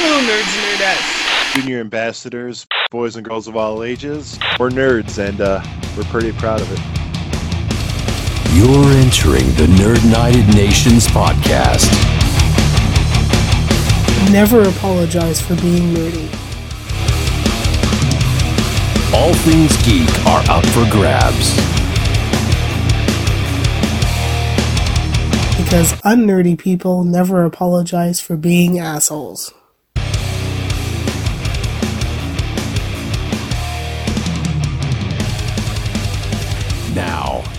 Hello, nerds and nerdettes. Junior ambassadors, boys and girls of all ages. We're nerds, and uh, we're pretty proud of it. You're entering the Nerd United Nations podcast. Never apologize for being nerdy. All things geek are up for grabs. Because unnerdy people never apologize for being assholes.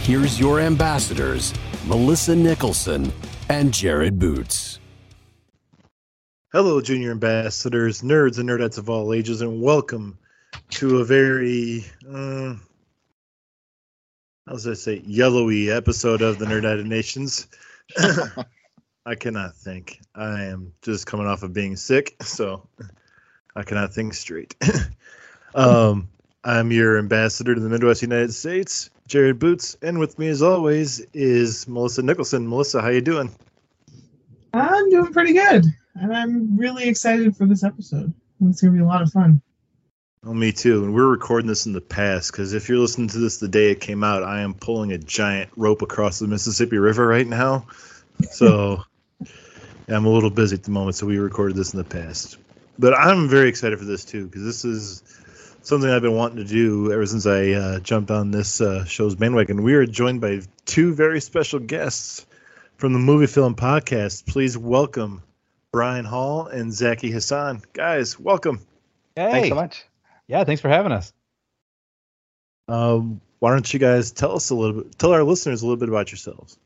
Here's your ambassadors, Melissa Nicholson and Jared Boots. Hello, junior ambassadors, nerds and nerdettes of all ages, and welcome to a very, uh, how I say, yellowy episode of the Nerd United Nations. I cannot think. I am just coming off of being sick, so I cannot think straight. um, I'm your ambassador to the Midwest United States, Jared Boots, and with me, as always, is Melissa Nicholson. Melissa, how you doing? I'm doing pretty good, and I'm really excited for this episode. It's gonna be a lot of fun. Oh, me too. And we're recording this in the past because if you're listening to this the day it came out, I am pulling a giant rope across the Mississippi River right now. So I'm a little busy at the moment, so we recorded this in the past. But I'm very excited for this too because this is something I've been wanting to do ever since I uh, jumped on this uh, show's bandwagon. We are joined by two very special guests from the Movie Film Podcast. Please welcome Brian Hall and Zaki Hasan. Guys, welcome. Hey. Thanks so much. Yeah, thanks for having us. Um, why don't you guys tell us a little bit, tell our listeners a little bit about yourselves?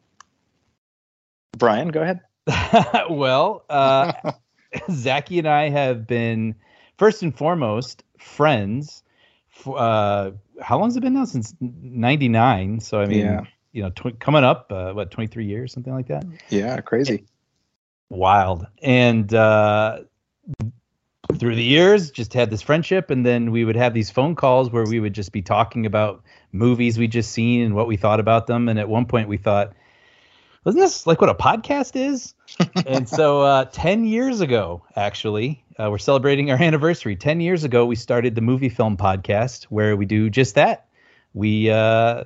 Brian, go ahead. well, uh, Zaki and I have been, first and foremost, friends. For, uh, how long has it been now? Since '99. So I mean, Yeah. you know, tw- coming up, uh, what, 23 years, something like that. Yeah, crazy. Wild. And uh, through the years, just had this friendship, and then we would have these phone calls where we would just be talking about movies we just seen and what we thought about them. And at one point, we thought, wasn't this like what a podcast is? and so, uh, 10 years ago, actually, uh, we're celebrating our anniversary. 10 years ago, we started the Movie Film Podcast, where we do just that. We uh,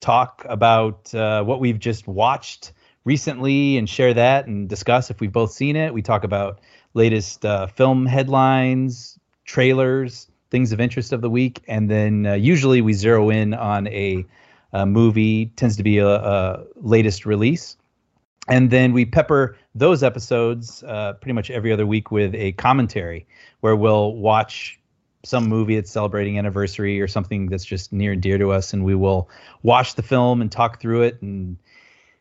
talk about uh, what we've just watched recently and share that and discuss if we've both seen it. We talk about latest uh, film headlines, trailers, things of interest of the week, and then uh, usually we zero in on a, a movie. Tends to be a, a latest release, and then we pepper those episodes uh, pretty much every other week with a commentary where we'll watch some movie that's celebrating anniversary or something that's just near and dear to us, and we will watch the film and talk through it and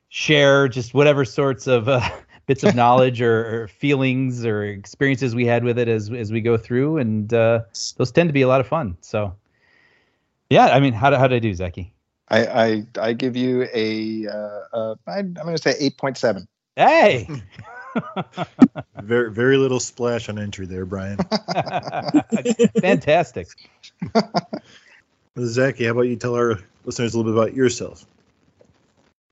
share just whatever sorts of uh, bits of knowledge or, or feelings or experiences we had with it as as we go through, and uh, those tend to be a lot of fun. So, yeah, I mean, how did how did I do, Zaki? I I, I give you a uh, uh, I, I'm going to say eight point seven. Hey, Very, very little splash on entry there, Brian. fantastic. Zaki, how about you tell our listeners a little bit about yourself?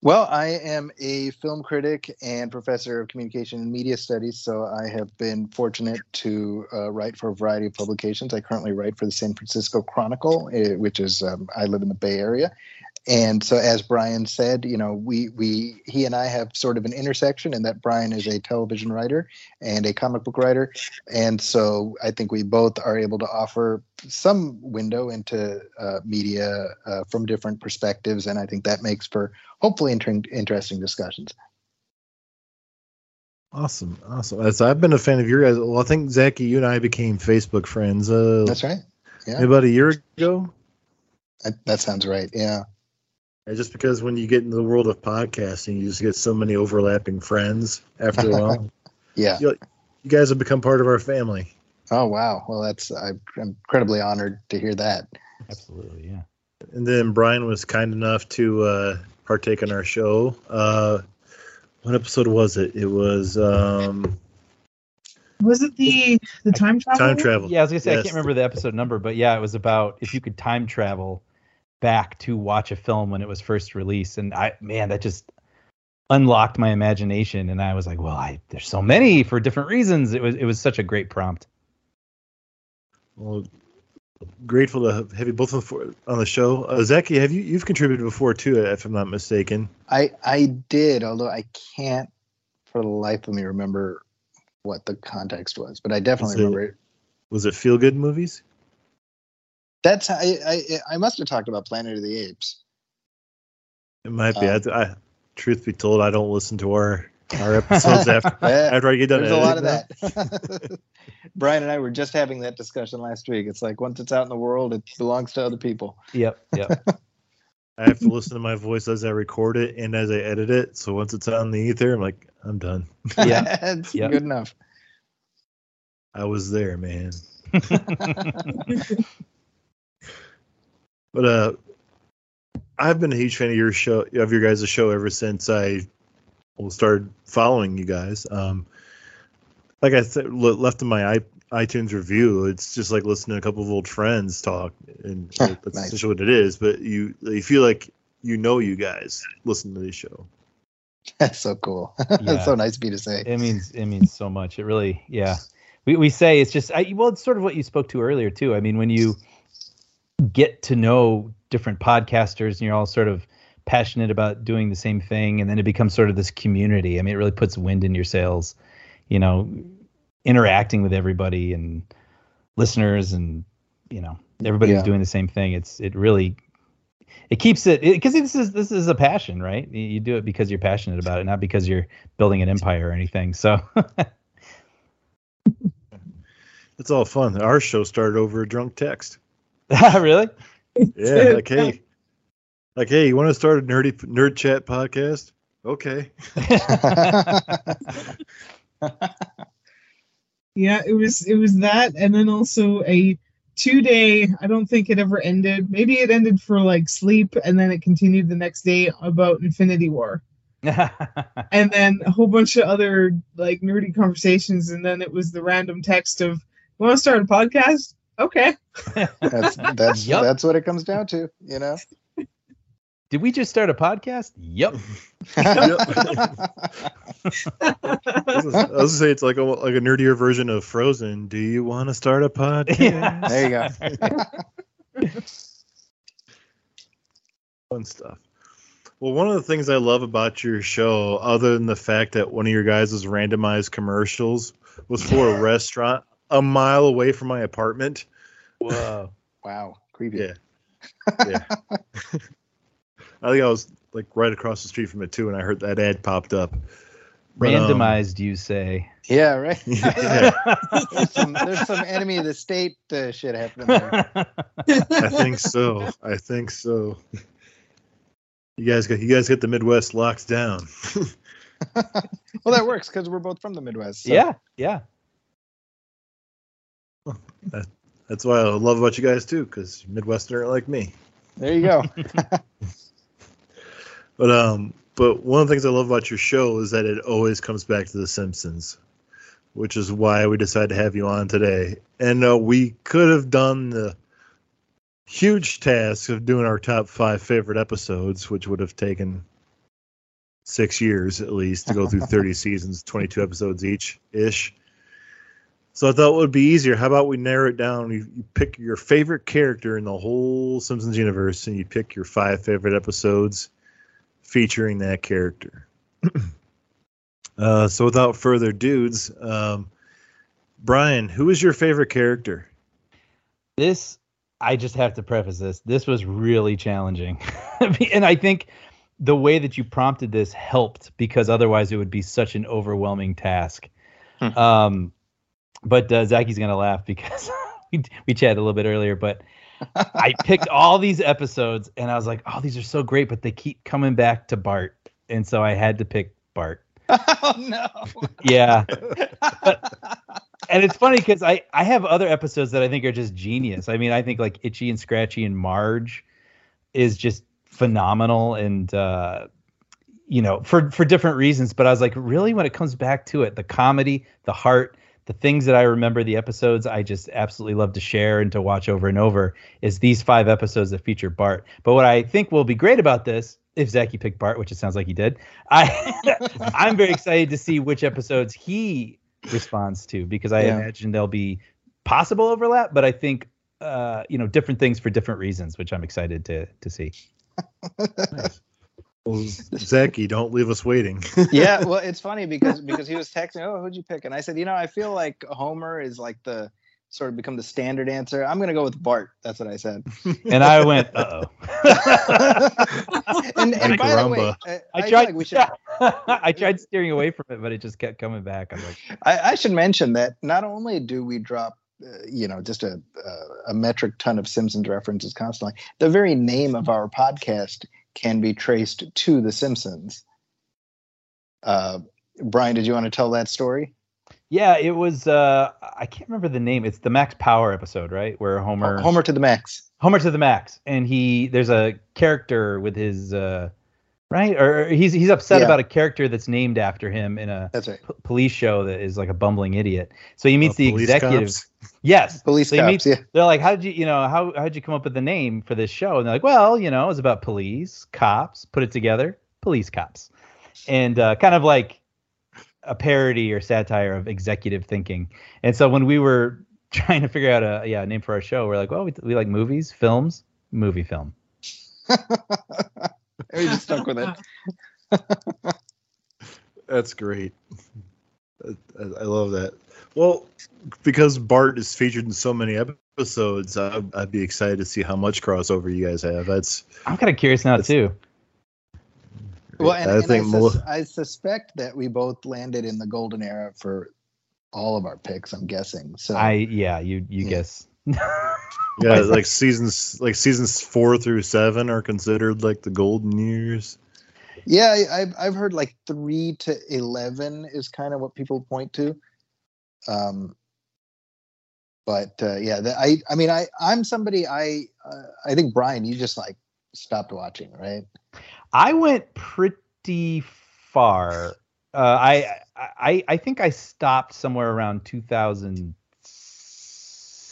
Well, I am a film critic and professor of communication and media studies, so I have been fortunate to uh, write for a variety of publications. I currently write for the San Francisco Chronicle, eh, which is um, I live in the Bay Area, and so as Brian said, you know, we we he and I have sort of an intersection in that Brian is a television writer and a comic book writer, and so I think we both are able to offer some window into uh, media uh, from different perspectives, and I think that makes for hopefully inter- interesting discussions. Awesome, awesome. As I've been a fan of your guys. Well, I think Zaki, you and I became Facebook friends. Uh, That's right. Yeah, about a year ago. that, that sounds right. Yeah, And just because when you get into the world of podcasting, you just get so many overlapping friends after a while. yeah. you, you guys have become part of our family. Oh wow. Well, that's I'm incredibly honored to hear that. Absolutely, yeah. And then Brian was kind enough to uh, partake in our show. Uh, what episode was it? It was um, Was it the the time travel? time travel. Yeah, I was gonna say I can't remember the episode number, but yeah, it was about if you could time travel back to watch a film when it was first released, and I man, that just unlocked my imagination and I was like, well, I there's so many for different reasons. It was it was such a great prompt. Well, grateful to have you both on the show. Uh, Zaki, have you you've contributed before too, if I'm not mistaken? I I did, although I can't for the life of me remember what the context was, but I definitely Is it- remember it. Was it feel good movies? That's I, I I must have talked about Planet of the Apes. It might be. Um, I, I, truth be told, I don't listen to our our episodes after Yeah, after I get done. There's a lot of editing that. Brian and I were just having that discussion last week. It's like once it's out in the world, it belongs to other people. Yep, yep. I have to listen to my voice as I record it and as I edit it. So once it's on the ether, I'm like, I'm done. Yeah. it's Yeah. good enough. I was there, man. But uh, I've been a huge fan of your show, of your guys' show ever since I started following you guys. Um, like I said, left in my iTunes review, it's just like listening to a couple of old friends talk, and Huh, that's nice. essentially what it is. But you, you feel like you know you guys listen to this show. That's so cool. Yeah. That's so nice of you to say. it means it means so much. It really, yeah. We we say it's just I, well, it's sort of what you spoke to earlier too. I mean, when you get to know different podcasters and you're all sort of passionate about doing the same thing, and then it becomes sort of this community. I mean, it really puts wind in your sails. You know, interacting with everybody and listeners, and you know, everybody's Yeah. doing the same thing. It's it really it keeps it because this is this is a passion, right? You, you do it because you're passionate about it, not because you're building an empire or anything. So It's all fun. Our show started over a drunk text. really, Yeah, like hey, like hey, you want to start a nerdy nerd chat podcast? Okay. Yeah, it was it was that, and then also a two day. I don't think it ever ended. Maybe it ended for like sleep, and then it continued the next day about Infinity War, and then a whole bunch of other like nerdy conversations, and then it was the random text of, "You want to start a podcast? Okay." that's that's Yup. that's what it comes down to, you know. Did we just start a podcast? Yep. I was gonna say it's like a like a nerdier version of Frozen. Do you want to start a podcast? there you go. Fun stuff. Well, one of the things I love about your show, other than the fact that one of your guys' randomized commercials was for a restaurant a mile away from my apartment. Whoa. Wow, creepy. Yeah. Yeah. I think I was like right across the street from it too, and I heard that ad popped up. But, um, Randomized, you say? Yeah, right. yeah, there's, some, there's some enemy of the state uh, shit happening there. I think so. I think so. You guys got you guys get the Midwest locked down. Well, that works because we're both from the Midwest. so- yeah, yeah. That's why I love about you guys too, because Midwesterner like me. There you go. But um, but one of the things I love about your show is that it always comes back to The Simpsons, which is why we decided to have you on today. And uh, we could have done the huge task of doing our top five favorite episodes, which would have taken six years at least to go through 30 seasons, 22 episodes each ish. So I thought it would be easier. How about we narrow it down? You, you pick your favorite character in the whole Simpsons universe, and you pick your five favorite episodes featuring that character. uh, so without further dudes, um, Brian, who is your favorite character? This, I just have to preface this. This was really challenging. and I think the way that you prompted this helped because otherwise it would be such an overwhelming task. Hmm. Um, but uh, Zaki's going to laugh because we, we chatted a little bit earlier, but I picked all these episodes and I was like, oh, these are so great, but they keep coming back to Bart. And so I had to pick Bart. oh no. Yeah. But, and it's funny because I, I have other episodes that I think are just genius. I mean, I think like Itchy and Scratchy and Marge is just phenomenal and uh you know, for for different reasons, but I was like, really when it comes back to it, the comedy, the heart, the things that I remember the episodes I just absolutely love to share and to watch over and over is these five episodes that feature Bart. But what I think will be great about this if Zaki picked Bart, which it sounds like he did, I I'm very excited to see which episodes he responds to because I Yeah. imagine there'll be possible overlap, but I think uh, you know different things for different reasons, which I'm excited to to see. Well, Zaki, don't leave us waiting. yeah, well, it's funny because because he was texting, "Oh, who'd you pick?" And I said, "You know, I feel like Homer is like the sort of become the standard answer. I'm gonna go with Bart." That's what I said. And I went, uh oh. and and by the way. I, I feel tried. like we should. I tried steering away from it, but it just kept coming back. I'm like, I, I should mention that not only do we drop, uh, you know, just a, a a metric ton of Simpsons references constantly, the very name of our podcast can be traced to The Simpsons. Uh, Brian, did you want to tell that story? yeah, it was. uh I can't remember the name. It's the Max Power episode, right? Where Homer Homer to the max. Homer to the max, and he there's a character with his uh right or or he's he's upset Yeah. about a character that's named after him in a That's right. p- police show that is like a bumbling idiot. So he meets Uh, the executives. cops? Yes, Police So he cops. meets- yeah. they're like, how did you you know how how'd you come up with the name for this show? And they're like, well, you know, it was about police cops. Put it together, police cops, and uh, kind of like a parody or satire of executive thinking. And so when we were trying to figure out a yeah a name for our show, we're like, well, we, we like movies, films, movie film. we just stuck with it. That's great. I, I love that. Well, because Bart is featured in so many episodes, I'd, I'd be excited to see how much crossover you guys have. That's I'm kind of curious now too. Well, and, I and I, think sus- Mel- I suspect that we both landed in the golden era for all of our picks. I'm guessing. So I yeah, you you Yeah. guess. yeah, like seasons like seasons four through seven are considered like the golden years. yeah, I, I've I've heard like three to eleven is kind of what people point to. Um, but uh, yeah, the, I I mean I I'm somebody I uh, I think Brian, you just like stopped watching, right? I went pretty far. Uh, I, I I think I stopped somewhere around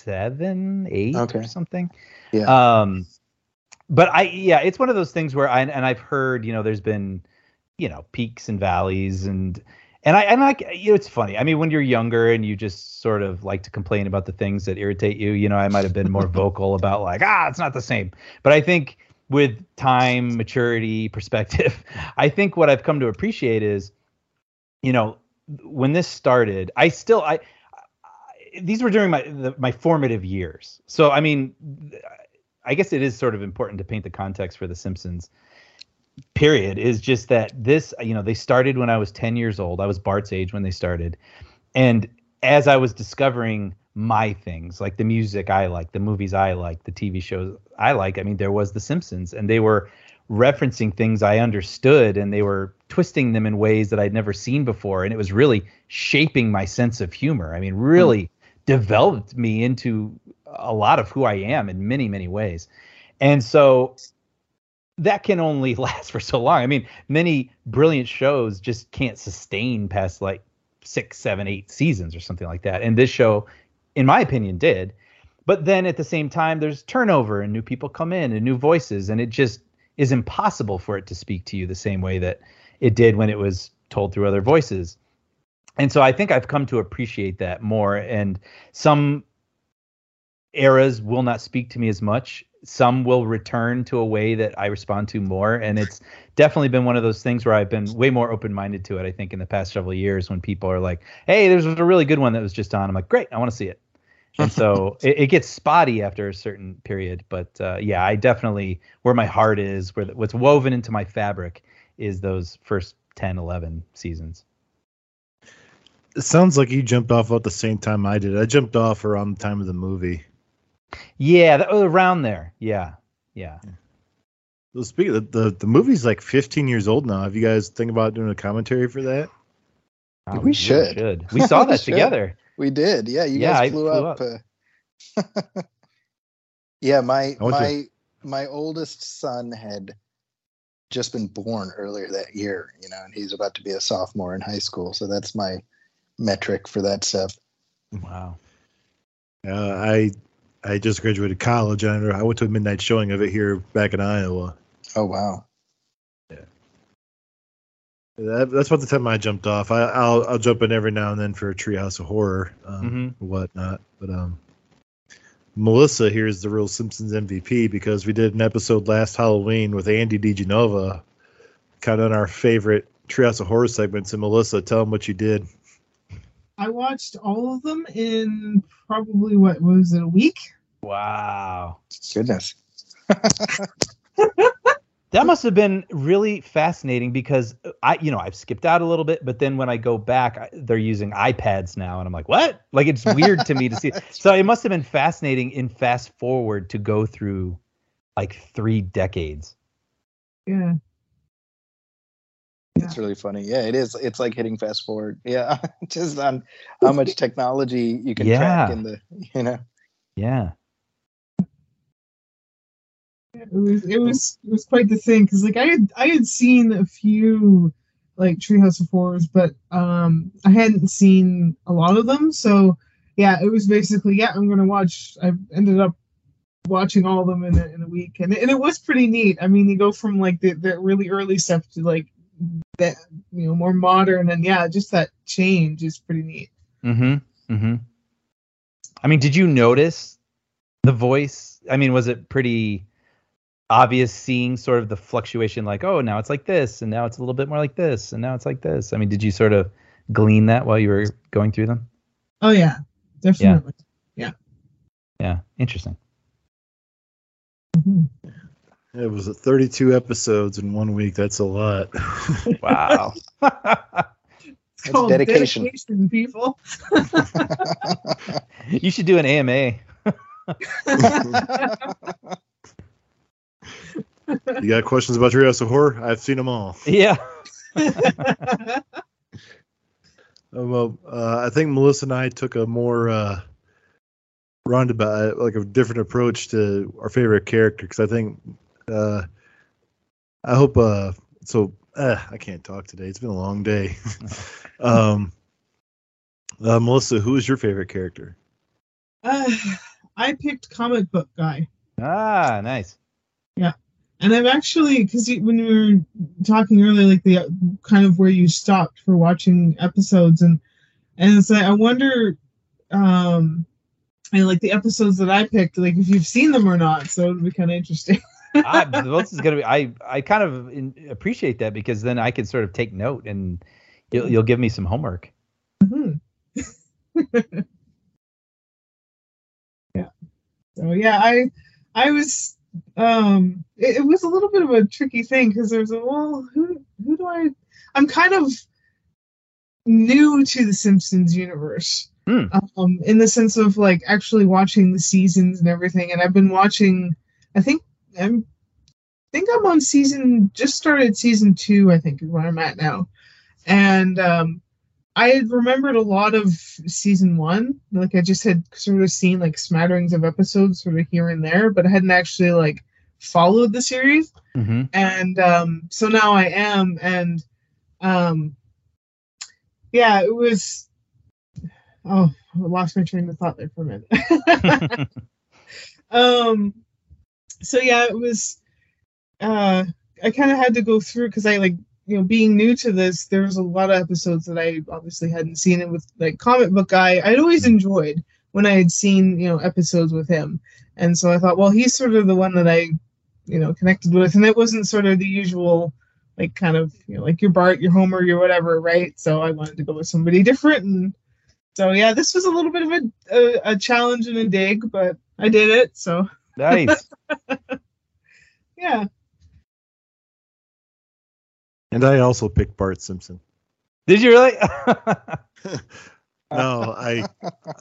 2007, eight Okay. or something. Yeah. Um, but I yeah, it's one of those things where I and I've heard you know there's been you know peaks and valleys and and I and I you know it's funny. I mean when you're younger and you just sort of like to complain about the things that irritate you, you know I might have been more vocal about like ah it's not the same. But I think with time, maturity, perspective, I think what I've come to appreciate is, you know, when this started, I still I these were during my the, my formative years. So I mean, I guess it is sort of important to paint the context for The Simpsons. Period is just that this, you know, they started when I was 10 years old. I was Bart's age when they started. And as I was discovering my things, like the music I like, the movies I like, the TV shows I like, I mean, there was The Simpsons, and they were referencing things I understood and they were twisting them in ways that I'd never seen before. And it was really shaping my sense of humor. I mean, really developed me into a lot of who I am in many, many ways. And so that can only last for so long. I mean, many brilliant shows just can't sustain past like six, seven, eight seasons or something like that. And this show, in my opinion, did. But then at the same time, there's turnover and new people come in and new voices, and it just is impossible for it to speak to you the same way that it did when it was told through other voices. And so I think I've come to appreciate that more. And some eras will not speak to me as much. Some will return to a way that I respond to more. And it's definitely been one of those things where I've been way more open minded to it, I think, in the past several years when people are like, hey, there's a really good one that was just on. I'm like, great, I want to see it. And so it, it gets spotty after a certain period. But uh, yeah, I definitely, where my heart is, where the, what's woven into my fabric is those first 10, 11 seasons. It sounds like you jumped off about the same time I did. I jumped off around the time of the movie. Yeah, that, around there. Yeah, yeah. Well, speaking of the, the the movie's like 15 years old now. Have you guys think about doing a commentary for that? Oh, We really should. We saw We that should. together. We did. Yeah, you Yeah, guys I flew, flew up. Uh, yeah, my I went to- my my oldest son had just been born earlier that year, you know, and he's about to be a sophomore in high school. So that's my metric for that stuff. Wow. Uh, I I just graduated college and I went to a midnight showing of it here back in Iowa. Oh wow. That, that's about the time I jumped off. I, I'll I'll jump in every now and then for a Treehouse of Horror, um, or whatnot. But um, Melissa here is the real Simpsons MVP because we did an episode last Halloween with Andy DiGenova, kind of on our favorite Treehouse of Horror segments. And Melissa, tell them what you did. I watched all of them in probably what was it a week? Wow. Goodness. That must have been really fascinating because I, you know, I've skipped out a little bit, but then when I go back, I, they're using iPads now, and I'm like, what? Like it's weird to me to see. So it must have been fascinating in fast forward to go through like three decades. Yeah. It's really funny. Yeah, it is. It's like hitting fast forward. Yeah, just on how much technology you can track in the, you know. Yeah. It was it was it was quite the thing because like I had I had seen a few like Treehouse of Horrors, but um I hadn't seen a lot of them. So yeah, it was basically yeah I'm gonna watch. I ended up watching all of them in a, in a week, and and it was pretty neat. I mean, you go from like the the really early stuff to like that you know more modern, and yeah, just that change is pretty neat. Mm-hmm. Mm-hmm. I mean, did you notice the voice? I mean, was it pretty obvious seeing sort of the fluctuation like, oh, now it's like this, and now it's a little bit more like this, and now it's like this? I mean, did you sort of glean that while you were going through them? Oh yeah, definitely. Yeah. Yeah. Interesting. Mhm. It was 32 episodes in one week. That's a lot. Wow. It's called dedication. dedication, people. you should do an AMA. you got questions about Treehouse of Horror? I've seen them all. Yeah. Uh, well, uh, I think Melissa and I took a more uh, roundabout, like a different approach to our favorite character because I think uh, I hope. Uh, so uh, I can't talk today. It's been a long day. um, uh, Melissa, who is your favorite character? Uh, I picked comic book guy, Ah, nice. Yeah, and I've actually because when we were talking earlier, like the uh, kind of where you stopped for watching episodes, and and it's like I wonder, um, and like the episodes that I picked, like if you've seen them or not. So it'd be kind of interesting. I, this is gonna be. I I kind of in, appreciate that because then I can sort of take note and you'll you'll give me some homework. Mhm. yeah. So yeah, I I was um it, it was a little bit of a tricky thing because there's a well who who do I I'm kind of new to the Simpsons universe. Hmm. Um in the sense of like actually watching the seasons and everything and I've been watching I think I'm I think I'm on season just started season 2 I think is where I'm at now. And um I had remembered a lot of season one. Like I just had sort of seen like smatterings of episodes sort of here and there, but I hadn't actually like followed the series. Mm-hmm. And um so now I am and um yeah, it was oh I lost my train of thought there for a minute. um so yeah, it was uh I kind of had to go through because I like you know, being new to this, there was a lot of episodes that I obviously hadn't seen. And with like comic book guy, I'd always enjoyed when I had seen, you know, episodes with him. And so I thought, well, he's sort of the one that I, you know, connected with. And it wasn't sort of the usual, like kind of, you know, like your Bart, your Homer, your whatever, right? So I wanted to go with somebody different. And so yeah, this was a little bit of a a, a challenge and a dig, but I did it. So nice. yeah. And I also picked Bart Simpson. Did you really? No, I,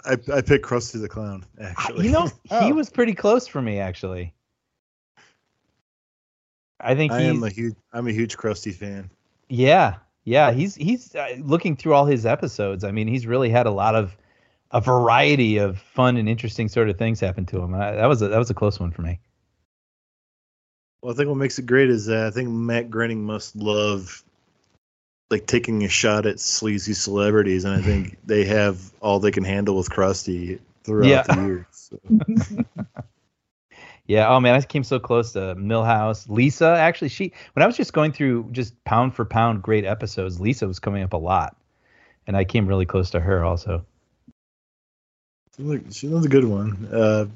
I I picked Krusty the Clown. Actually, you know, he Oh. was pretty close for me actually. I think I am a huge I'm a huge Krusty fan. yeah, yeah. He's he's uh, looking through all his episodes. I mean, he's really had a lot of a variety of fun and interesting sort of things happen to him. I, that was a, that was a close one for me. Well, I think what makes it great is that I think Matt Groening must love like taking a shot at sleazy celebrities, and I think they have all they can handle with Krusty throughout Yeah. the years. So. Yeah. Oh man, I came so close to Milhouse. Lisa, actually, she when I was just going through just pound for pound great episodes, Lisa was coming up a lot, and I came really close to her also. Look, she was a good one. Uh,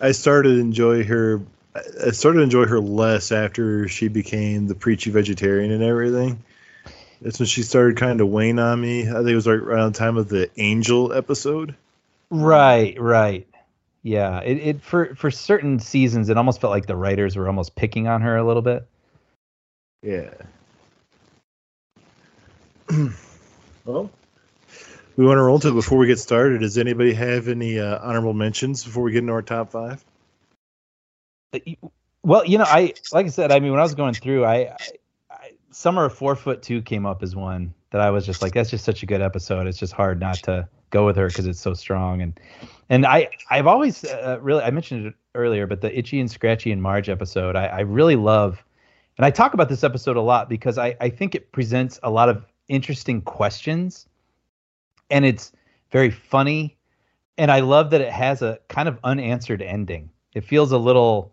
I started to enjoy her. I started to enjoy her less after she became the preachy vegetarian and everything. That's when she started kind of weighing on me. I think it was right around the time of the Angel episode. Right, right. Yeah, it, it for for certain seasons, it almost felt like the writers were almost picking on her a little bit. Yeah. well, we want to roll to it before we get started. Does anybody have any uh, honorable mentions before we get into our top five? Uh, Well, you know, I like I said, I mean, when I was going through, I, I, I Summer of Four Foot Two came up as one that I was just like, that's just such a good episode. It's just hard not to go with her because it's so strong. And and I I've always uh, really I mentioned it earlier, but the Itchy and Scratchy and Marge episode, I, I really love, and I talk about this episode a lot because I I think it presents a lot of interesting questions, and it's very funny, and I love that it has a kind of unanswered ending. It feels a little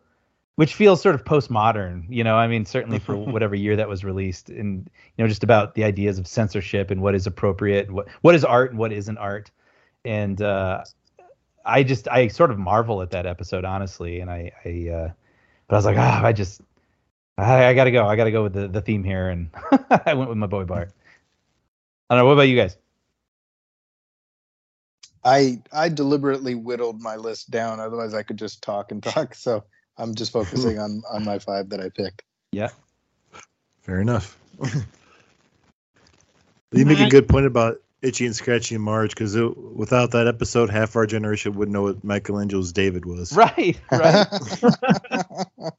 which feels sort of postmodern, you know. I mean, certainly for whatever year that was released, and you know, just about the ideas of censorship and what is appropriate, what what is art and what isn't art, and uh, I just I sort of marvel at that episode, honestly, and I I uh, but I was like, ah, I just I, I gotta go, I gotta go with the the theme here, and I went with my boy Bart. I don't know. What about you guys? I I deliberately whittled my list down, otherwise I could just talk and talk. So I'm just focusing on on my five that I picked. Yeah. Fair enough. you make a good point about Itchy and Scratchy and Marge because without that episode, half our generation wouldn't know what Michelangelo's David was. Right. Right.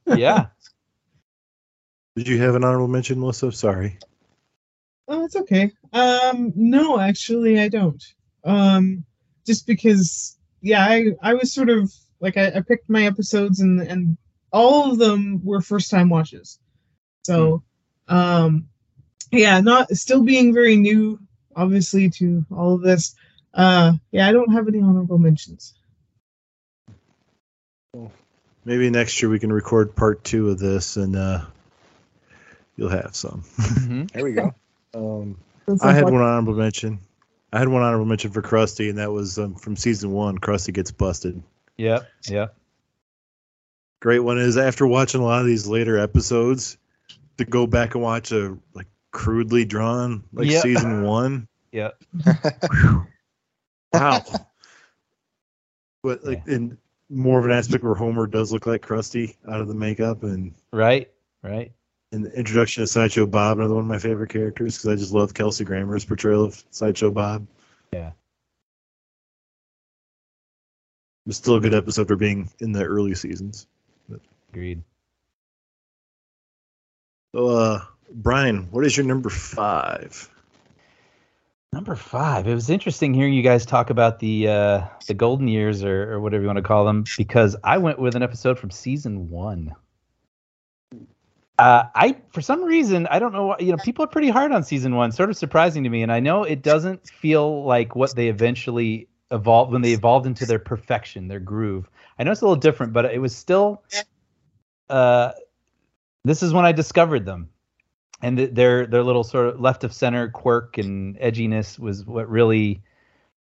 yeah. Did you have an honorable mention, Melissa? Sorry. Oh, it's okay. Um, no, actually, I don't. Um, just because, yeah, I I was sort of like I, I picked my episodes and and all of them were first time watches. So, um, yeah, not still being very new, obviously, to all of this. Uh, yeah, I don't have any honorable mentions. Maybe next year we can record part two of this and uh, you'll have some. Mhm. There we go. Um, I had one honorable mention. I had one honorable mention for Krusty, and that was um, from season one. Krusty gets busted. Yeah, yeah. Great one is after watching a lot of these later episodes, to go back and watch a like crudely drawn like Yeah. season one. Yeah. Wow. but like in more of an aspect where Homer does look like Krusty out of the makeup, and Right. Right. And the introduction of Sideshow Bob, another one of my favorite characters because I just love Kelsey Grammer's portrayal of Sideshow Bob. Yeah. It was still a good episode for being in the early seasons. Agreed. So, uh, Brian, what is your number five? Number five. It was interesting hearing you guys talk about the uh, the golden years or, or whatever you want to call them because I went with an episode from season one. Uh, I for some reason I don't know why you know people are pretty hard on season one, sort of surprising to me, and I know it doesn't feel like what they eventually evolved when they evolved into their perfection, their groove. I know it's a little different, but it was still. Uh, this is when I discovered them and th- their their little sort of left of center quirk and edginess was what really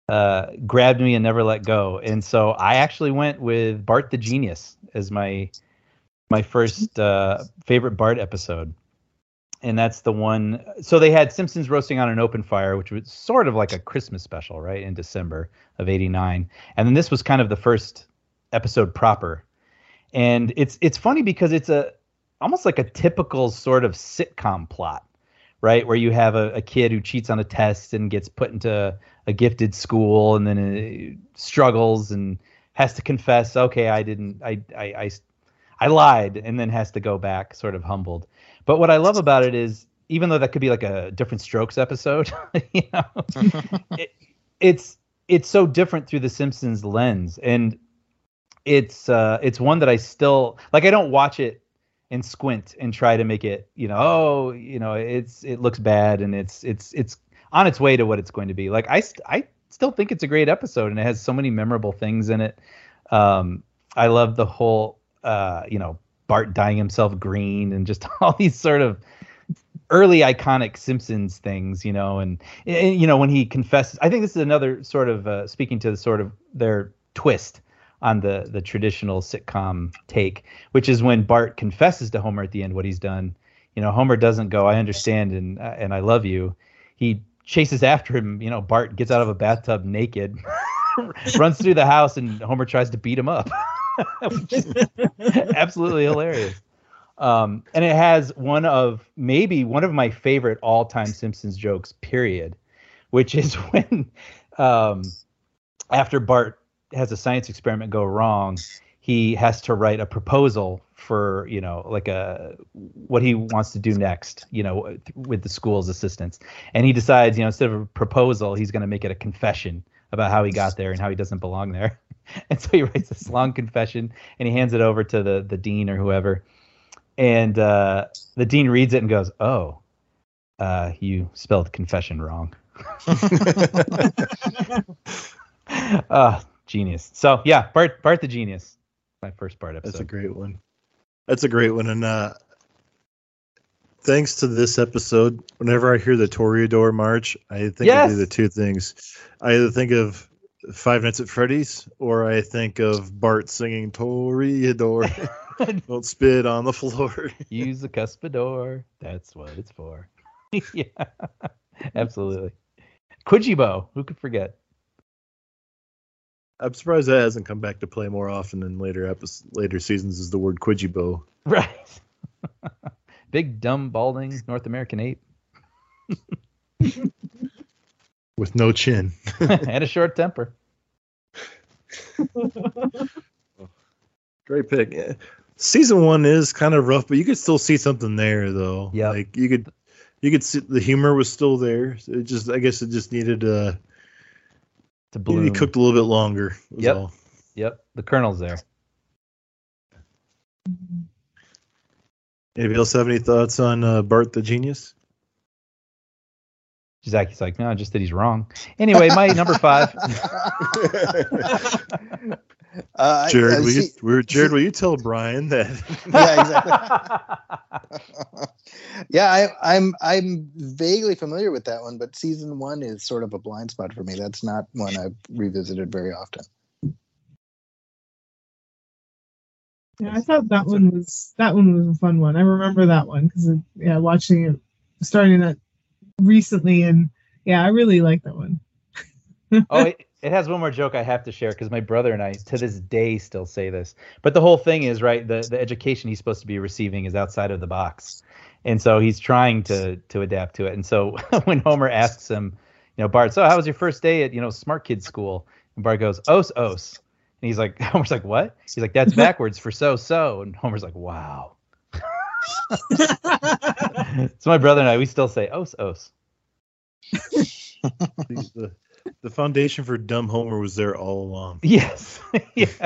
uh, grabbed me and never let go. And so I actually went with Bart the Genius as my my first uh, favorite Bart episode. And that's the one. So they had Simpsons roasting on an open fire, which was sort of like a Christmas special, right, in December of '89. And then this was kind of the first episode proper. And it's it's funny because it's a almost like a typical sort of sitcom plot, right? Where you have a, a kid who cheats on a test and gets put into a gifted school and then uh, struggles and has to confess, okay, I didn't, I, I, I, I lied, and then has to go back sort of humbled. But what I love about it is, even though that could be like a different strokes episode, you know, it, it's it's so different through the Simpsons lens, and it's uh, it's one that I still like. I don't watch it and squint and try to make it you know oh you know it's it looks bad and it's it's it's on its way to what it's going to be like i st- i still think it's a great episode and it has so many memorable things in it um i love the whole uh, you know, Bart dyeing himself green and just all these sort of early iconic Simpsons things, you know, and, and you know when he confesses, I think this is another sort of uh, speaking to the sort of their twist on the the traditional sitcom take, which is when Bart confesses to Homer at the end what he's done. You know, Homer doesn't go, "I understand and uh, and I love you." He chases after him. You know, Bart gets out of a bathtub naked, runs through the house, and Homer tries to beat him up. absolutely hilarious. Um, and it has one of maybe one of my favorite all-time Simpsons jokes. Period, which is when um, after Bart has a science experiment go wrong, he has to write a proposal for you know like a what he wants to do next you know with the school's assistance and he decides you know instead of a proposal he's going to make it a confession about how he got there and how he doesn't belong there. And so he writes this long confession and he hands it over to the the dean or whoever. And uh, the dean reads it and goes oh uh, you spelled confession wrong. Uh, genius. So yeah bart bart the genius. My first Bart episode That's a great one. That's a great one. And uh, thanks to this episode, whenever I hear the Toreador March, I think Yes! of the two things. I either think of Five Nights at Freddy's or I think of Bart singing Toreador. Don't spit on the floor. Use the cuspidor. That's what it's for. yeah, absolutely. Kwyjibo. Who could forget? I'm surprised that hasn't come back to play more often in later episodes, later seasons. Is the word Kwyjibo? Right. Big, dumb, balding North American ape with no chin. and a short temper. Great pick. Yeah. Season one is kind of rough, but you could still see something there, though. Yep. Like you could, you could see the humor was still there. It just, I guess, it just needed uh, To needed bloom. cooked a little bit longer. was Yep. all. Yep. The kernel's there. Anybody else have any thoughts on uh, Bart the Genius? Zaki's like, no, just that he's wrong. Anyway, my number five. Uh, Jared, I will you, see- will- Jared, will you tell Brian that? yeah, exactly. yeah, I, I'm I'm vaguely familiar with that one, but season one is sort of a blind spot for me. That's not one I've revisited very often. Yeah, I thought that one was that one was a fun one. I remember that one because yeah, watching it, starting it recently, and yeah, I really like that one. oh, it, it has one more joke I have to share because my brother and I, to this day, still say this. But the whole thing is right. The the education he's supposed to be receiving is outside of the box, and so he's trying to to adapt to it. And so when Homer asks him, you know, Bart, so how was your first day at you know Smart Kids School? And Bart goes, os os, and he's like, Homer's like, what? He's like, that's backwards for so so, and Homer's like, wow. so my brother and I, we still say os os. the, the, foundation for dumb Homer was there all along. Yes, yes.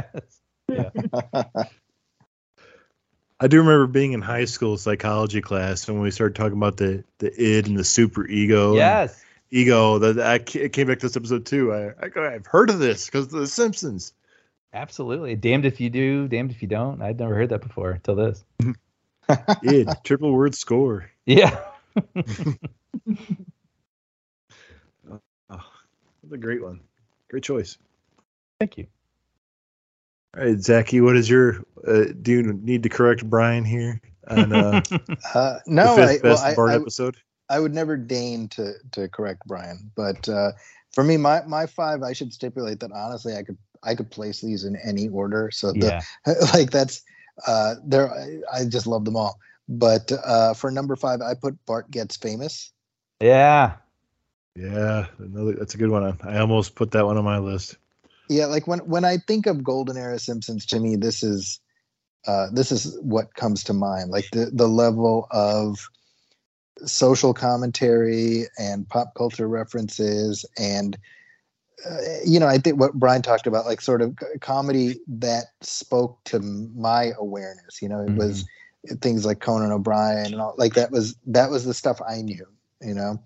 I do remember being in high school psychology class and when we started talking about the the id and the super ego. Yes. ego. That I it came back to this episode too. I, I I've heard of this because of the Simpsons. Absolutely. Damned if you do, damned if you don't. I'd never heard that before until this. Id triple word score. Yeah. Oh, that's a great one. Great choice. Thank you. All right, Zaki, what is your? Uh, do you need to correct Brian here on uh, Uh, no, the I, fifth well, best I, Bart I, episode? I would never deign to to correct Brian, but uh, for me, my my five, I should stipulate that honestly, I could I could place these in any order. So the, Yeah. like that's uh, there. I, I just love them all. But uh, for number five, I put Bart gets famous. Yeah. Yeah, another, that's a good one. I almost put that one on my list. Yeah, like when when I think of golden era Simpsons, to me, this is uh, this is what comes to mind. Like the the level of social commentary and pop culture references, and uh, you know, I think what Brian talked about, like sort of comedy that spoke to my awareness. You know, it was things like Conan O'Brien and all like that was that was the stuff I knew. You know,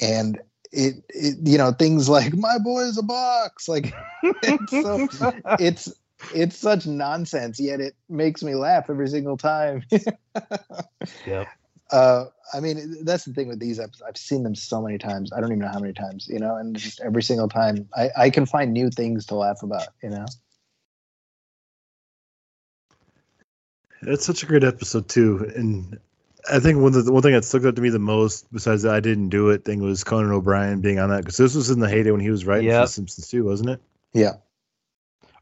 and it, it you know things like my boy is a box like it's so it's it's such nonsense, yet it makes me laugh every single time. Yep. Uh, I mean, that's the thing with these episodes. I've seen them so many times. I don't even know how many times, you know, and just every single time I, I can find new things to laugh about, you know? It's such a great episode too, and I think one of the one thing that stuck out to me the most, besides the I didn't do it thing, was Conan O'Brien being on that because this was in the heyday when he was writing for Yep. The Simpsons too, wasn't it? Yeah.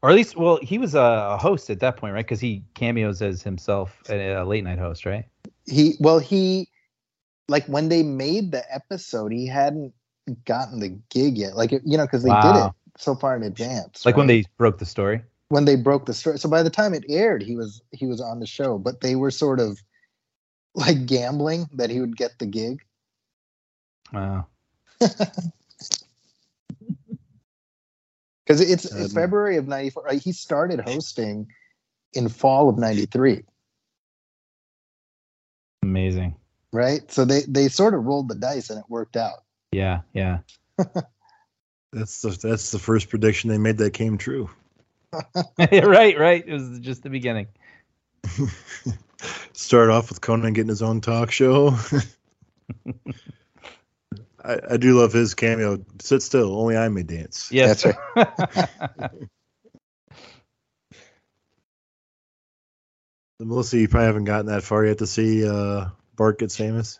Or at least, well, he was a host at that point, right? Because he cameos as himself, a, a late night host, right? He, well, he, like when they made the episode, he hadn't gotten the gig yet. Like, you know, because they did it so far in advance. Like when they broke the story. when they broke the story. So by the time it aired, he was he was on the show, but they were sort of like gambling that he would get the gig. Wow. Because it's, it's February of '94. Right? He started hosting in fall of '93, Amazing. right? So they they sort of rolled the dice and it worked out. Yeah. Yeah. That's the that's the first prediction they made that came true. right. Right. It was just the beginning. Start off with Conan getting his own talk show. I, I do love his cameo. Sit still, only I may dance. Yes. That's Melissa, you probably haven't gotten that far yet to see uh, Bart gets famous.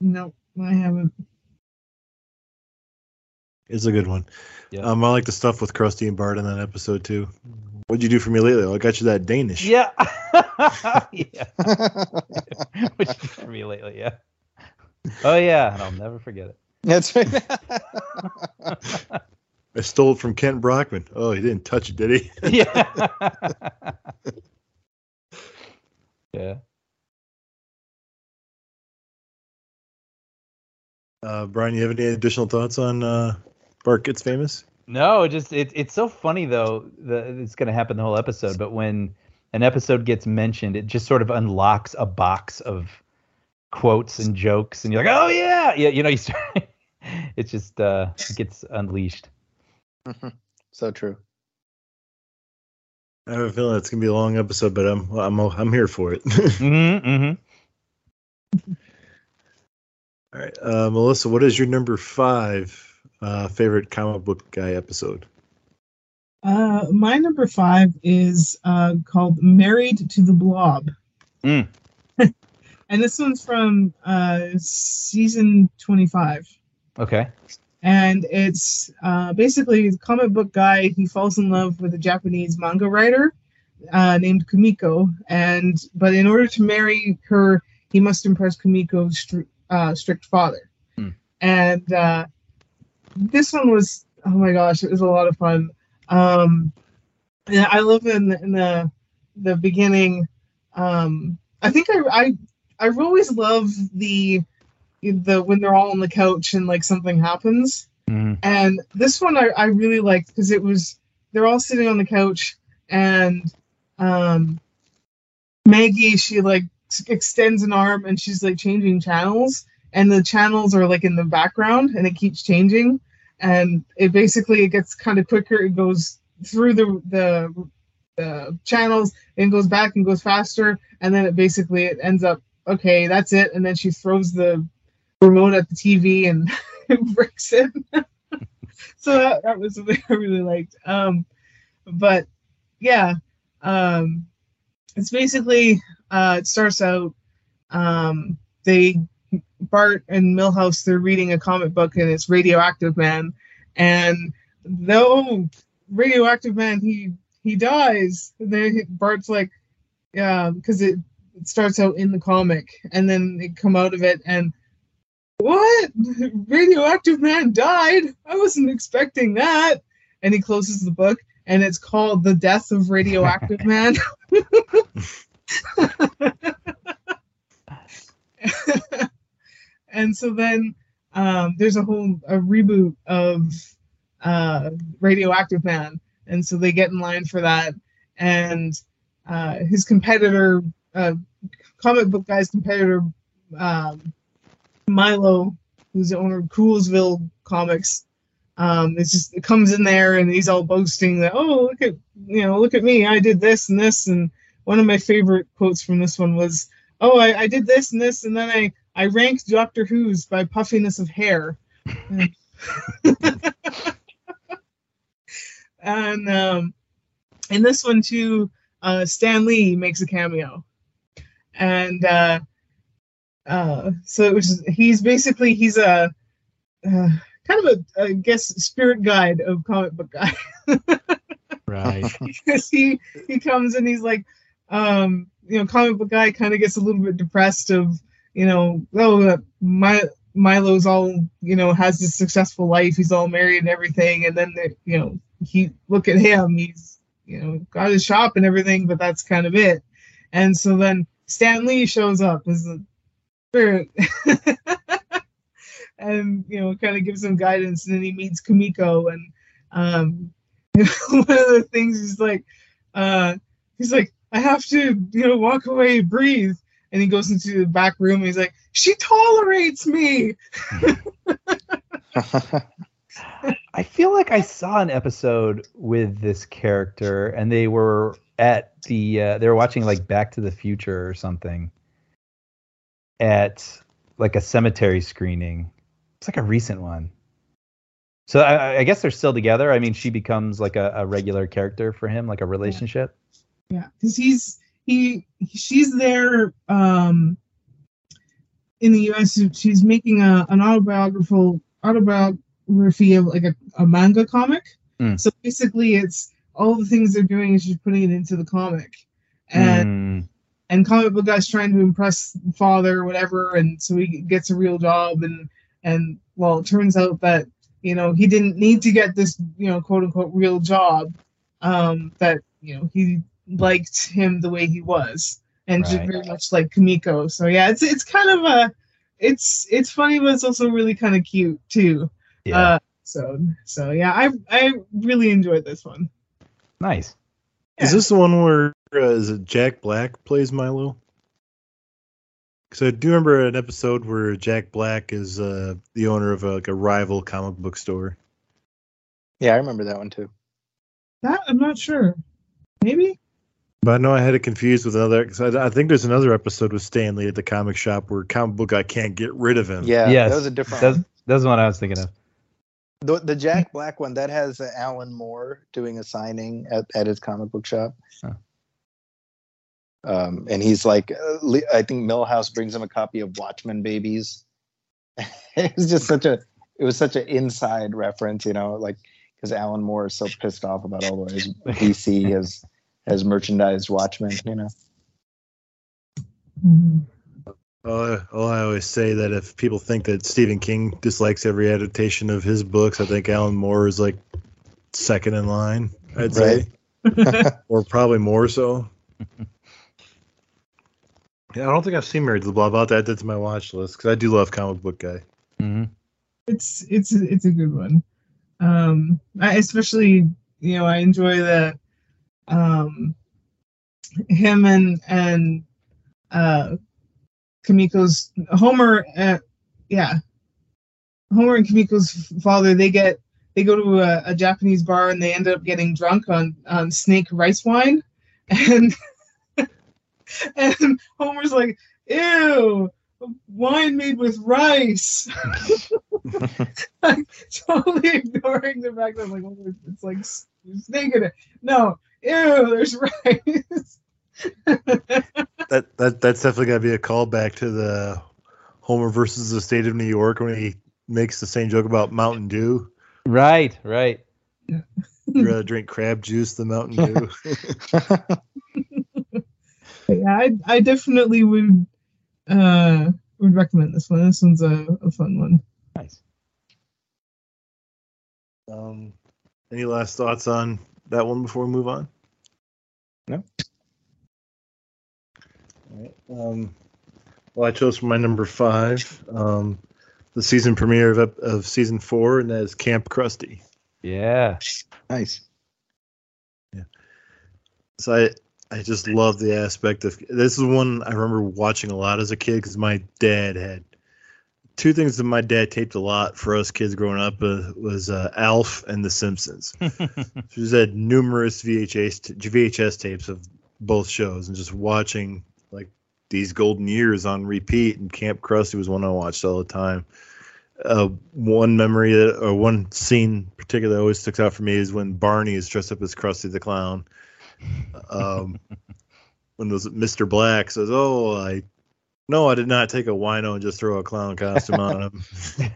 No, I haven't. It's a good one. Yeah. Um, I like the stuff with Krusty and Bart in that episode too. What'd you do for me lately? Oh, I got you that Danish. yeah. yeah. Which is for me lately. Yeah. Oh yeah, and I'll never forget it. That's right. I stole it from Kent Brockman. Oh, he didn't touch it, did he? Yeah. yeah. Uh, Brian, you have any additional thoughts on uh, Bart gets famous? No, it just it, it's so funny though. The, it's going to happen the whole episode, but when an episode gets mentioned, it just sort of unlocks a box of quotes and jokes, and you're like, oh yeah, yeah. You know, you start. it just uh, gets unleashed. so true. I have a feeling it's gonna be a long episode, but I'm I'm I'm here for it. Mm-hmm, mm-hmm. All right, uh, Melissa, what is your number five uh, favorite comic book guy episode? Uh, my number five is uh, called "Married to the Blob," Mm. and this one's from uh, season twenty-five. Okay. And it's uh, basically a comic book guy. He falls in love with a Japanese manga writer uh, named Kumiko, and but in order to marry her, he must impress Kumiko's stri- uh, strict father. Hmm. And uh, this one was oh my gosh, it was a lot of fun. Um, I love in the, in the the beginning. Um, I think I I I've always loved the the when they're all on the couch and like something happens. Mhm. And this one I, I really liked because it was they're all sitting on the couch and um Maggie she like extends an arm and she's like changing channels and the channels are like in the background and it keeps changing and it basically it gets kind of quicker it goes through the the the channels and goes back and goes faster and then it basically it ends up okay that's it and then she throws the remote at the TV and breaks it. so that, that was something I really liked. Um, but yeah, um, it's basically uh, it starts out um, they Bart and Milhouse they're reading a comic book and it's Radioactive Man, and though Radioactive Man he he dies. Then Bart's like, yeah, because it, it starts out in the comic and then they come out of it and what? Radioactive Man died? I wasn't expecting that. And he closes the book, and it's called The Death of Radioactive Man. and so then um, there's a whole a reboot of uh, Radioactive Man, and so they get in line for that. And uh, his competitor, uh, comic book guy's competitor, um, Milo, who's the owner of Coolsville Comics, um, it's just it comes in there and he's all boasting that oh look at you know look at me I did this and this and one of my favorite quotes from this one was oh I, I did this and this and then I I ranked Doctor Who's by puffiness of hair. and um, in this one too, uh, Stan Lee makes a cameo, and uh, uh, so it was. He's basically he's a uh, kind of a I guess spirit guide of comic book guy. Right. because he he comes and he's like um you know comic book guy kind of gets a little bit depressed of you know oh uh, my milo's all you know has this successful life he's all married and everything and then you know he look at him he's you know got his shop and everything but that's kind of it and so then stan lee shows up as the spirit and you know kind of gives him guidance and then he meets Kumiko and um one of the things is like uh he's like i have to you know walk away breathe. And he goes into the back room and he's like she tolerates me. I feel like I saw an episode with this character, and they were at the uh, they were watching like Back to the Future or something at like a cemetery screening. It's like a recent one. So I, I guess they're still together. I mean, she becomes like a, a regular character for him, like a relationship. yeah because he's he she's there um in the us she's making a an autobiographical autobiography of like a, a manga comic Mm. so basically it's all the things they're doing is she's putting it into the comic and Mm, and comic book guy's trying to impress father or whatever and so he gets a real job and and well it turns out that you know he didn't need to get this you know quote unquote real job um that you know he liked him the way he was and Right. very much like Kumiko so yeah it's it's kind of a it's it's funny but it's also really kind of cute too yeah, uh so so yeah i i really enjoyed this one nice. Is this the one where uh, is it Jack Black plays Milo? Because I do remember an episode where Jack Black is uh, the owner of a, like a rival comic book store. yeah, I remember that one too. that i'm not sure maybe But I know I had it confused with another. Cause I, I think there's another episode with Stan Lee at the comic shop where comic book guy can't get rid of him. Yeah, yes, that was a different That's, one. that's the one I was thinking of. The, the Jack Black one that has uh, Alan Moore doing a signing at, at his comic book shop. Huh. Um, and he's like, uh, I think Milhouse brings him a copy of Watchmen Babies. it was just such a, it was such an inside reference, you know, like because Alan Moore is so pissed off about all the ways DC has has merchandised Watchmen, you know. Oh, oh, I always say that if people think that Stephen King dislikes every adaptation of his books, I think Alan Moore is like second in line. I'd say, or probably more so. Yeah, I don't think I've seen Married to the Blob. I'll have to add that to my watch list because I do love comic book guy. hmm it's it's it's a good one. Um, I especially you know I enjoy the um him and and uh Kumiko's Homer. Uh, yeah, Homer and Kumiko's father. They get they go to a, a Japanese bar and they end up getting drunk on on snake rice wine, and and Homer's like, "Ew, wine made with rice." like, totally ignoring the fact that I'm like, oh, it's- it's like snake in it. No, ew, there's rice. That that that's definitely got to be a callback to the Homer versus the state of New York when he makes the same joke about Mountain Dew. Right, right. You'd rather drink crab juice than Mountain Dew. yeah, I, I definitely would uh would recommend this one. This one's a, a fun one. Nice. um, any last thoughts on that one before we move on? No. All right. Um, well, I chose for my number five um, the season premiere of, of season four, and that is Camp Krusty. Yeah. nice. Yeah. So I I just love the aspect of this is one I remember watching a lot as a kid because my dad had two things that my dad taped a lot for us kids growing up uh, was uh, Alf and The Simpsons. She's had numerous VHS t- VHS tapes of both shows, and just watching like these golden years on repeat. And Camp Krusty was one I watched all the time. Uh, one memory that, or one scene particular that always sticks out for me is when Barney is dressed up as Krusty the Clown. Um, when those Mr. Black says, "Oh, I no, I did not take a wino and just throw a clown costume on him."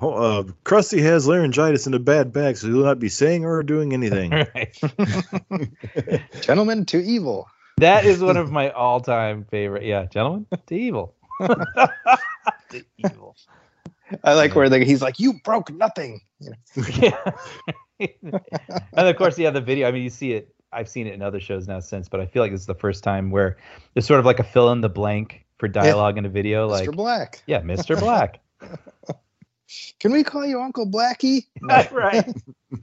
Oh, uh, Krusty has laryngitis and a bad back, so he will not be saying or doing anything. Right. Gentlemen to evil. That is one of my all-time favorite. Yeah, gentlemen, to evil. to evil. I like where the, he's like, "You broke nothing." You know, Yeah. and of course, yeah, the video. I mean, you see it. I've seen it in other shows now since, but I feel like this is the first time where there's sort of like a fill in the blank for dialogue in a video. Like, Mr. Black. yeah, Mr. Black. Can we call you Uncle Blackie? right.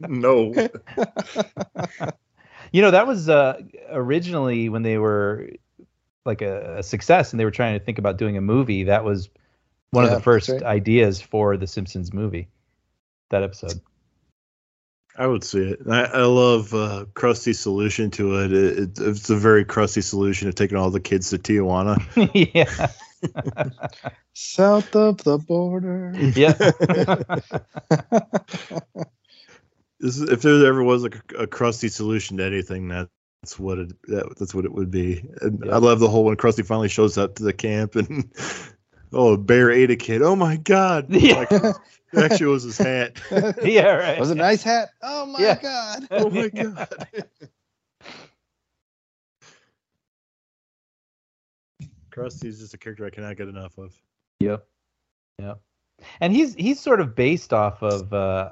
no, You know, that was uh, originally when they were like a, a success and they were trying to think about doing a movie. That was one Yeah, of the first right. ideas for the Simpsons movie. That episode. I would see it. I, I love uh, Krusty's solution to it. It, it. It's a very crusty solution of taking all the kids to Tijuana. yeah. South of the border. Yeah. This is, if there ever was like a, a crusty solution to anything, that's what it. That, that's what it would be. And Yeah. I love the whole when Krusty finally shows up to the camp and oh, a bear ate a kid. Oh my god! Yeah. Like, it actually was his hat. yeah, right. Was a nice hat? Oh my Yeah. god. Oh my god! Krusty's just a character I cannot get enough of. Yep. Yep. And he's he's sort of based off of uh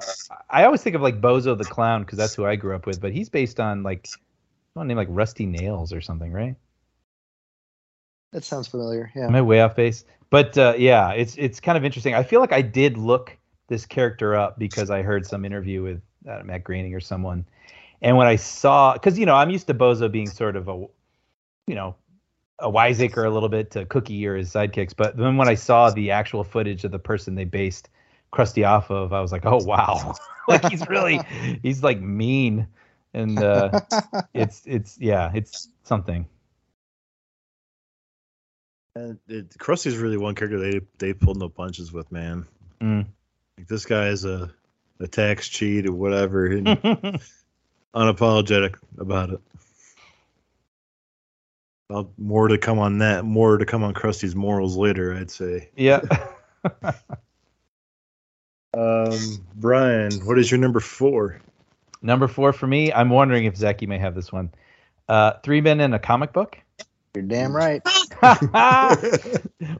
I always think of like Bozo the Clown because that's who I grew up with, but he's based on like one name like Rusty Nails or something, right? That sounds familiar. Yeah. Am I way off base? But uh, yeah, it's it's kind of interesting. I feel like I did look this character up because I heard some interview with uh, Matt Groening or someone, and when I saw, because you know I'm used to Bozo being sort of a, you know, a wiseacre a little bit to Cookie or his sidekicks, but then when I saw the actual footage of the person they based Krusty off of, I was like, oh wow, like he's really he's like mean, and uh, it's it's yeah, it's something. And it, Krusty's really one character they they pulled no punches with, man. Mm. Like this guy is a a tax cheat or whatever, and unapologetic about it. Well, more to come on that. More to come on Krusty's morals later, I'd say. yeah. Um, Brian, what is your number four? Number four for me, I'm wondering if Zaki may have this one. Uh, three men in a comic book. You're damn right.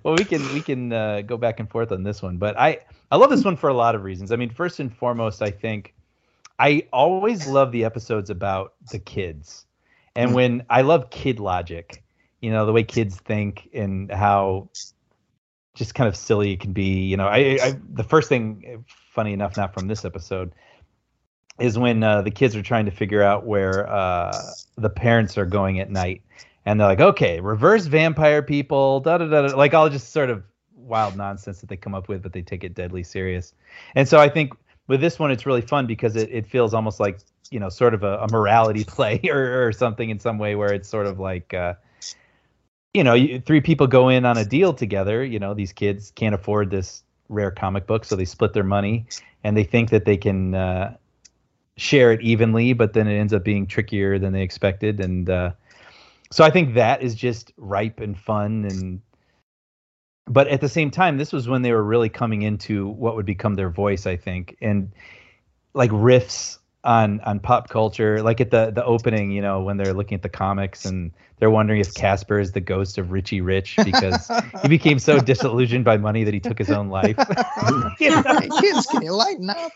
well, we can we can uh, go back and forth on this one, but I I love this one for a lot of reasons. I mean, first and foremost, I think I always love the episodes about the kids, and when I love kid logic, you know, the way kids think and how just kind of silly it can be. You know, I, I the first thing, funny enough, not from this episode, is when uh, the kids are trying to figure out where uh, the parents are going at night, and they're like, "Okay, reverse vampire people," da da da, da like all just sort of wild nonsense that they come up with, but they take it deadly serious. And so I think with this one, it's really fun because it, it feels almost like you know, sort of a, a morality play or, or something in some way where it's sort of like. Uh, you know, three people go in on a deal together. You know, these kids can't afford this rare comic book, so they split their money, and they think that they can uh, share it evenly, but then it ends up being trickier than they expected. And uh, so I think that is just ripe and fun. And but at the same time, this was when they were really coming into what would become their voice, I think, and like riffs on on pop culture like at the the opening you know when they're looking at the comics and they're wondering if casper is the ghost of richie rich because he became so disillusioned by money that he took his own life You know? Kids, can you lighten up?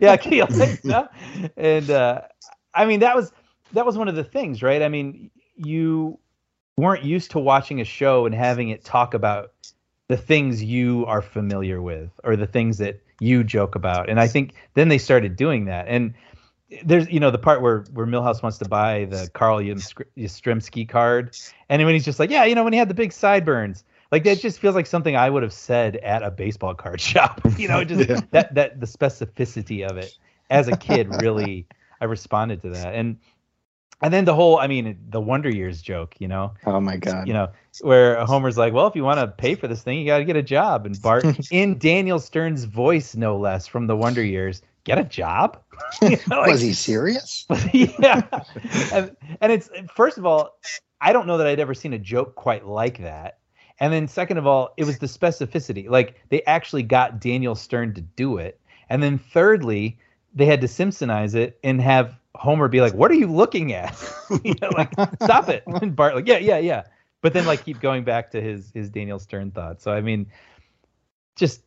yeah, can you like that? And uh, I mean, that was that was one of the things, right? I mean, you weren't used to watching a show and having it talk about the things you are familiar with or the things that you joke about. And I think then they started doing that. And there's, you know, the part where where Milhouse wants to buy the Carl Yastr- Yastrzemski card, and when he's just like, yeah, you know, when he had the big sideburns. Like that just feels like something I would have said at a baseball card shop. You know, just Yeah. that that the specificity of it as a kid really I responded to that. And and then the whole I mean the Wonder Years joke, you know. Oh my god. You know, where Homer's like, "Well, if you want to pay for this thing, you got to get a job." And Bart, in Daniel Stern's voice, no less, from the Wonder Years, get a job. You know, like- was he serious? yeah, and, and it's first of all, I don't know that I'd ever seen a joke quite like that. And then second of all, it was the specificity. Like they actually got Daniel Stern to do it. And then thirdly, they had to Simpsonize it and have Homer be like, "What are you looking at?" you know, like, "Stop it!" And Bart like, "Yeah, yeah, yeah." But then like keep going back to his his Daniel Stern thoughts. So I mean, just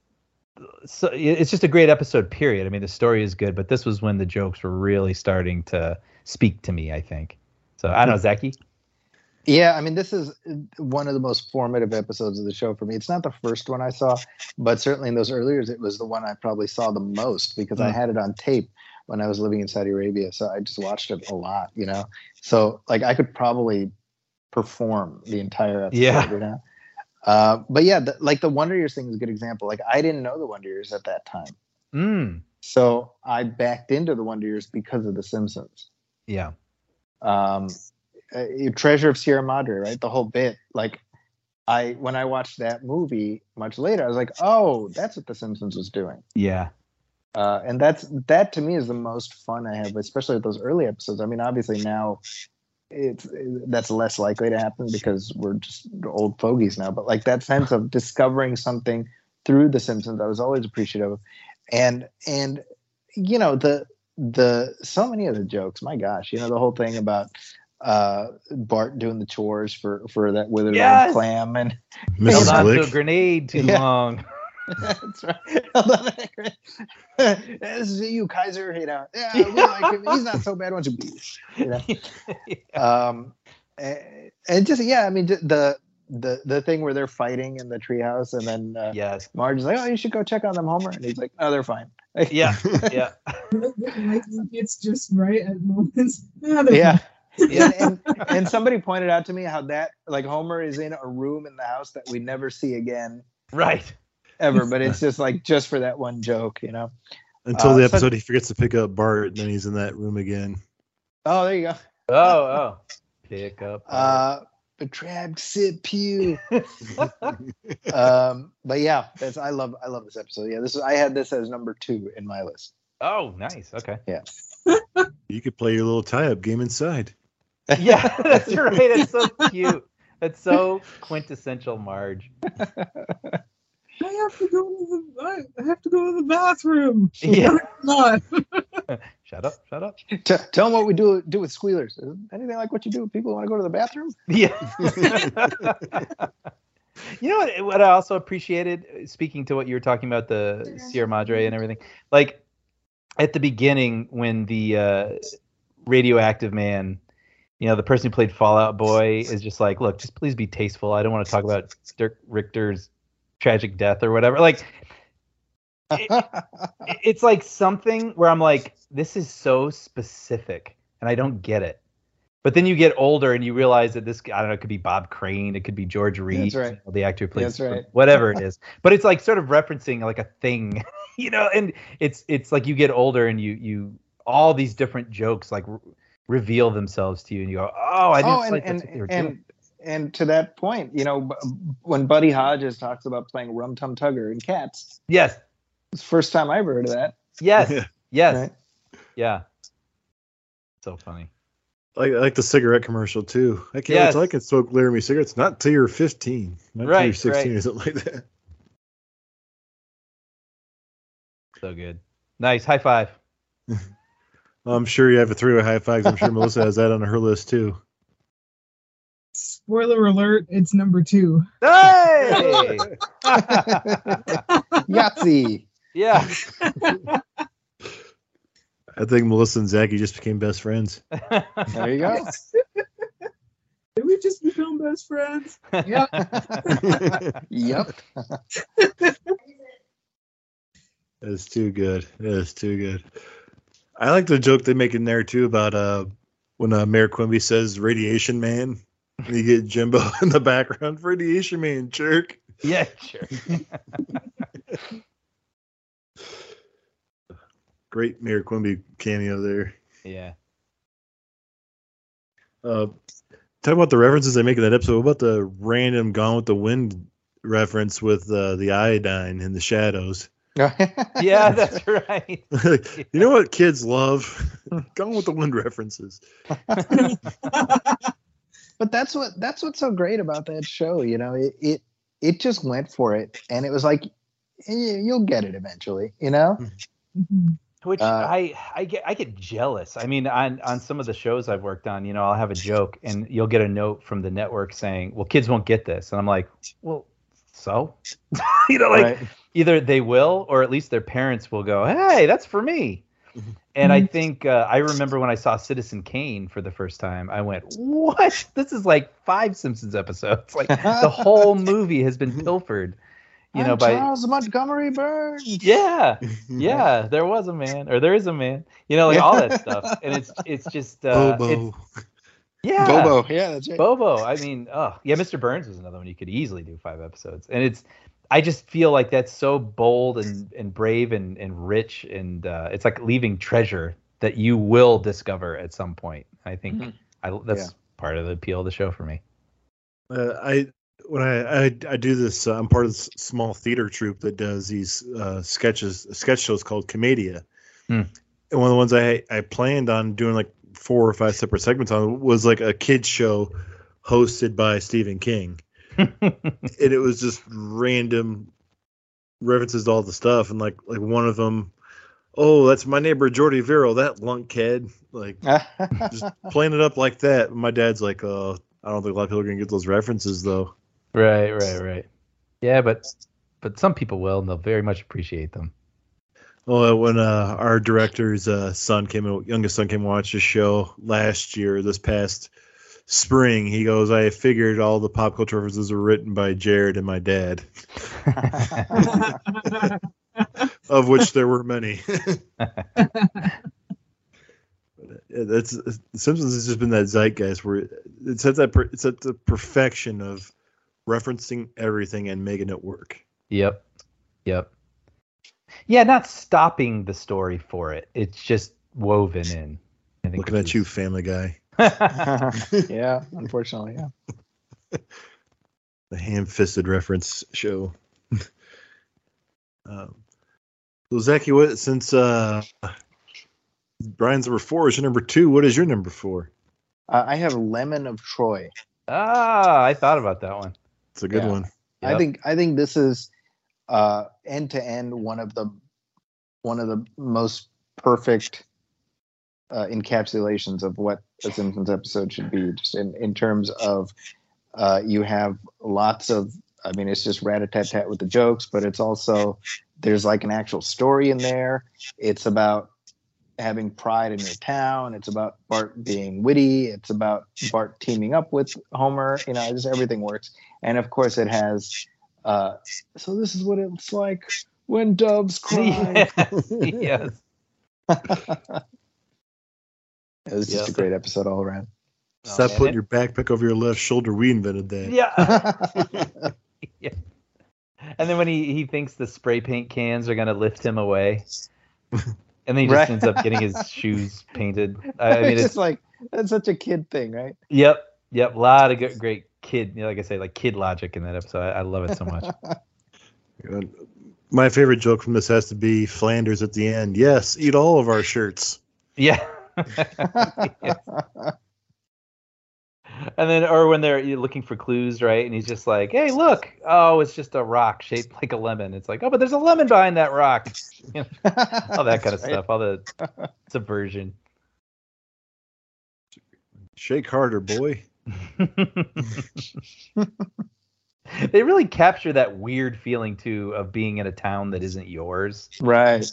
so it's just a great episode. Period. I mean, the story is good, but this was when the jokes were really starting to speak to me. I think. So I don't know, Zaki. Yeah, I mean, this is one of the most formative episodes of the show for me. It's not the first one I saw, but certainly in those earlier, years, it was the one I probably saw the most because I Mm. had it on tape when I was living in Saudi Arabia. So I just watched it a lot, you know? So, like, I could probably perform the entire episode, Yeah. you know? Uh, but yeah, the, like the Wonder Years thing is a good example. Like, I didn't know the Wonder Years at that time. Mm. So I backed into the Wonder Years because of The Simpsons Yeah. um uh, treasure of sierra madre right the whole bit like i when i watched that movie much later i was like oh that's what the simpsons was doing Yeah. Uh and that's that to me is the most fun i have especially with those early episodes i mean obviously now it's that's less likely to happen because we're just old fogies now but like that sense of discovering something through the simpsons i was always appreciative of and and you know the the so many of the jokes my gosh you know the whole thing about uh bart doing the chores for for that withered Yes! old clam and Held Mrs. on to a grenade too Yeah. long. That's right Hold on. this is you kaiser you know yeah, we like him. he's not so bad once you you know um and, and just yeah i mean the the the thing where they're fighting in the treehouse and then uh, yes. marge is like oh you should go check on them homer and he's like oh they're fine Yeah. Yeah. Like, it's just right at moments. They're yeah Yeah. and, and and somebody pointed out to me how that like homer is in a room in the house that we never see again Right. Ever but it's just like just for that one joke you know Until Uh, the so- episode he forgets to pick up Bart, and then he's in that room again. oh there you go Oh, oh. Pick up. uh betrayed sid pew um but yeah that's i love i love this episode yeah this is i had this as number two in my list oh, nice. Okay. Yeah. you could play your little tie-up game inside. Yeah, that's right. It's so cute. That's so quintessential Marge. I have to go to the. I- I have to go to the bathroom. Yeah. Not. Shut up. Shut up. T- tell them what we do do with squealers Is it anything like what you do with people who want to go to the bathroom Yeah. you know what? What I also appreciated, speaking to what you were talking about the Sierra Madre and everything, like at the beginning when the uh, radioactive man, you know, the person who played Fallout Boy is just like, look, just please be tasteful. I don't want to talk about Dirk Richter's tragic death or whatever. Like, it- it's like something where I'm like, this is so specific, and I don't get it. But then you get older and you realize that this, I don't know, it could be Bob Crane, it could be George Reed, That's right. you know, the actor who plays That's right. whatever it is. But it's like sort of referencing like a thing, you know. And it's it's like you get older and you you all these different jokes like re- reveal themselves to you, and you go, oh, I didn't oh, and like and that's what they were and, doing. And to that point, you know, b- when Buddy Hodges talks about playing Rum Tum Tugger in Cats, Yes, it's the first time I ever heard of that. yes, yes, Right. yeah. So funny. I like the cigarette commercial too. I can't Yes. wait till I can smoke Laramie cigarettes. Not till you're 15. Not till Right, you're 16 right. or something like that. So good. Nice. High five. I'm sure you have a three-way high five. 'cause I'm sure Melissa has that on her list too. Spoiler alert, it's number two. Hey! Yahtzee. yeah. I think Melissa and Zaki just became best friends. There you go. Did we just become best friends? Yep. yep. That's too good. That's too good. I like the joke they make in there too about uh when uh, Mayor Quimby says "radiation man." And you get Jimbo in the background. for Radiation man, jerk. Yeah, sure. Great Mayor Quimby cameo there. yeah. Uh, talk about the references they make in that episode. What about the random Gone with the Wind reference with uh, the iodine in the shadows? Yeah, that's right. you know what kids love? Gone with the Wind references. But that's what that's what's so great about that show you know it it, it just went for it and it was like "Eh, you'll get it eventually you know Mhm. Which Uh, I I get I get jealous. I mean, on on some of the shows I've worked on, you know, I'll have a joke and you'll get a note from the network saying, "Well, kids won't get this," and I'm like, "Well, so," you know, like Right. either they will or at least their parents will go, "Hey, that's for me." Mhm. And I think uh, I remember when I saw Citizen Kane for the first time, I went, "What? This is like five Simpsons episodes. Like the whole movie has been pilfered." You know, I'm by Charles Montgomery Burns yeah, yeah, there was a man, or there is a man. You know, like all that stuff, and it's it's just uh, Bobo. it's, yeah, Bobo yeah that's right Bobo. I mean, oh yeah, Mr. Burns was another one you could easily do five episodes, and it's. I just feel like that's so bold and and brave and and rich, and uh, it's like leaving treasure that you will discover at some point. I think Mhm. I that's Yeah. part of the appeal of the show for me. Uh, I when I, I I do this, uh, I'm part of this small theater troupe that does these uh, sketches, sketch shows called Commedia. Hmm. And one of the ones I I planned on doing like four or five separate segments on was like a kids show hosted by Stephen King, and it was just random references to all the stuff, and like like one of them, oh, that's my neighbor Jordy Vero, that lunkhead, like just playing it up like that. My dad's like, uh, I don't think a lot of people are gonna get those references though. right, right, right. Yeah, but but some people will, and they'll very much appreciate them. Well, when uh, our director's uh, son came, in, youngest son came and watched the show last year, this past spring, he goes, "I figured all the pop culture references were written by Jared and my dad, of which there were many." That's Simpsons has just been that zeitgeist where it's at that per, it's at the perfection of referencing everything and making it work. Yep. Yep. Yeah, not stopping the story for it. It's just woven in. I think Looking at you, Family Guy, yeah unfortunately yeah the ham-fisted reference show. um, so Zaki, what since uh, Brian's number four is your number two, what is your number four? uh, i have lemon of troy ah, I thought about that one. It's a good Yeah. one. I think I think this is uh end to end one of the one of the most perfect uh, encapsulations of what a Simpsons episode should be, just in, in terms of uh, you have lots of I mean it's just rat a tat tat with the jokes, but it's also there's like an actual story in there. It's about having pride in your town. It's about Bart being witty. It's about Bart teaming up with Homer. You know, just everything works. And of course, it has. Uh, so this is what it's like when doves cry. yes. It was just Yeah. a great episode all around. Stop man. putting your backpack over your left shoulder. We invented that. Yeah. yeah. And then when he, he thinks the spray paint cans are gonna lift him away, and then he just Right. ends up getting his shoes painted. I, I mean, it's it's just like that's such a kid thing, right? yep, yep. A lot of good, great kid, you know, like I say, like kid logic in that episode. I, I love it so much. Uh, My favorite joke from this has to be Flanders at the end. Yes, eat all of our shirts. yeah. And then, or when they're looking for clues, right? And he's just like, "Hey, look! Oh, it's just a rock shaped like a lemon." It's like, "Oh, but there's a lemon behind that rock." You know, all that kind of right. stuff, all the subversion. Shake harder, boy. they really capture that weird feeling too of being in a town that isn't yours. Right.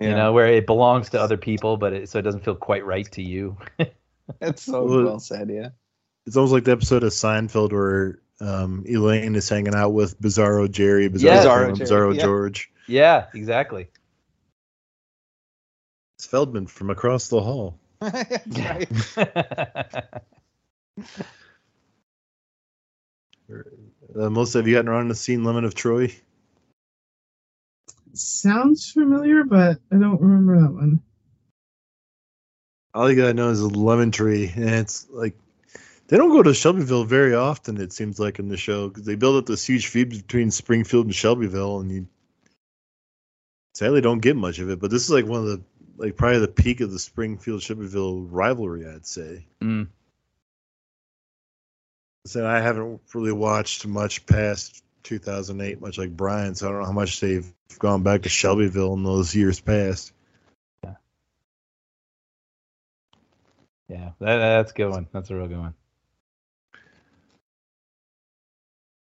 You know, where it belongs to other people, but it, so it doesn't feel quite right to you. it's so Well, well said. Yeah. It's almost like the episode of Seinfeld where um, Elaine is hanging out with Bizarro Jerry, Bizarro, Yes. Grandma, Bizarro Jerry, Bizarro yeah. George. yeah, exactly. It's Feldman from across the hall. That's right. Uh, Melissa, have you gotten around to seeing Lemon of Troy? Sounds familiar, but I don't remember that one. All you gotta know is a lemon tree, and it's like they don't go to Shelbyville very often. It seems like in the show because they build up this huge feud between Springfield and Shelbyville, and you sadly don't get much of it. But this is like one of the like probably the peak of the Springfield Shelbyville rivalry, I'd say. Mm. So I haven't really watched much past 2008, much like Brian. So I don't know how much they've gone back to Shelbyville in those years past. Yeah, that, that's a good one. That's a real good one.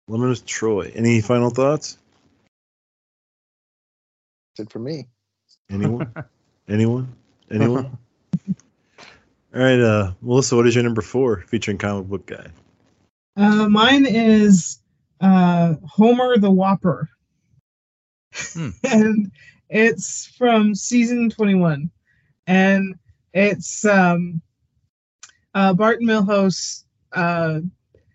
Lemon of Troy. Any final thoughts? That's it for me. Anyone? Anyone? Anyone? All right, uh, Melissa, what is your number four featuring comic book guy? Uh, mine is uh, Homer the Whopper. Hmm. and it's from season 21. And it's um, uh, Bart and Milhouse. Uh,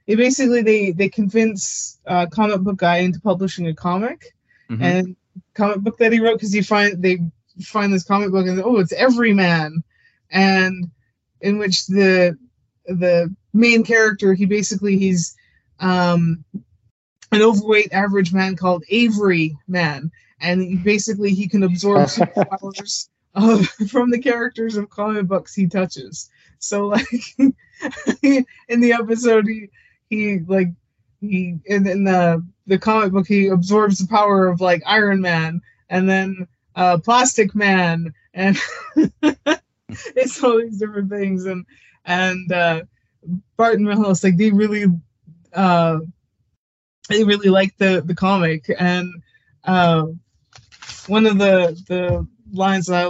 it basically they they convince uh, comic book guy into publishing a comic Mhm. and comic book that he wrote because you find they find this comic book and oh it's Everyman, and in which the the main character he basically he's um an overweight average man called Avery Man, and basically he can absorb superpowers of, from the characters of comic books he touches. So like in the episode he he like he in, in the the comic book he absorbs the power of like Iron Man and then uh Plastic Man and it's all these different things and and uh Barton Milhouse like they really uh they really like the the comic. And uh one of the the lines that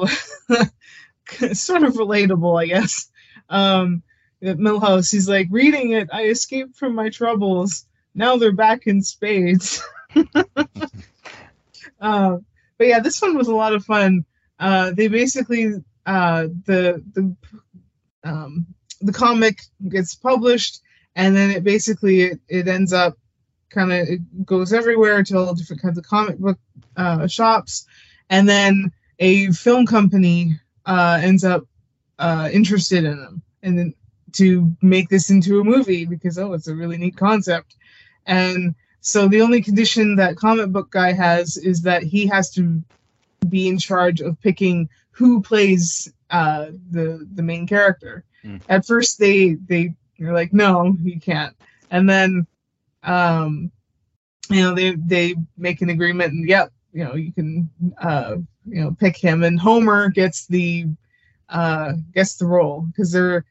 I sort of relatable I guess um at Milhouse he's like reading it I escaped from my troubles. Now they're back in spades. Uh, but yeah this one was a lot of fun. Uh they basically uh the the um the comic gets published and then it basically it, it ends up kind of it goes everywhere to all different kinds of comic book uh, shops. And then a film company uh, ends up uh, interested in them and then to make this into a movie because oh it's a really neat concept. And so the only condition that comic book guy has is that he has to be in charge of picking who plays uh, the the main character. Mm. at first they they you're like no you can't. And then um you know they they make an agreement and yep you know you can uh you know pick him and homer gets the uh gets the role. Because they're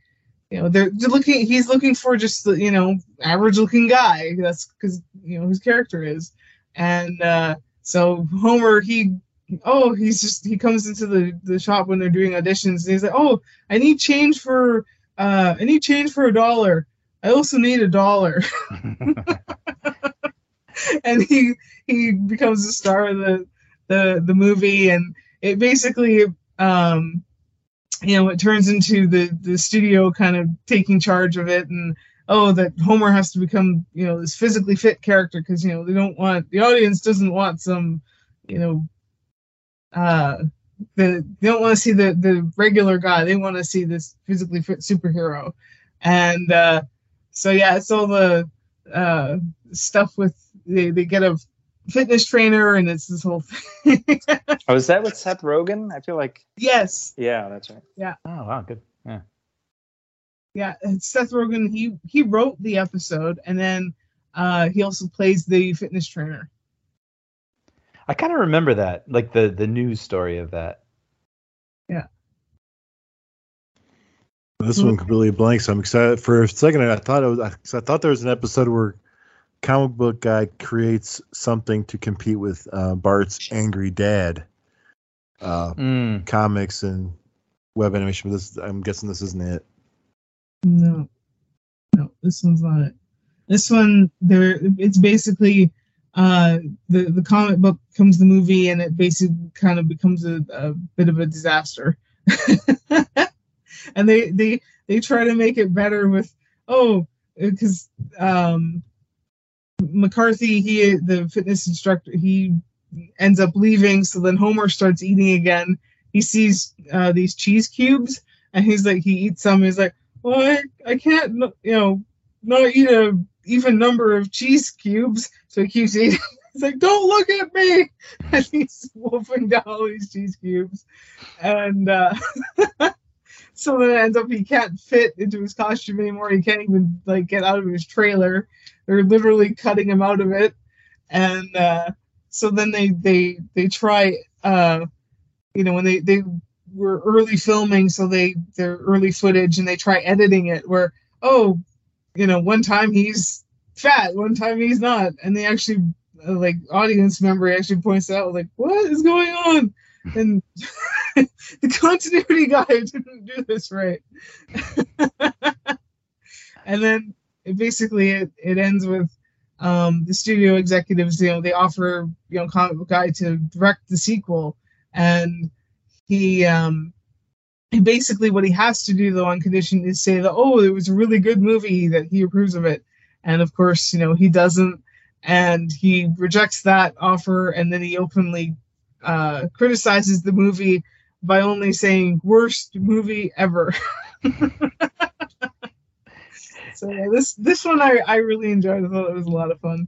you know they're, looking he's looking for just the you know average looking guy. That's because you know his character is. And uh so homer he oh he's just he comes into the the shop when they're doing auditions and he's like oh i need change for uh i need change for a dollar i also need a dollar. And he he becomes the star of the the the movie. And it basically um you know it turns into the the studio kind of taking charge of it. And oh that homer has to become you know this physically fit character because you know they don't want the audience doesn't want some you know uh the they don't want to see the the regular guy. They want to see this physically fit superhero. And uh so yeah it's all the uh stuff with they, they get a fitness trainer and it's this whole thing Oh, is that with Seth Rogen? I feel like yes yeah, that's right. Yeah. Oh wow, good. Yeah. yeah seth rogen he he wrote the episode and then uh he also plays the fitness trainer I kind of remember that, like the the news story of that. This one completely blank, so I'm excited. For a second, I thought it was. I, 'cause I thought there was an episode where comic book guy creates something to compete with uh, Bart's angry dad. Uh, Mm. comics and web animation, but this I'm guessing this isn't it. no no this one's not it this one there it's basically uh the the comic book comes the movie and it basically kind of becomes a, a bit of a disaster and they they they try to make it better with oh because um McCarthy, he the fitness instructor, he ends up leaving. So then Homer starts eating again. He sees uh, these cheese cubes, and he's like, he eats some. He's like, well, I, I can't, you know, not eat a even number of cheese cubes. So he keeps eating. He's like, don't look at me, and he's wolfing down all these cheese cubes, and uh, so then it ends up he can't fit into his costume anymore. He can't even like get out of his trailer. They're literally cutting him out of it, and uh, so then they they they try uh you know when they they were early filming so they their early footage and they try editing it where oh you know one time he's fat one time he's not and they actually uh, like audience member actually points out like what is going on and the continuity guy didn't do this right. And then it basically it, it ends with um, the studio executives, you know, they offer you know comic book guy to direct the sequel, and he um, he basically what he has to do though on condition is say that oh it was a really good movie that he approves of it, and of course you know he doesn't, and he rejects that offer, and then he openly uh, criticizes the movie by only saying worst movie ever. so yeah, this this one I, I really enjoyed. I thought it was a lot of fun.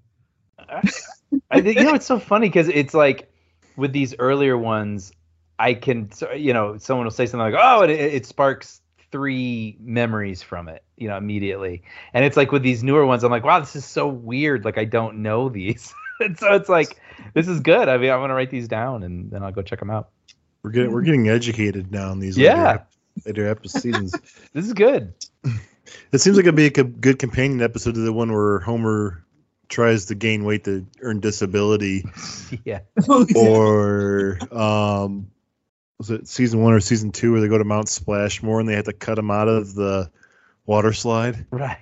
I think you know it's so funny because it's like with these earlier ones, I can you know someone will say something like, "Oh, it, it sparks three memories from it," you know, immediately. And it's like with these newer ones, I'm like, "Wow, this is so weird. Like I don't know these." and so it's like, this is good. I mean, I'm gonna write these down and then I'll go check them out. We're getting we're getting educated now in these Yeah. later, later episodes. This is good. it seems like it'd be a co- good companion episode to the one where Homer tries to gain weight to earn disability, yeah. or um, was it season one or season two where they go to Mount Splashmore and they have to cut him out of the water slide? Right.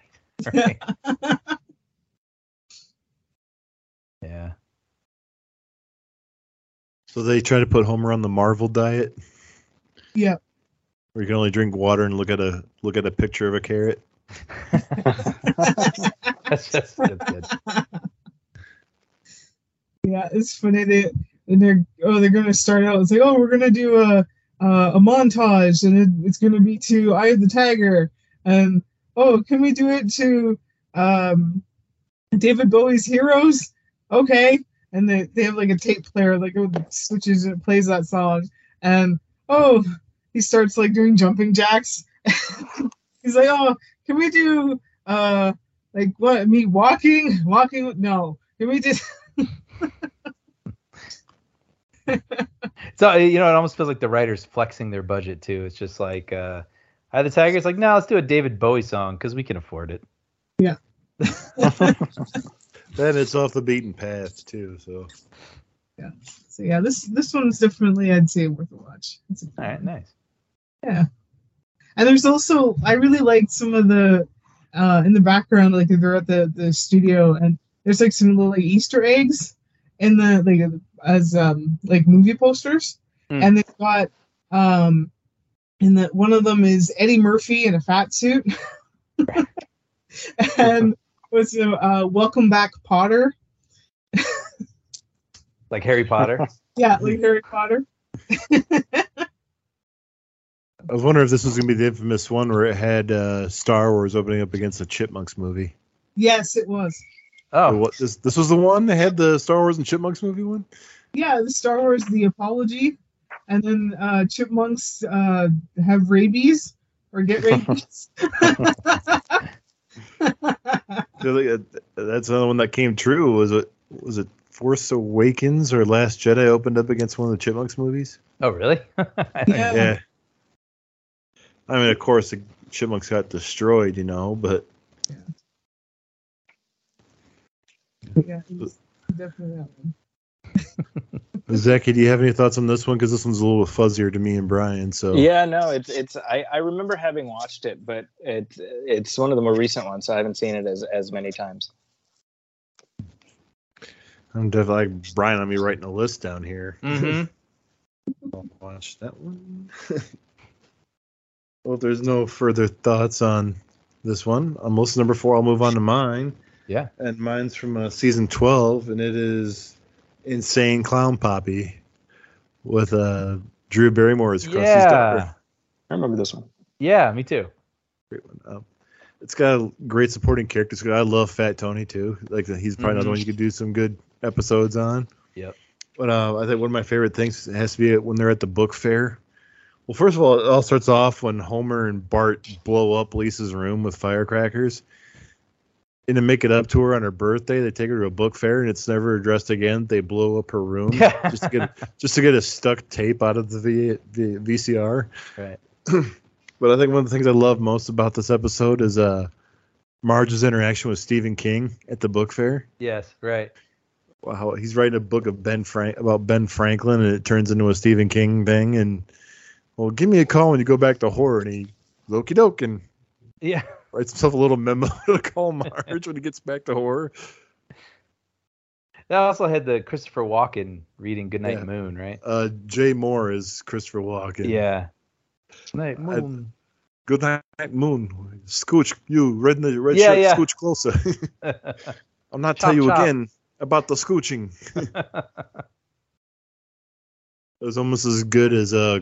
Right. Yeah. So they try to put Homer on the Marvel diet, yeah. where you can only drink water and look at a look at a picture of a carrot. That's just that's good. Yeah, it's funny they and they're oh they're gonna start out. It's like oh we're gonna do a a, a montage and it, it's gonna be to Eye of the Tiger and oh can we do it to um David Bowie's Heroes? Okay, and they they have like a tape player like it switches and it plays that song and oh he starts like doing jumping jacks. He's like oh can we do uh like what me walking walking no can we just So you know, it almost feels like the writers flexing their budget too. It's just like uh Eye of the Tiger. It's like, no, let's do a David Bowie song because we can afford it. Then it's off the beaten path too. So yeah, So yeah, this this one's definitely I'd say worth a watch. It's a All right, nice. Yeah, and there's also I really liked some of the uh in the background like they're at the the studio and there's like some little like Easter eggs in the like as um like movie posters Hmm. and they've got um and that one of them is Eddie Murphy in a fat suit and was uh, uh welcome back Potter Like Harry Potter. yeah like Harry Potter I was wondering if this was gonna be the infamous one where it had uh, Star Wars opening up against the Chipmunks movie. yes it was oh, what, this this was the one that had the Star Wars and Chipmunks movie one. yeah, the Star Wars The Apology, and then uh, chipmunks uh, have rabies or get rabies. They're like, uh, That's another one that came true. Was it was it Force Awakens or Last Jedi opened up against one of the Chipmunks movies? oh, really? I Yeah. Yeah. I mean, of course, the Chipmunks got destroyed, you know, but yeah, it's definitely that one. Zaki, do you have any thoughts on this one? Because this one's a little fuzzier to me and Brian. So Yeah, no, it's it's. I, I remember having watched it, but it it's one of the more recent ones, so I haven't seen it as as many times. I'm definitely like Brian. I'll be writing a list down here. Mhm. I'll watch that one. well, if there's no further thoughts on this one, on list number four, I'll move on to mine. Yeah. And mine's from uh, season 12, and it is Insane Clown Poppy with uh, Drew Barrymore as Krusty's Yeah. daughter. I remember this one. Yeah, me too. Great one. Um, it's got a great supporting characters. I love Fat Tony too. Like he's probably another Mhm. one you could do some good episodes on. Yep. But uh, I think one of my favorite things has to be when they're at the book fair. Well, first of all, it all starts off when Homer and Bart blow up Lisa's room with firecrackers. And to make it up to her on her birthday, they take her to a book fair, and it's never addressed again. They blow up her room just to get just to get a stuck tape out of the, v, the VCR. Right. But I think one of the things I love most about this episode is uh, Marge's interaction with Stephen King at the book fair. Yes, right. Wow, he's writing a book of Ben Frank about Ben Franklin, and it turns into a Stephen King thing. And well, give me a call when you go back to horror. And he, okey doke, and Yeah. writes himself a little memo to call Marge when he gets back to horror. That also had the Christopher Walken reading Goodnight Yeah. Moon, right? Uh, Jay Mohr is Christopher Walken. Yeah. Night Moon. Good night, Moon. Scooch, you red, red Yeah, shirt, yeah. scooch closer. I'll not Chop, tell you chop. again about the scooching. It was almost as good as uh,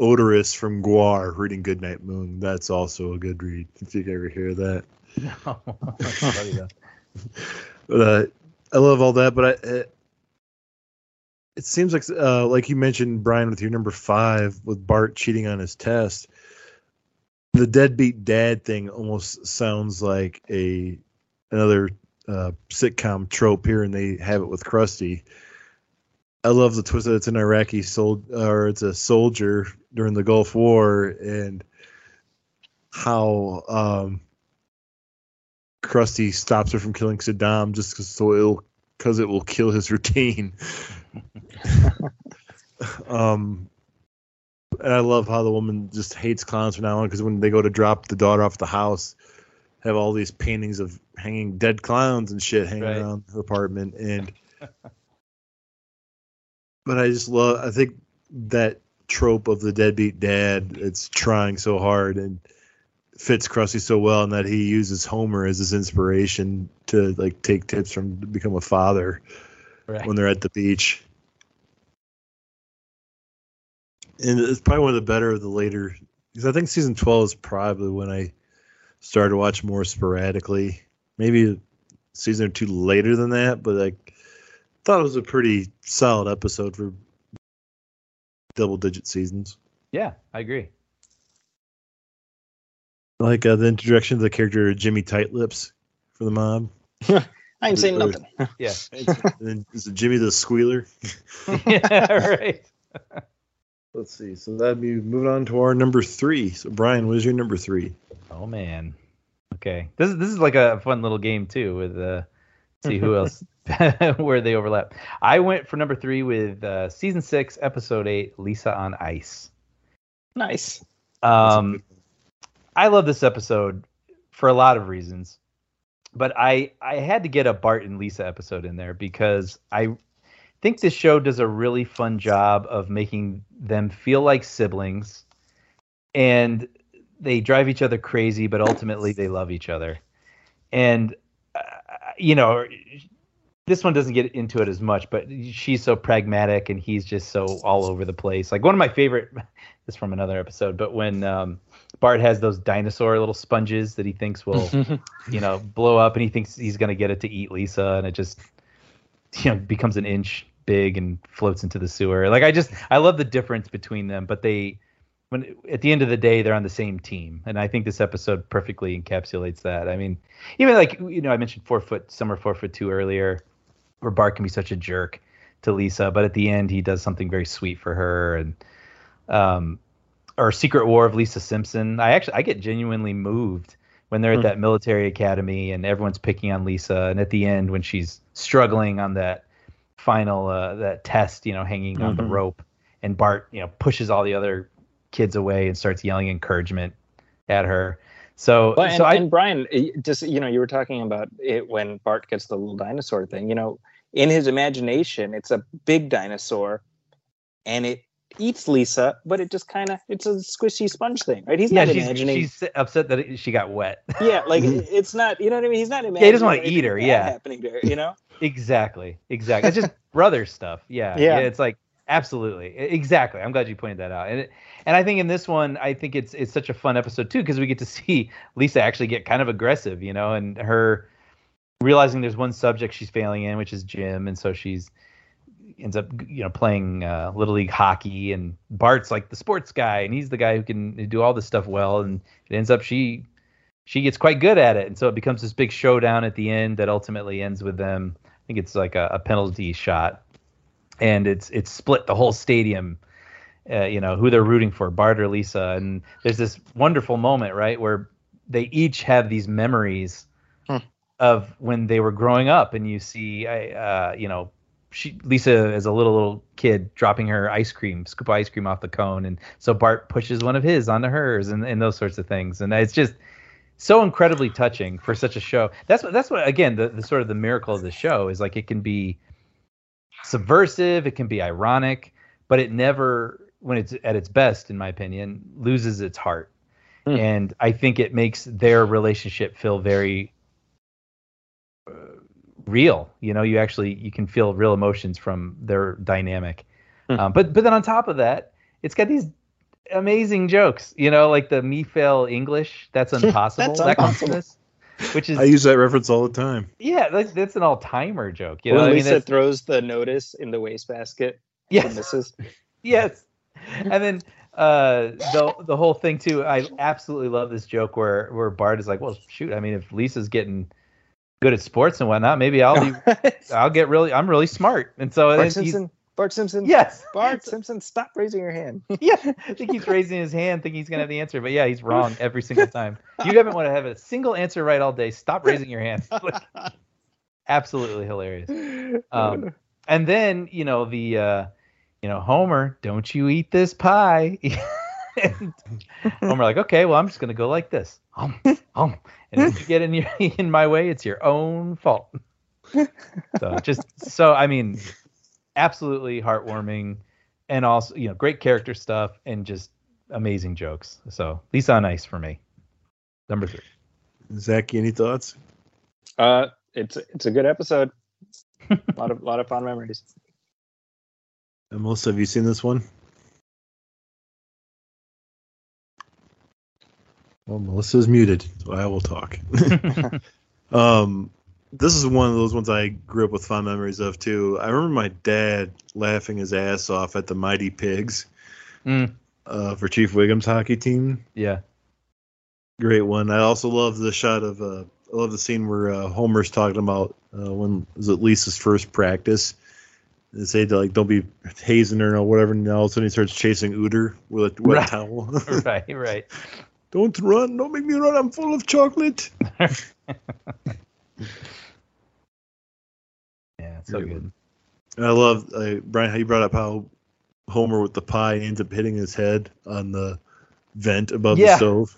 Oderus from GWAR reading Goodnight Moon. That's also a good read if you ever hear that. no. That's funny, though. But uh, I love all that. But I, it, it seems like, uh, like you mentioned, Brian, with your number five, with Bart cheating on his test. The deadbeat dad thing almost sounds like a another uh, sitcom trope here, and they have it with Krusty. I love the twist that it's an Iraqi sol- or it's a soldier during the Gulf War, and how um, Krusty stops her from killing Saddam just 'cause- so it'll because it will kill his routine. um, and I love how the woman just hates clowns from now on because when they go to drop the daughter off the house, have all these paintings of hanging dead clowns and shit hanging Right. around her apartment and. but I just love. I think that trope of the deadbeat dad. It's trying so hard and fits Krusty so well, and that he uses Homer as his inspiration to like take tips from to become a father Right. when they're at the beach. And it's probably one of the better of the later because I think season twelve is probably when I started to watch more sporadically. Maybe a season or two later than that, but like thought it was a pretty solid episode for double digit seasons. Yeah, I agree. Like uh, the introduction of the character Jimmy Tight Lips for the mob. I ain't saying nothing. Yeah. and then is it Jimmy the Squealer? yeah, right. Let's see. So that'd be moving on to our number three. So Brian, what is your number three? Oh man. Okay. This is this is like a fun little game too with uh see who else where they overlap. I went for number 3 with uh season 6 episode 8 Lisa on Ice. Nice. Um I love this episode for a lot of reasons. But I I had to get a Bart and Lisa episode in there because I think this show does a really fun job of making them feel like siblings and they drive each other crazy but ultimately they love each other. And you know, this one doesn't get into it as much, but she's so pragmatic and he's just so all over the place. Like one of my favorite this is from another episode, but when um, Bart has those dinosaur little sponges that he thinks will, you know, blow up, and he thinks he's gonna get it to eat Lisa, and it just, you know, becomes an inch big and floats into the sewer. Like I just, I love the difference between them, but they, when at the end of the day, they're on the same team, and I think this episode perfectly encapsulates that. I mean, even like you know, I mentioned four foot, summer four foot two earlier, where Bart can be such a jerk to Lisa, but at the end he does something very sweet for her, and um, or Secret War of Lisa Simpson. I actually I get genuinely moved when they're at Hmm. that military academy and everyone's picking on Lisa, and at the end when she's struggling on that final uh, that test, you know, hanging on the Mhm. rope, and Bart, you know, pushes all the other kids away and starts yelling encouragement at her. So, Well, and, so I, and Brian, just you know, you were talking about it when Bart gets the little dinosaur thing. You know, in his imagination, it's a big dinosaur, and it eats Lisa, but it just kind of it's a squishy sponge thing, right? He's yeah, not she's, imagining. she's upset that it- she got wet. yeah, like it's not. You know what I mean? He's not imagining. he doesn't wanna eat her, yeah. happening to her. You know? exactly, exactly. It's just brother stuff. Yeah, Yeah. It's like absolutely, exactly. I'm glad you pointed that out. And it, and I think in this one, I think it's it's such a fun episode too because we get to see Lisa actually get kind of aggressive, you know, and her realizing there's one subject she's failing in, which is gym, and so she's ends up you know playing uh, little league hockey. And bart's like the sports guy and he's the guy who can do all this stuff well. And it ends up she she gets quite good at it. And so it becomes this big showdown at the end that ultimately ends with them. I think it's like a, a penalty shot. And it's it's split the whole stadium uh, you know who they're rooting for bart or lisa and there's this wonderful moment right where they each have these memories Hmm. of when they were growing up and you see uh, you know she Lisa as a little little kid dropping her ice cream, scoop of ice cream off the cone, and so Bart pushes one of his onto hers, and, and those sorts of things, and it's just so incredibly touching for such a show. That's what that's what again the, the sort of the miracle of the show is like it can be subversive, it can be ironic, but it never when it's at its best, in my opinion, loses its heart, Hmm. and I think it makes their relationship feel very uh, real you know you actually you can feel real emotions from their dynamic Hmm. um, but but then on top of that it's got these amazing jokes you know like the me fail english that's impossible That's that impossible. this which is I use that reference all the time. yeah that's, that's an all-timer joke you know when I mean, Lisa throws the notice in the wastebasket, yes misses. yes and then uh the the whole thing too i absolutely love this joke where where bart is like well shoot i mean if lisa's getting good at sports and whatnot maybe i'll be i'll get really i'm really smart and so Bart Simpson. Bart Simpson. yes Bart Simpson, stop raising your hand. yeah i think he's raising his hand thinking he's gonna have the answer but yeah he's wrong every single time you haven't want to have a single answer right all day stop raising your hand Like, absolutely hilarious um and then you know the uh you know homer don't you eat this pie and homer like okay well i'm just gonna go like this um, um. and if you get in your in my way it's your own fault so just so i mean absolutely heartwarming and also you know great character stuff and just amazing jokes so lisa on ice for me number three Zach, any thoughts? Uh, it's it's a good episode. A lot of lot of fun memories. And Melissa, have you seen this one? Well, Melissa's muted, so I will talk. um, this is one of those ones I grew up with fond memories of too. I remember my dad laughing his ass off at the Mighty Pigs Mm, uh, for Chief Wiggum's hockey team. yeah Great one. I also love the shot of uh, I love the scene where uh, Homer's talking about uh, when was it Lisa's first practice. They say to like don't be hazing her or whatever, and all of a sudden he starts chasing Ooter with a wet Right. towel. right right don't run! Don't make me run! I'm full of chocolate. yeah it's so good And I love uh, Brian how you brought up how Homer with the pie ends up hitting his head on the vent above Yeah. the stove.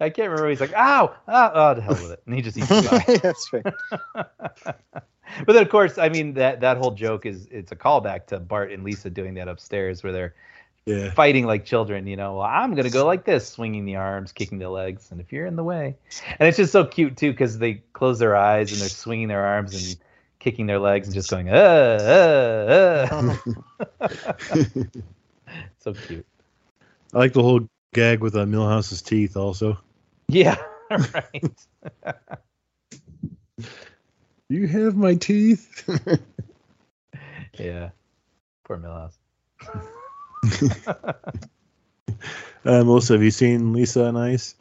I can't remember. He's like, "Ow, oh, oh, to hell with it," and he just eats the. That's right. but then, of course, I mean that that whole joke is it's a callback to Bart and Lisa doing that upstairs, where they're yeah. fighting like children. You know, well, I'm gonna go like this, swinging the arms, kicking the legs, and if you're in the way, and it's just so cute too because they close their eyes and they're swinging their arms and kicking their legs and just going, uh, uh, uh. so cute. I like the whole gag with uh, Milhouse's teeth also. Yeah, right. You have my teeth. Yeah, poor Milhouse. Uh, Melissa, have you seen Lisa on Ice?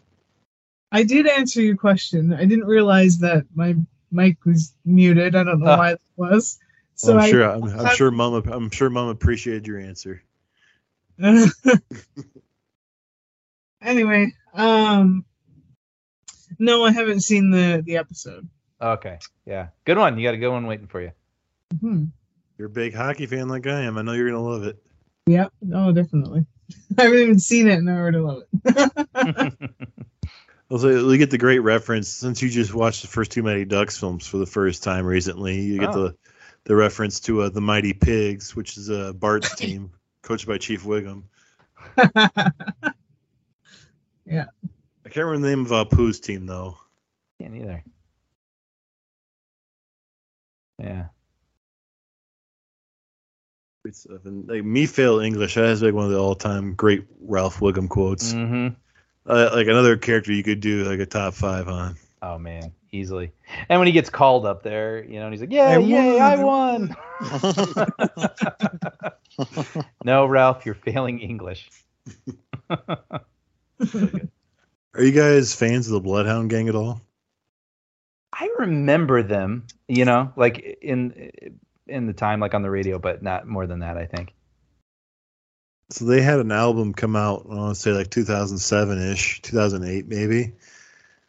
I did answer your question. I didn't realize that my mic was muted. I don't know Ah. why it was. So I'm I, sure. I'm, I'm sure. Mom. I'm sure. Mom appreciated your answer. anyway, um, no, I haven't seen the the episode. Okay, yeah, good one. You got a good one waiting for you. Hmm. You're a big hockey fan like I am. I know you're gonna love it. Yep. Oh, definitely. I haven't even seen it, and I already love it. Also, we get the great reference since you just watched the first two Mighty Ducks films for the first time recently. You get Oh. the the reference to uh, the Mighty Pigs, which is uh, Bart's team. coached by Chief Wiggum. Yeah. I can't remember the name of uh, Apu's team though. Can't either. Yeah. And like me fail English, that is like one of the all-time great Ralph Wiggum quotes. hmm Uh, like another character you could do like a top five on. Oh man, easily. And when he gets called up there, you know, and he's like, "Yeah, yay, I won, won." no, Ralph, you're failing English. Are you guys fans of the Bloodhound Gang at all? I remember them, you know, like in in the time, like on the radio, but not more than that. I think. So they had an album come out, I want to say like 2007 ish, 2008 maybe,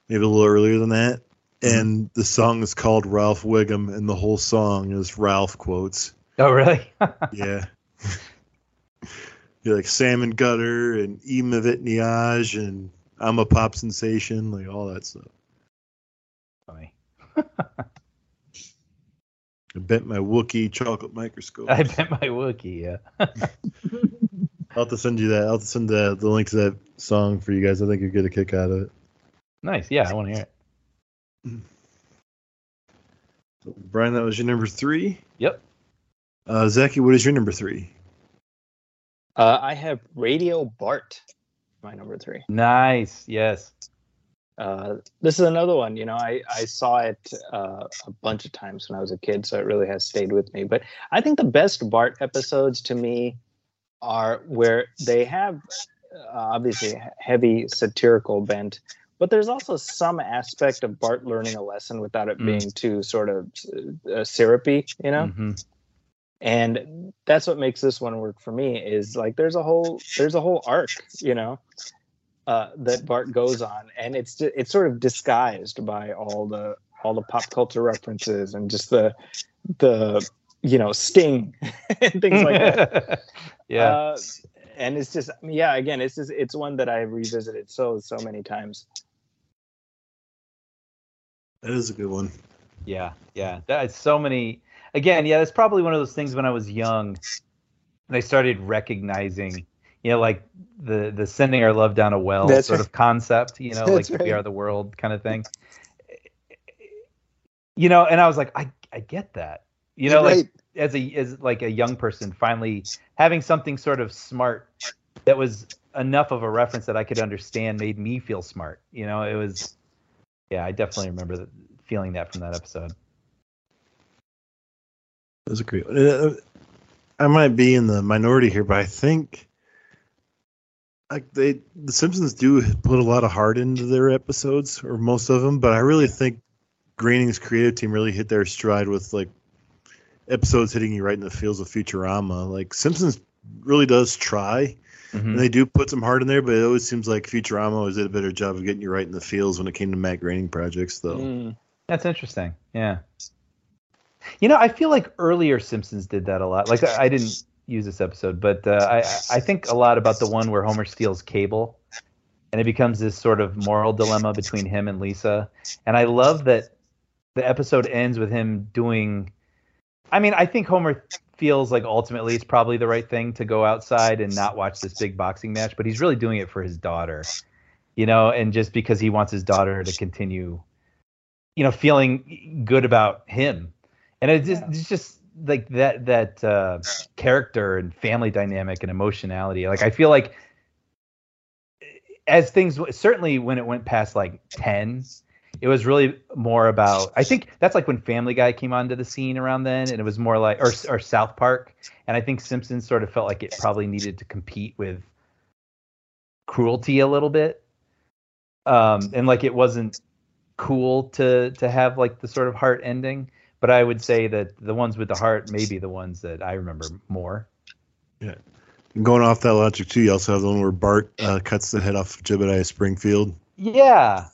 maybe a little earlier than that. Mm-hmm. And the song is called Ralph Wiggum, and the whole song is Ralph quotes. Oh, really? Yeah. You're like Salmon Gutter and Ema Vitniage and I'm a Pop Sensation, like all that stuff. Funny. I bent my Wookiee chocolate microscope. I bet my Wookiee. Yeah. I'll have to send you that. I'll have to send the, the link to that song for you guys. I think you'll get a kick out of it. Nice. Yeah, I want to hear it. So, Brian, that was your number three. Yep. Uh, Zaki, what is your number three? Uh, I have Radio Bart, my number three. Nice. Yes. Uh, this is another one. You know, I, I saw it uh, a bunch of times when I was a kid, so it really has stayed with me. But I think the best Bart episodes to me are where they have uh, obviously heavy satirical bent, but there's also some aspect of Bart learning a lesson without it Mm. being too sort of uh, syrupy. You know, Mhm. And that's what makes this one work for me is like there's a whole there's a whole arc you know uh, that Bart goes on and it's it's sort of disguised by all the all the pop culture references and just the the you know sting and things like that yeah. uh, and it's just yeah again it's just it's one that i revisited so so many times That is a good one. Yeah, yeah. That's so many. Again, yeah, that's probably one of those things when I was young, and I started recognizing, you know, like the the sending our love down a well That's sort right. of concept, you know, That's like we are the world kind of thing. You know, and I was like, I I get that. You know, like as a as like a young person, finally having something sort of smart that was enough of a reference that I could understand made me feel smart. You know, it was. Yeah, I definitely remember that, feeling that from that episode. Was a great one. Uh, I might be in the minority here, but I think like they the Simpsons do put a lot of heart into their episodes, or most of them. But I really think Groening's creative team really hit their stride with like episodes hitting you right in the feels of Futurama. Like Simpsons really does try, Mhm. and they do put some heart in there, but it always seems like Futurama always did a better job of getting you right in the feels when it came to Matt Groening projects, though. Mm. That's interesting. Yeah. You know, I feel like earlier Simpsons did that a lot. Like I, didn't use this episode, but uh, I I think a lot about the one where Homer steals cable, and it becomes this sort of moral dilemma between him and Lisa. And I love that the episode ends with him doing. I mean, I think Homer feels like ultimately it's probably the right thing to go outside and not watch this big boxing match, but he's really doing it for his daughter, you know, and just because he wants his daughter to continue you know feeling good about him and it just, it's just like that that uh character and family dynamic and emotionality. Like i feel like as things certainly when it went past like 10 it was really more about i think that's like when family guy came onto the scene around then and it was more like or, or south park. And i think simpsons sort of felt like it probably needed to compete with cruelty a little bit. Um and like it wasn't cool to to have like the sort of heart ending but i would say that the ones with the heart may be the ones that i remember more. And going off that logic too, you also have the one where Bart uh, cuts the head off of Jebediah Springfield. yeah.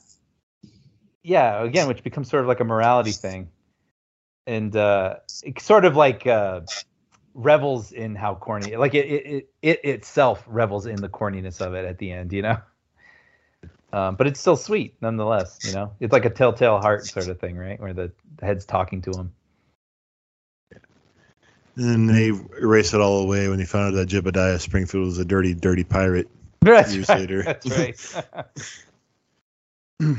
Yeah again which becomes sort of like a morality thing. And uh it sort of like uh revels in how corny like it it, it it itself revels in the corniness of it at the end you know um, but it's still sweet nonetheless you know it's like a telltale heart sort of thing right where the, the head's talking to him And they erased it all away when they found out that Jebediah Springfield was a dirty, dirty pirate. That's Years right. later. That's right.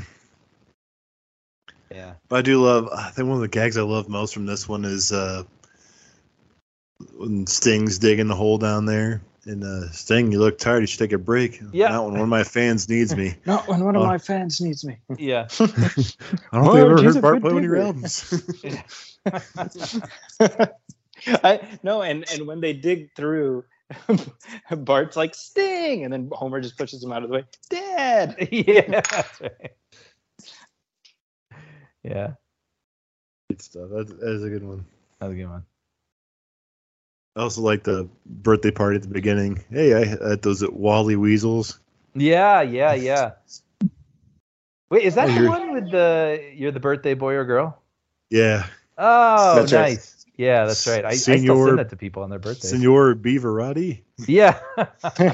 yeah. But I do love. I think one of the gags I love most from this one is uh, when Sting's digging the hole down there. And uh, Sting, you look tired. You should take a break. Yeah. Not when one of my fans needs me. Not when one of Oh. my fans needs me. Yeah. I don't think I've ever she's heard Bart play one of your albums. I no, and and when they dig through, Bart's like Sting, and then Homer just pushes him out of the way. Dead. yeah. That's right. Yeah. Good stuff. That, that is a good one. That's a good one. I also like the birthday party at the beginning. Hey, I at those at Wally Weasels. Yeah, yeah, yeah. Wait, is that Oh, the you're- one with the you're the birthday boy or girl? Yeah, Oh, That's right. nice. Yeah, that's right. I, I still Senor- send that to people on their birthdays. Senor Beaverati. Yeah.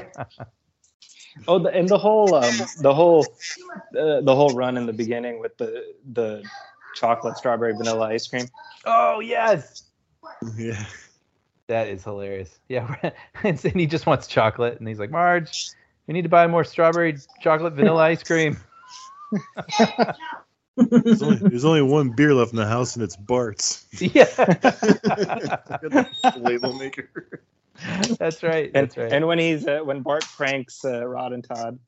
Oh, the, and the whole um, the whole uh, the whole run in the beginning with the the chocolate strawberry vanilla ice cream. oh yes. Yeah. That is hilarious. Yeah, and he just wants chocolate, and he's like, Marge, we need to buy more strawberry chocolate vanilla ice cream. There's only, there's only one beer left in the house, and it's Bart's. yeah, Label maker. that's right. And That's right. and when he's uh, when Bart pranks uh, Rod and Todd.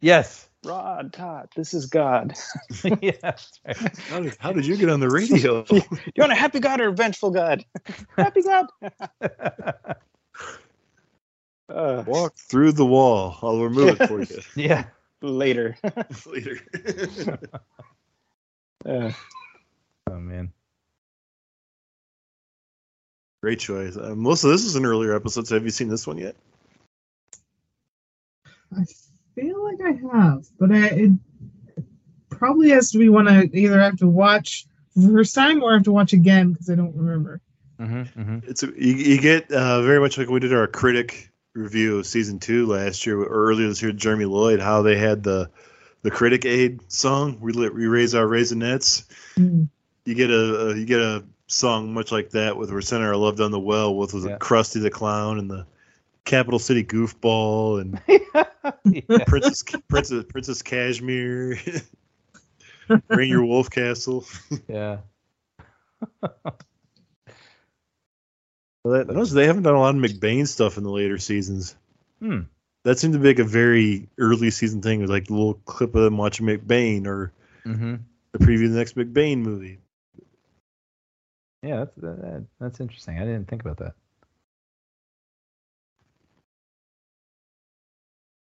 yes. Rod, Todd, this is God. yeah. How did, how did you get on the radio? You want a happy God or a vengeful God? happy God. Uh, Walk through the wall. I'll remove it for you Yeah. later. later. Uh, Oh man. Great choice. Uh, Melissa, this is an earlier episode, so have you seen this one yet? I feel like I have, but I, it probably has to be one I either have to watch for the first time or have to watch again because I don't remember. Mm-hmm, mm-hmm. It's a, you, you get uh, very much like we did our critic review of season two last year or earlier this year. Jeremy Lloyd, how they had the the critic aid song. We lit, we raise our raisinets. Mm. You get a, a you get a song much like that with "We're Sending Our Love Down the Well" with was Yeah. it Krusty the Clown and the Capital City Goofball and yeah. Princess Princess Princess Kashmir, Rainier Wolfcastle. yeah. Well, that, notice they haven't done a lot of McBain stuff in the later seasons. Hmm. That seemed to be like a very early season thing, with like a little clip of them watching McBain or Mm-hmm. the preview of the next McBain movie. Yeah, that's that, that- that's interesting. I didn't think about that.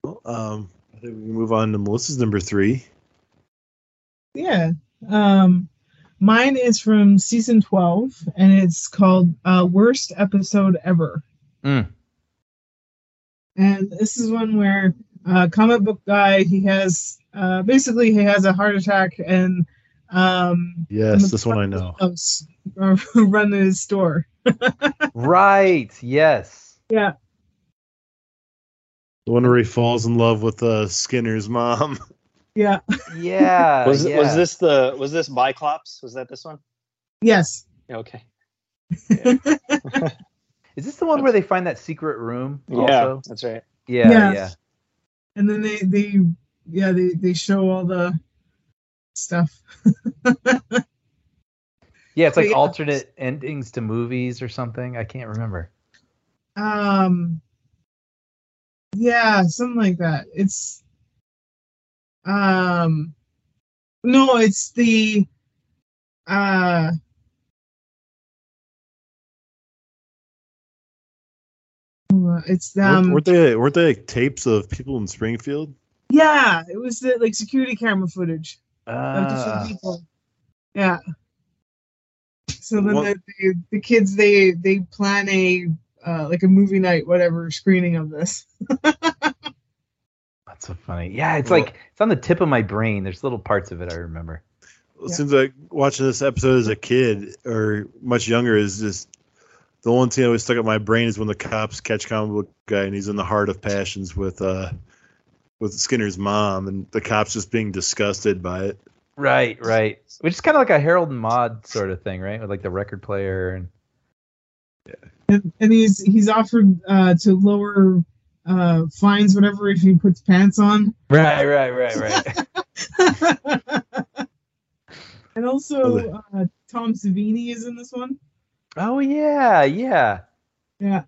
Well, um, I think we can move on to Melissa's number three. Yeah. Um, mine is from season 12 and it's called uh, Worst Episode Ever. Mm. And this is one where uh, comic book guy, he has uh, basically he has a heart attack and um, Yes, this one I know. house, running his store. Right. Yes. Yeah. The one where he falls in love with uh, Skinner's mom. Yeah. Yeah. was yeah. was this the was this Biclops? Was that this one? Yes. Okay. Is this the one where they find that secret room? Yeah, Also? that's right. Yeah. Yeah. Yeah. and then they they yeah they they show all the stuff. Yeah. It's like Yeah. alternate endings to movies or something. I can't remember. Um. Yeah, something like that. It's. Um. No, it's the. Uh. It's weren't, um. weren't they weren't they like tapes of people in Springfield? Yeah, it was the like security camera footage of different people. Yeah. So then the, the, the kids they they plan a uh, like a movie night whatever screening of this. That's so funny. Yeah, it's Well- like it's on the tip of my brain. There's little parts of it I remember. It Yeah. seems like watching this episode as a kid or much younger is just the one thing that always stuck in my brain is when the cops catch comic book guy and he's in the heart of passions with uh with Skinner's mom and the cops just being disgusted by it. Right, right. Which is kind of like a Harold and Maude sort of thing, right? With like the record player and and, and he's he's offered uh, to lower uh, fines whatever if he puts pants on. Right, right, right, right. and also uh, Tom Savini is in this one. oh yeah, yeah. Yeah,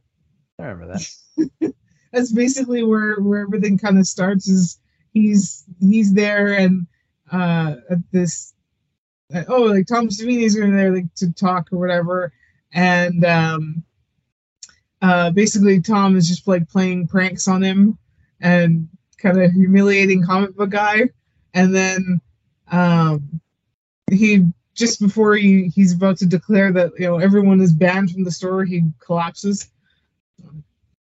I remember that. that's basically where where everything kind of starts. Is he's he's there and uh, at this uh, oh like Tom Savini's in there like to talk or whatever, and um, uh, basically Tom is just like playing pranks on him and kind of humiliating comic book guy, and then um, he just before he he's about to declare that you know everyone is banned from the store, he collapses.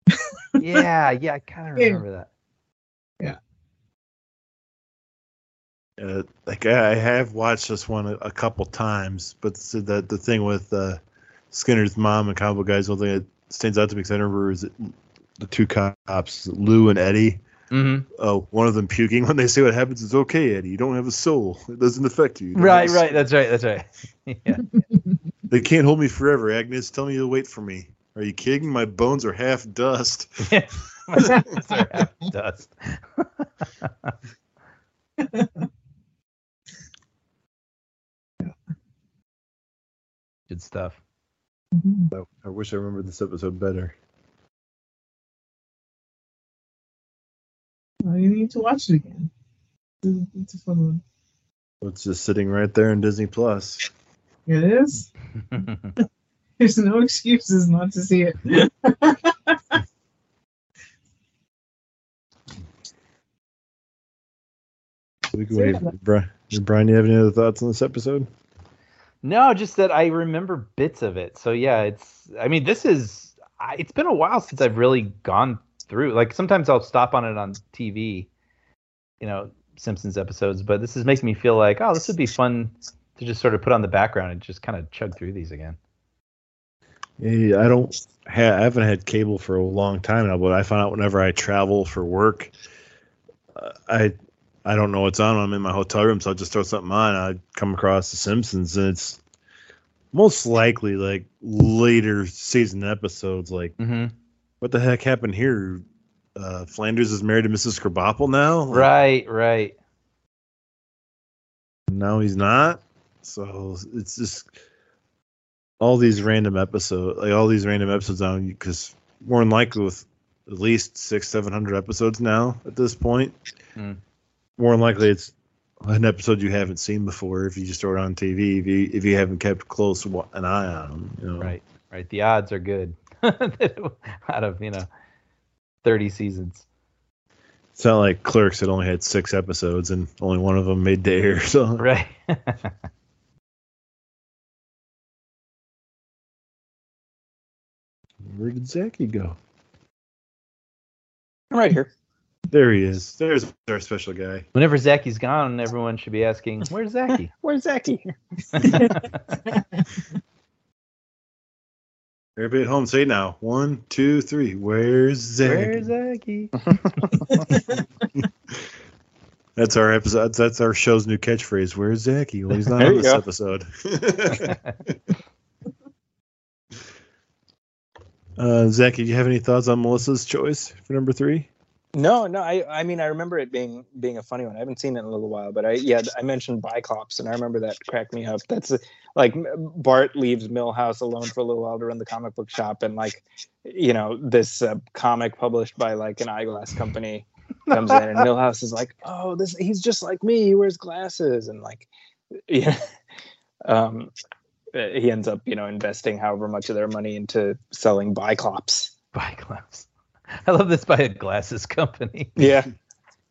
Yeah, yeah, I kind of Yeah. remember that. Yeah. Uh, like I I have watched this one a, a couple times, but the the, the thing with uh, Skinner's mom and Cowboy Guys, one thing that stands out to me because I remember is the two cops, Lou and Eddie. Mm-hmm. Oh, one of them puking when they say what happens is okay, Eddie. You don't have a soul. It doesn't affect you. You Right, right. That's right. That's right. yeah. They can't hold me forever, Agnes. Tell me to wait for me. Are you kidding? My bones are half dust. half dust. Good stuff. Mm-hmm. I, I wish I remembered this episode better. Well, you need to watch it again. It's, it's a fun one. It's just sitting right there in Disney Plus. It is. There's no excuses not to see it. We can wait. Brian, do you have any other thoughts on this episode? No, just that I remember bits of it. So yeah, it's. I mean, this is. It's been a while since I've really gone through. Like sometimes I'll stop on it on TV, you know, Simpsons episodes. But this is making me feel like, oh, this would be fun to just sort of put on the background and just kind of chug through these again. Yeah, I don't. Ha- I haven't had cable for a long time now, but I find out whenever I travel for work, uh, I I don't know what's on. when I'm in my hotel room, so I'll just throw something on. I come across The Simpsons, and it's most likely like later season episodes. Like, Mm-hmm. what the heck happened here? Uh, Flanders is married to Mrs. Krabappel now. Like, Right, right. No, he's not. So it's just all these random episodes, like all these random episodes on because more than likely with at least six, seven hundred episodes now at this point. Hmm. More than likely, it's an episode you haven't seen before if you just throw it on TV. If you if you haven't kept close an eye on them, you know. Right, right. The odds are good out of you know thirty seasons. It's not like Clerks had only had six episodes and only one of them made the air. So Right. where did Zaki go? I'm right here. There he is. There's our special guy. Whenever Zaki's gone, everyone should be asking, "Where's Zaki?" Where's Zaki? Everybody at home, say now. One, two, three. Where's Zach? Where's Zaki? That's our episode. That's our show's new catchphrase. Where's Zaki? Well, he's not There on this go. episode. uh, Zaki, do you have any thoughts on Melissa's choice for number three? No, no. I, I mean, I remember it being being a funny one. I haven't seen it in a little while, but I, yeah, I mentioned Biclops, and I remember that cracked me up. That's like Bart leaves Milhouse alone for a little while to run the comic book shop, and like, you know, this uh, comic published by like an eyeglass company comes in, and Milhouse is like, "Oh, this he's just like me. He wears glasses," and like, yeah, um, uh, he ends up, you know, investing however much of their money into selling Biclops. Glass. I love this by a glasses company. Yeah,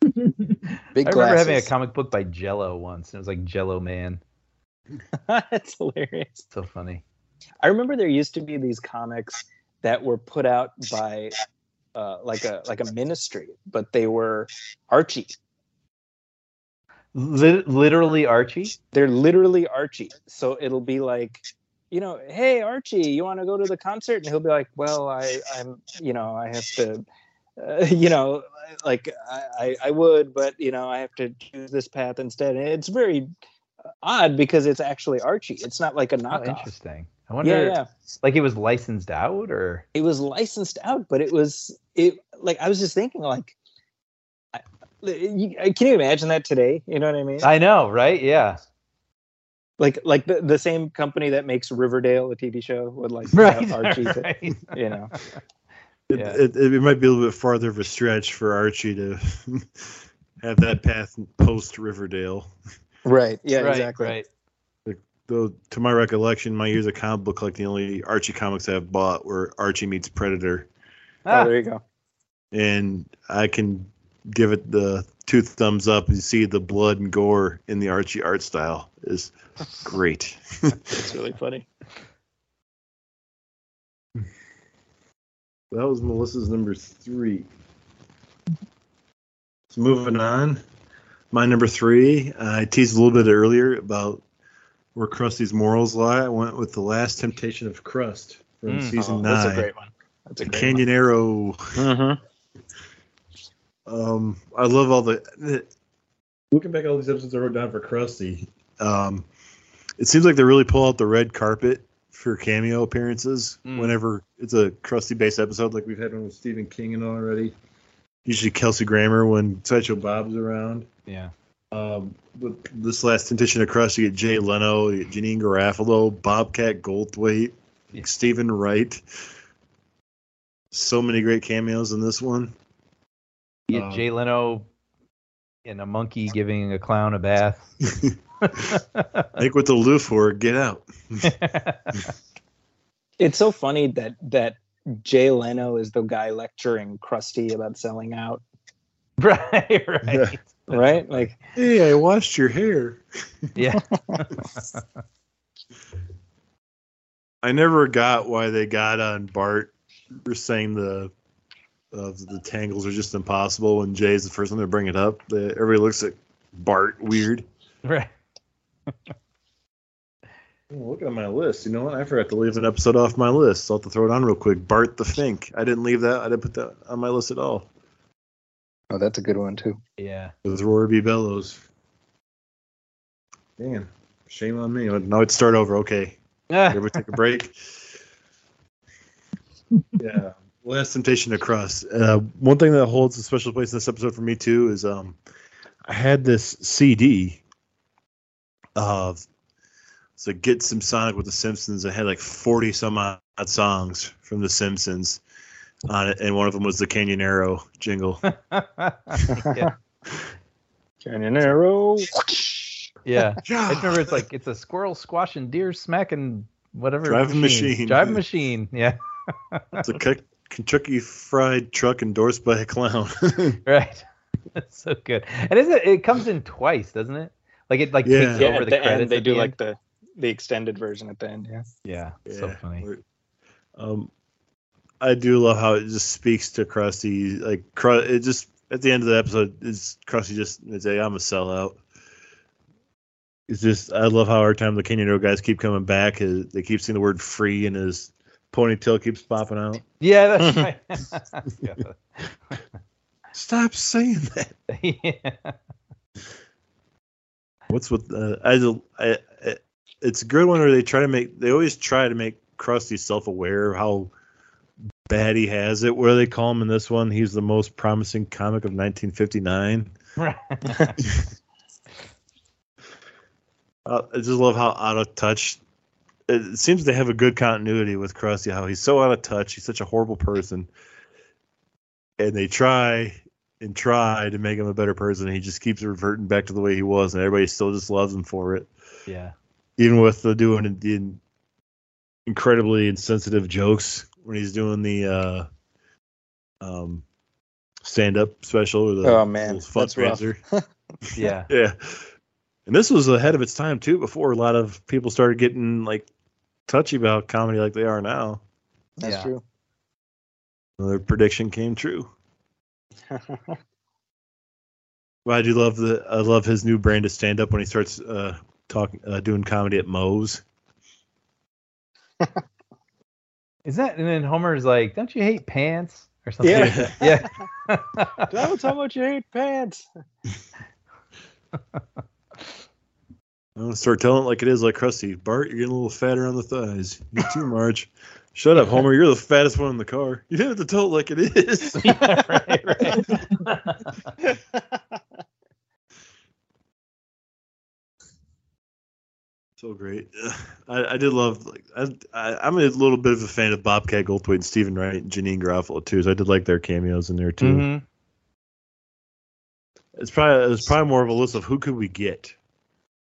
big I remember having a comic book by Jello once. and It was like Jello Man. That's hilarious. So funny. I remember there used to be these comics that were put out by uh, like a like a ministry, but they were Archie. Lit- literally Archie. They're literally Archie. So it'll be like, you know, hey Archie, you want to go to the concert? And he'll be like, well, I I'm you know I have to. Uh, you know, like I, I, I would, but you know, I have to choose this path instead. And it's very odd because it's actually Archie. It's not like a Oh, knockoff. interesting. I wonder, yeah, yeah. like it was licensed out or It was licensed out, but it was it like I was just thinking like. I, you, can you imagine that today? You know what I mean? I know, right? Yeah. Like like the, the same company that makes Riverdale a TV show would like Right. have Archie, to- you know. It, Yeah. it, it might be a little bit farther of a stretch for Archie to have that path post Riverdale. Right. Yeah. right, exactly. Right. Though, to my recollection, my years of comic book, like the only Archie comics I've bought were Archie meets Predator, Oh, Ah, there you go. and I can give it the two thumbs up. You see the blood and gore in the Archie art style is great. It's really funny. That was Melissa's number three. So moving on, my number three. I teased a little bit earlier about where Krusty's morals lie. I went with the Last Temptation of Krust from Mm. season Oh, nine. that's a great one. That's a the great Canyonero. one. Um, I love all the. Looking back at all these episodes I wrote down for Krusty, um, it seems like they really pull out the red carpet for cameo appearances Mm. whenever it's a Krusty based episode, like we've had one with Stephen King and already. Usually Kelsey Grammer when Sideshow Bob's around. Yeah. Um, but this last Temptation of Krust, you get Jay Leno, you get Janeane Garofalo, Bobcat Goldthwait, Yeah. Steven Wright. So many great cameos in this one. You get Um, Jay Leno and a monkey giving a clown a bath. Make what the loo for. Get out. It's so funny that that Jay Leno is the guy lecturing Krusty about selling out, right, right. right? Like, Hey, I washed your hair. Yeah. I never got why they got on Bart for saying the uh, the tangles are just impossible when Jay's the first one to bring it up. The, everybody looks at Bart weird. right. Oh, look at my list. You know what? I forgot to leave an episode off my list. So I'll have to throw it on real quick. Bart the Fink. I didn't leave that. I didn't put that on my list at all. Oh, that's a good one too. Yeah. With Rory B. Bellows. Man, shame on me. Now it's start over. Okay. Yeah. Everybody take a break. yeah. Last Temptation to Krust. Uh, one thing that holds a special place in this episode for me too is um, I had this CD of so get some Sonic with the Simpsons. I had like forty some odd songs from the Simpsons on it, and one of them was the Canyonero jingle. yeah. Canyonero. Yeah. I remember it's like it's a squirrel squashing deer smacking whatever Driving machine. Driving machine. Yeah. It's a K- Kentucky Fried Truck endorsed by a clown. Right. That's so good. And is it it comes in twice, doesn't it? Like it like Yeah. takes Yeah, over at the, the credits. end they do the like end. the the extended version at the end. Yeah. Yeah. So funny. Um, I do love how it just speaks to Krusty. Like, Cru- it just at the end of the episode is Krusty just say, "I'm a sellout." It's just I love how every time the Canyonero guys keep coming back, they keep seeing the word "free" and his ponytail keeps popping out. Yeah, that's right. Stop saying that. yeah. What's with uh, I, I, I? It's a good one where they try to make. They always try to make Krusty self-aware of how bad he has it. Where they call him in this one? He's the most promising comic of 1959. Right. Uh, I just love how out of touch. It seems they have a good continuity with Krusty. How he's so out of touch. He's such a horrible person, and they try and try to make him a better person. And he just keeps reverting back to the way he was, and everybody still just loves him for it. yeah. Even with the doing the incredibly insensitive jokes when he's doing the uh, um, stand-up special or the Oh, man, little that's rough. Yeah. Yeah. And this was ahead of its time too, before a lot of people started getting like touchy about comedy like they are now. That's Yeah. true. Their prediction came true. But I do love the I love his new brand of stand up when he starts uh talking uh, doing comedy at Moe's. Is that and then Homer's like, Don't you hate pants? Or something like that. Yeah. That's how much you hate pants. I'm gonna start telling it like it is, like Krusty. Bart, you're getting a little fatter on the thighs. You too, Marge. Shut up, Homer. You're the fattest one in the car. You didn't have to tell it like it is. yeah, right, right. so great. I, I did love like I, I I'm a little bit of a fan of Bobcat Goldthwait and Steven Wright and Janeane Garofalo too. So I did like their cameos in there too. Mhm. It's probably it's probably more of a list of who could we get.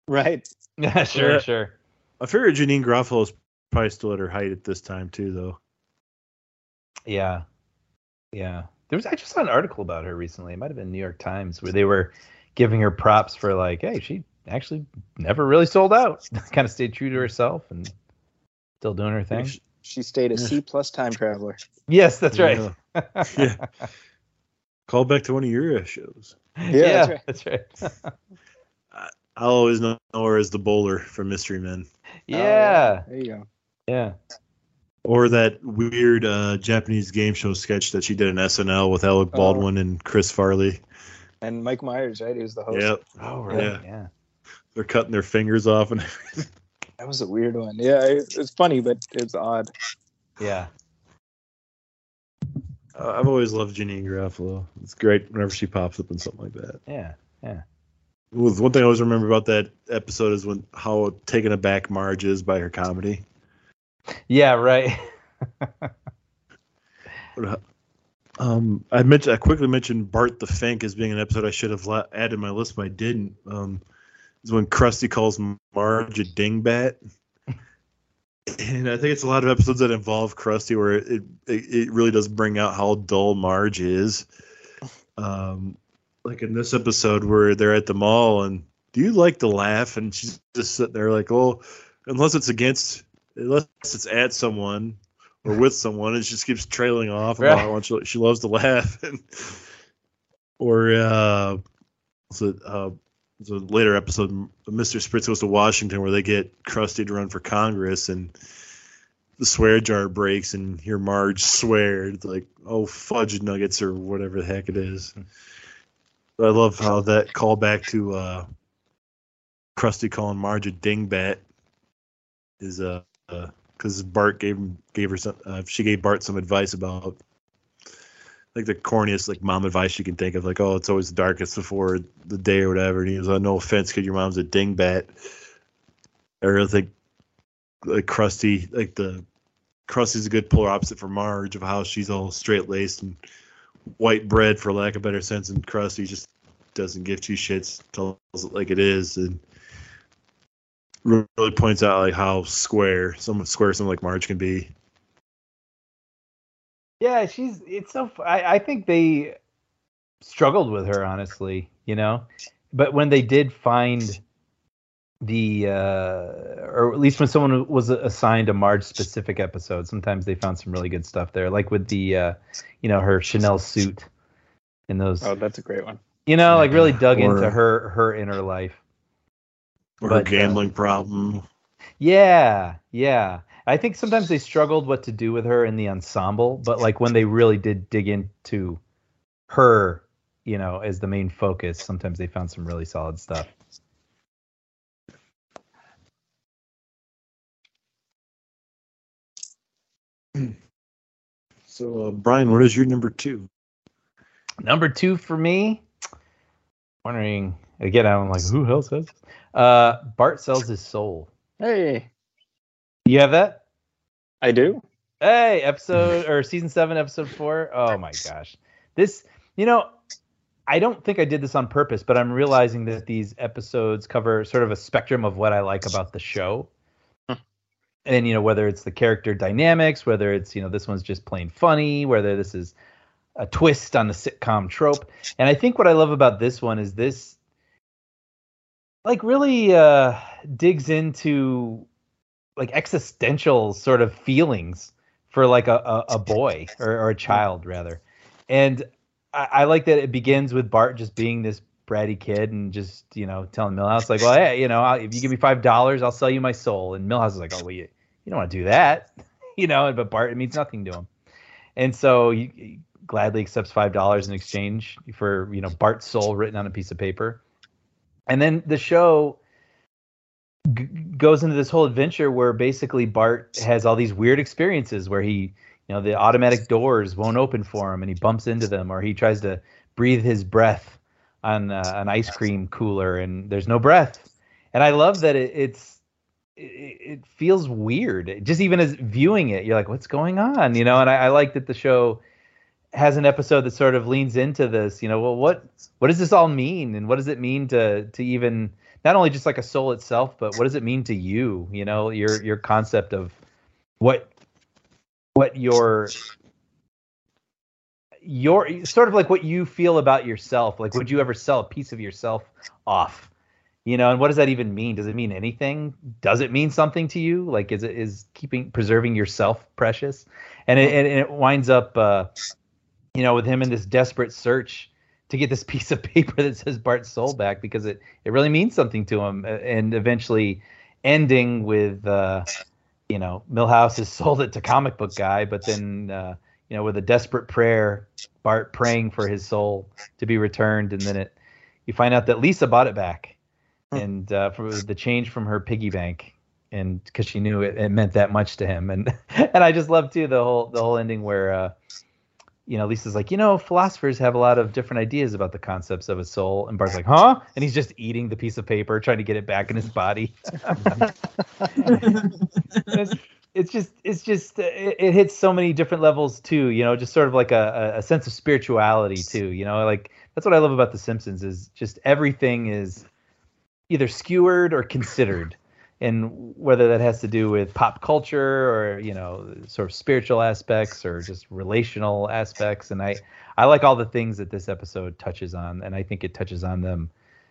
Right. Yeah, sure, Yeah. sure. I figure Janeane Garofalo is probably still at her height at this time too, though. Yeah. Yeah. There was I just saw an article about her recently. It might have been New York Times where they were giving her props for like, hey, she actually never really sold out. kind of stayed true to herself and still doing her thing. She stayed a C plus time traveler. Yes, that's right. Yeah. Yeah. Call back to one of your shows. yeah, that's right. that's right. I'll always know her as the bowler from Mystery Men, yeah. There you go. Yeah. or that weird uh, Japanese game show sketch that she did in SNL with Alec Oh. Baldwin and Chris Farley. And Mike Myers, right? He was the host. Yep, Oh right. Yeah. Yeah. they're cutting their fingers off and everything. That was a weird one. Yeah, it, it's funny, but it's odd. Yeah. Uh, I've always loved Janeane Garofalo. It's great whenever she pops up in something like that. Yeah. Well, the one thing I always remember about that episode is when how taken aback Marge is by her comedy. Yeah, right. Um, I mentioned I quickly mentioned Bart the Fink as being an episode I should have la- added my list, but I didn't. Um, is when Krusty calls Marge a dingbat, and I think it's a lot of episodes that involve Krusty where it it, it really does bring out how dull Marge is. Um, like in this episode where they're at the mall and do you like to laugh? And she's just sitting there like, oh, unless it's against, unless it's at someone or with someone, it just keeps trailing off about Right. how she, she loves to laugh. And, or uh, so uh, it's a later episode, Mr. Spritz goes to Washington where they get Krusty to run for Congress and the swear jar breaks and hear Marge swear. Like, oh, fudge nuggets or whatever the heck it is. I love how that callback to uh, Krusty calling Marge a dingbat is uh because Bart gave him gave her some uh, she gave Bart some advice about like the corniest like mom advice you can think of like oh it's always the darkest before the day or whatever and he was like no offense kid your mom's a dingbat. I think like Krusty like the Krusty's a good polar opposite for Marge of how she's all straight laced and white bread for lack of better sense and Krusty just doesn't give two shits tells it like it is and really points out like how square some square something like Marge can be. Yeah, she's it's so I, I think they struggled with her honestly, you know. But when they did find the uh or at least when someone was assigned a Marge specific episode, sometimes they found some really good stuff there. Like with the uh you know, her Chanel suit and those Oh, that's a great one. you know, like really dug Or- into her her inner life. Or But, her uh, gambling problem. Yeah, yeah. I think sometimes they struggled what to do with her in the ensemble, but like when they really did dig into her, you know, as the main focus, sometimes they found some really solid stuff. So uh, Brian, what is your number two? Number two for me, wondering again, I'm like, who else has? this? Uh, Bart sells his soul. Hey, You have that? I do. Hey, episode or season seven, episode four. Oh my gosh. This, you know, I don't think I did this on purpose, but I'm realizing that these episodes cover sort of a spectrum of what I like about the show. And, you know, whether it's the character dynamics, whether it's, you know, this one's just plain funny, whether this is a twist on the sitcom trope. And I think what I love about this one is this, like, really uh, digs into like existential sort of feelings for like a, a, a boy or, or a child rather and I, I like that it begins with bart just being this bratty kid and just you know telling milhouse like well hey you know I'll, if you give me five dollars i'll sell you my soul and milhouse is like oh well you, you don't want to do that you know but bart it means nothing to him and so he, he gladly accepts five dollars in exchange for you know bart's soul written on a piece of paper and then the show g- goes into this whole adventure where basically Bart has all these weird experiences where he, you know, the automatic doors won't open for him and he bumps into them, or he tries to breathe his breath on uh, an ice cream cooler and there's no breath. And I love that it, it's it, it feels weird. Just even as viewing it, you're like, what's going on? You know, and I, I like that the show has an episode that sort of leans into this. You know, well, what what does this all mean, and what does it mean to to even not only just like a soul itself, but what does it mean to you? You know, your your concept of what what your your sort of like what you feel about yourself. Like, would you ever sell a piece of yourself off? You know, and what does that even mean? Does it mean anything? Does it mean something to you? Like, is it is keeping preserving yourself precious? And it, and it winds up, uh, you know, with him in this desperate search to get this piece of paper that says Bart's soul back because it it really means something to him, and eventually ending with, uh, you know, Milhouse has sold it to comic book guy, but then. Uh, you know, with a desperate prayer, Bart praying for his soul to be returned, and then it, you find out that Lisa bought it back, and uh, for the change from her piggy bank, and because she knew it, it meant that much to him, and and I just love too the whole the whole ending where, uh, you know, Lisa's like, you know, philosophers have a lot of different ideas about the concepts of a soul, and Bart's like, huh? And he's just eating the piece of paper, trying to get it back in his body. it's, it's just it's just it, it, hits so many different levels too you know just sort of like a, a sense of spirituality too you know like that's what i love about the simpsons is just everything is either skewered or considered and whether that has to do with pop culture or you know sort of spiritual aspects or just relational aspects and i i like all the things that this episode touches on and i think it touches on them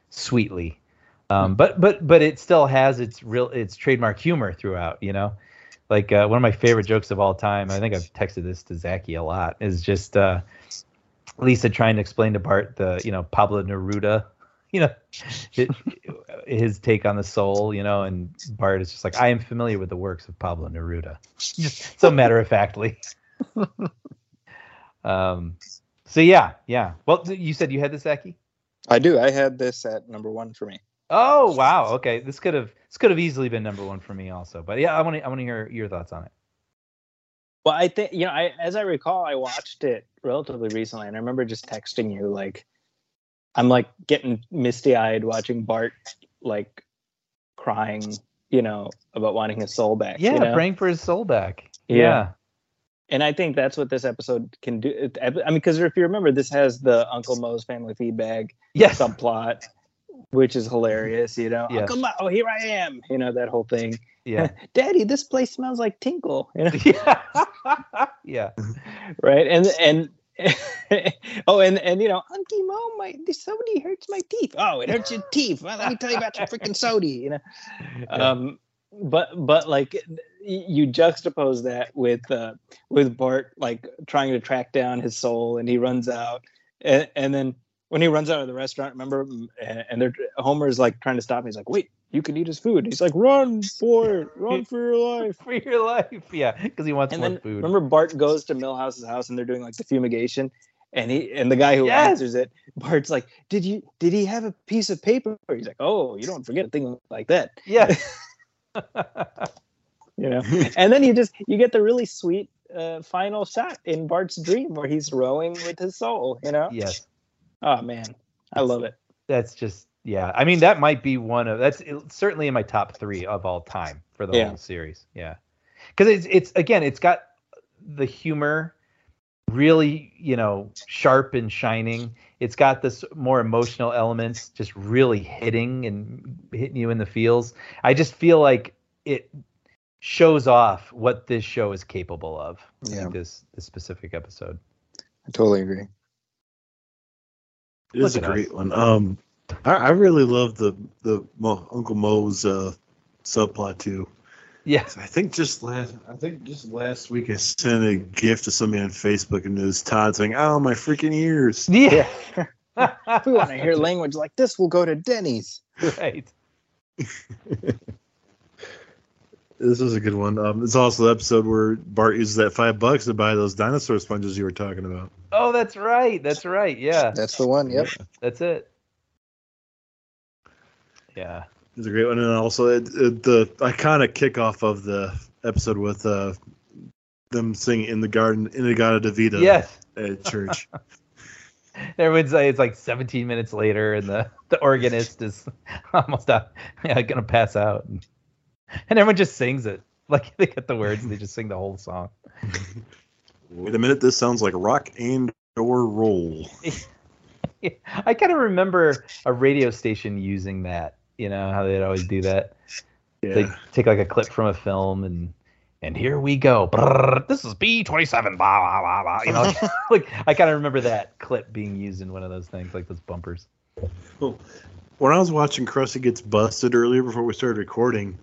sweetly um, but but but it still has its real its trademark humor throughout you know like uh, one of my favorite jokes of all time. I think I've texted this to Zaki a lot. Is just uh, Lisa trying to explain to Bart the you know Pablo Neruda, you know, his, his take on the soul, you know, and Bart is just like, I am familiar with the works of Pablo Neruda, just so matter of factly. um, so yeah, yeah. Well, you said you had this, Zaki. I do. I had this at number one for me. Oh wow. Okay, this could have this could have easily been number one for me also. But yeah, I want to I want to hear your thoughts on it. Well, I think you know, I as I recall, I watched it relatively recently, and I remember just texting you like, I'm like getting misty eyed watching Bart like crying, you know, about wanting his soul back. Yeah, you know? praying for his soul back. Yeah. yeah. And I think that's what this episode can do. I mean, because if you remember, this has the Uncle Moe's family Feedbag yes. subplot which is hilarious. You know, Yes. Uncle Moe, here I am. You know that whole thing. Yeah. Daddy, this place smells like tinkle. You know, yeah. yeah. right? And and oh, and and you know, Uncle Moe, my somebody hurts my teeth. Oh, it hurts your teeth. Well, let me tell you about your freaking sody. You know, um, but but like you juxtapose that with uh, with Bart like trying to track down his soul, and he runs out, and, and then when he runs out of the restaurant, remember, and, and they're Homer's like trying to stop him. He's like, "Wait, you can eat his food." He's like, "Run for it, run for your life." For your life. Yeah. Because he wants And more then food. remember, Bart goes to Milhouse's house, and they're doing like the fumigation. And he and the guy who Yes. answers it, Bart's like, "Did you did he have a piece of paper?" He's like, "Oh, you don't forget a thing like that." yeah. you know and then you just you get the really sweet uh, final shot in bart's dream where he's rowing with his soul you know yes. oh man i love it That's just yeah. I mean, that might be one of that's certainly in my top three of all time for the Yeah. whole series. Yeah. Because it's it's again, it's got the humor really, you know, sharp and shining. It's got this more emotional elements just really hitting and hitting you in the feels. I just feel like it shows off what this show is capable of. Yeah. think this this specific episode. I totally agree. It is a Look at great us. one. Um, I, I really love the the Moe, Uncle Moe's uh, subplot too. Yes. I think just last I think just last week I sent a gift to somebody on Facebook and it was Todd saying, "Oh my freaking ears!" Yeah. we want to hear language like this we'll go to denny's right. This is a good one. Um, it's also the episode where Bart uses that five bucks to buy those dinosaur sponges you were talking about. Oh, that's right. That's right. Yeah. That's the one. Yep. That's it. Yeah. It's a great one, and also it, it, the iconic kickoff of the episode with uh, them singing "In the Garden," "In-A-Gadda-Da-Vida" Yes. at church. Everyone's like, it's like 17 minutes later, and the, the organist is almost out, yeah, gonna pass out, and, and everyone just sings it. Like they get the words, and they just sing the whole song. Wait a minute, this sounds like rock and or roll. I kind of remember a radio station using that. You know how they'd always do that. Yeah, They take like a clip from a film and and here we go. Brrr, this is B twenty seven. Blah blah blah blah. You know, like, like I kind of remember that clip being used in one of those things, like those bumpers. when I was watching Krusty Gets Busted earlier before we started recording,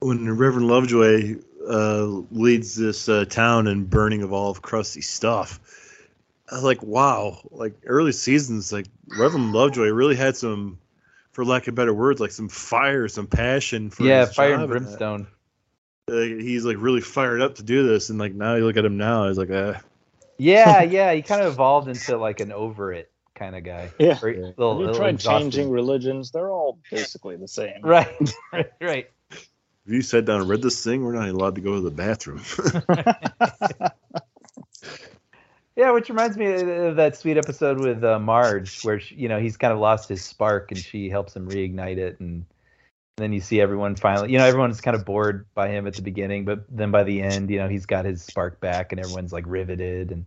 when Reverend Lovejoy uh, leads this uh, town in burning of all of Krusty's stuff, I was like, wow, like early seasons, like Reverend Lovejoy really had some, for lack of better words, like some fire, some passion for yeah, his fire job and in that. brimstone. Like, he's like really fired up to do this, and like now you look at him now, he's like, ah, Yeah, yeah, he kind of evolved into like an over it kind of guy. Yeah. Or, Yeah. little- you little tried exhausted. changing religions? They're all basically the same. Right, right, right. if you sat down and read this thing, we're not even allowed to go to the bathroom. Yeah, which reminds me of that sweet episode with uh, Marge, where she, you know he's kind of lost his spark, and she helps him reignite it, and then you see everyone finally, you know, everyone's kind of bored by him at the beginning, but then by the end, you know, he's got his spark back, and everyone's like riveted, and,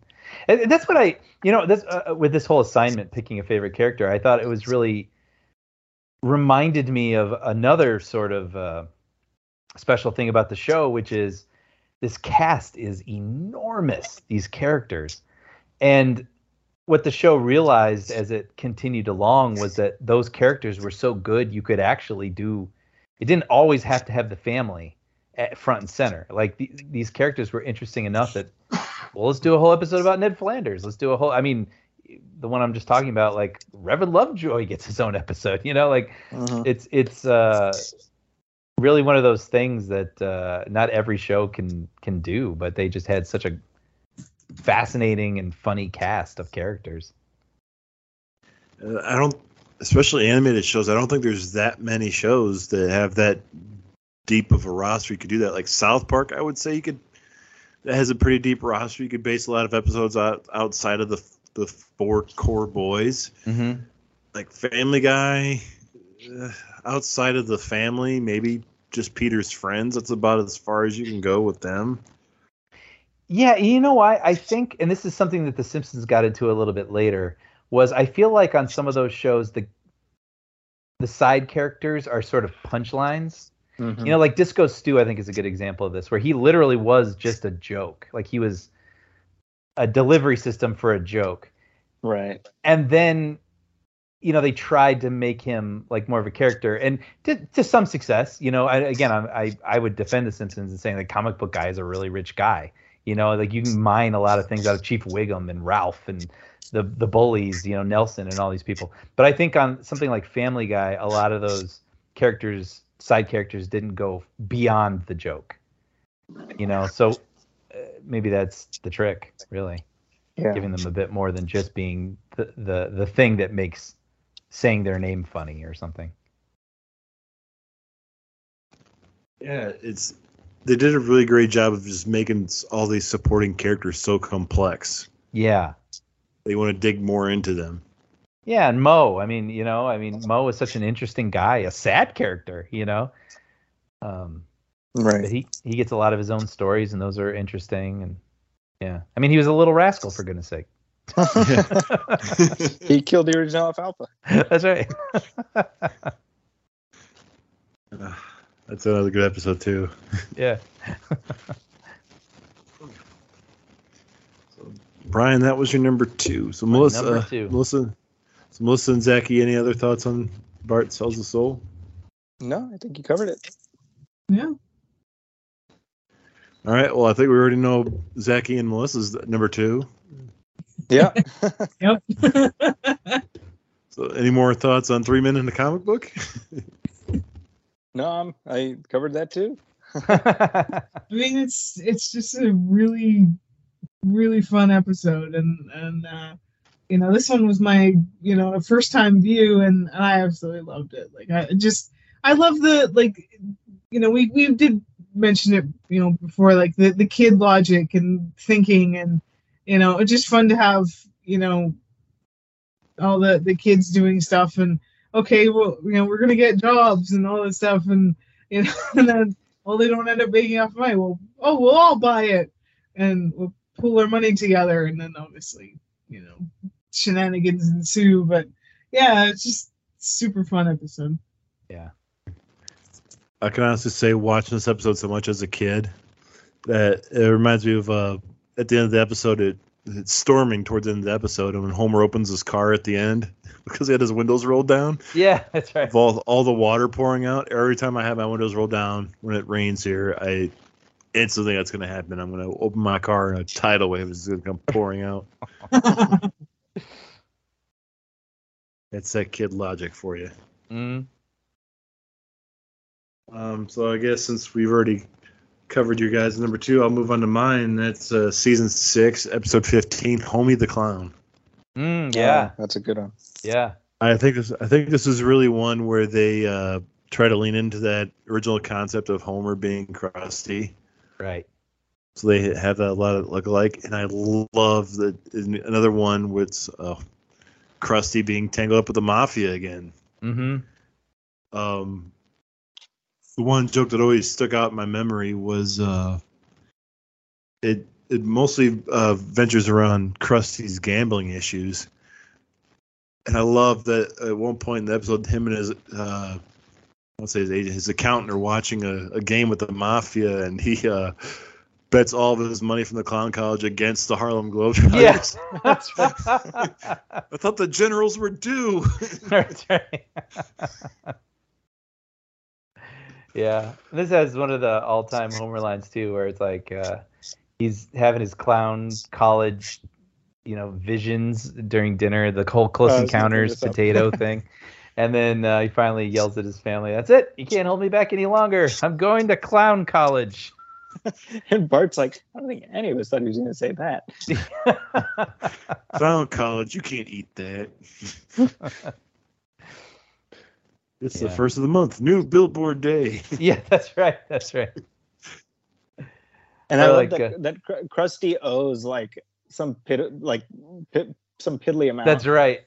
and that's what I, you know, this uh, with this whole assignment, picking a favorite character, I thought it was really reminded me of another sort of uh, special thing about the show, which is this cast is enormous. These characters. And what the show realized as it continued along was that those characters were so good you could actually do it didn't always have to have the family at front and center. Like the, these characters were interesting enough that well let's do a whole episode about ned flanders. Let's do a whole i mean the one i'm just talking about like reverend lovejoy gets his own episode you know? Like Mhm. it's it's uh really one of those things that uh not every show can can do but they just had such a fascinating and funny cast of characters Uh, I don't, especially animated shows. I don't think there's that many shows that have that deep of a roster. You could do that. Like South Park, I would say you could. That has a pretty deep roster. You could base a lot of episodes out outside of the the four core boys. mm-hmm. Like Family Guy, uh, outside of the family, maybe just Peter's friends. That's about as far as you can go with them. Yeah, you know why? I think, and this is something that The Simpsons got into a little bit later, was I feel like on some of those shows the the side characters are sort of punchlines. Mhm. You know, like Disco Stew, I think is a good example of this, where he literally was just a joke. Like he was a delivery system for a joke. Right. and then you know they tried to make him like more of a character and to, to some success you know I, again I'm, i i would defend the simpsons and saying the comic book guy is a really rich guy you know like you can mine a lot of things out of chief wiggum and ralph and the the bullies you know nelson and all these people but i think on something like family guy a lot of those characters side characters didn't go beyond the joke you know so uh, maybe that's the trick really Yeah. giving them a bit more than just being the, the the thing that makes saying their name funny or something. Yeah, it's they did a really great job of just making all these supporting characters so complex. Yeah. They want to dig more into them. Yeah, and Moe, I mean, you know, I mean, Moe is such an interesting guy, a sad character, you know. Um, but Right. he he gets a lot of his own stories, and those are interesting. And yeah, I mean, he was a little rascal for goodness sake. he killed the original alfalfa. That's right. That's another good episode too. yeah. Brian, that was your number two. So My Melissa, two. Melissa, so Melissa and Zaki, any other thoughts on Bart sells the soul? No, I think you covered it. Yeah. All right. Well, I think we already know Zaki and Melissa's number two. Yeah. Yep. So, any more thoughts on Three Men in the Comic Book? No, um, I covered that too. I mean, it's it's just a really, really fun episode, and and uh, you know, this one was my you know first time view, and, and I absolutely loved it. Like I just I love the like, you know, we we did mention it, you know, before like the the kid logic and thinking and you know, it's just fun to have, you know, all the the kids doing stuff and okay, well, you know, we're gonna get jobs and all this stuff and you know, and then well, they don't end up making enough money. Well, oh, we'll all buy it and we'll pool our money together and then obviously, you know, shenanigans ensue. But yeah, it's just super fun episode. Yeah. I can honestly say watching this episode so much as a kid that it reminds me of uh, at the end of the episode it it's storming towards the end of the episode and when Homer opens his car at the end because he had his windows rolled down Yeah, that's right. all all the water pouring out. Every time I have my windows rolled down when it rains here, I instantly that's gonna happen. I'm gonna open my car and a tidal wave is gonna come pouring out. It's that kid logic for you. Mm. Um, so I guess since we've already covered your guys' number two, I'll move on to mine. That's uh, season six, episode fifteen, Homie the Clown. Mm, yeah, that's a good one. yeah. I think this I think this is really one where they uh, try to lean into that original concept of Homer being Krusty. Right. So they have that a lot of look alike, and I love that another one with uh, Krusty being tangled up with the mafia again. Mm-hmm. Um, the one joke that always stuck out in my memory was uh, it it mostly uh, ventures around Krusty's gambling issues, and I love that at one point in the episode, him and his uh, I'll say his agent, his accountant are watching a, a game with the mafia, and he uh, bets all of his money from the clown college against the Harlem Globetrotters. Yes, that's right. I thought the generals were due. That's right. yeah, this has one of the all-time Homer lines too, where it's like uh, he's having his clown college, you know, visions during dinner, the whole Close I was gonna bring Encounters potato thing, and then uh, he finally yells at his family, "That's it! You can't hold me back any longer. I'm going to clown college." And Bart's like, I don't think any of us thought he was going to say that. Clown college, you can't eat that. It's the first of the month, new billboard day. yeah, that's right. That's right. And Or I love like, that, uh, that Kr- Krusty owes like some pit, like pit, some piddly amount. That's right.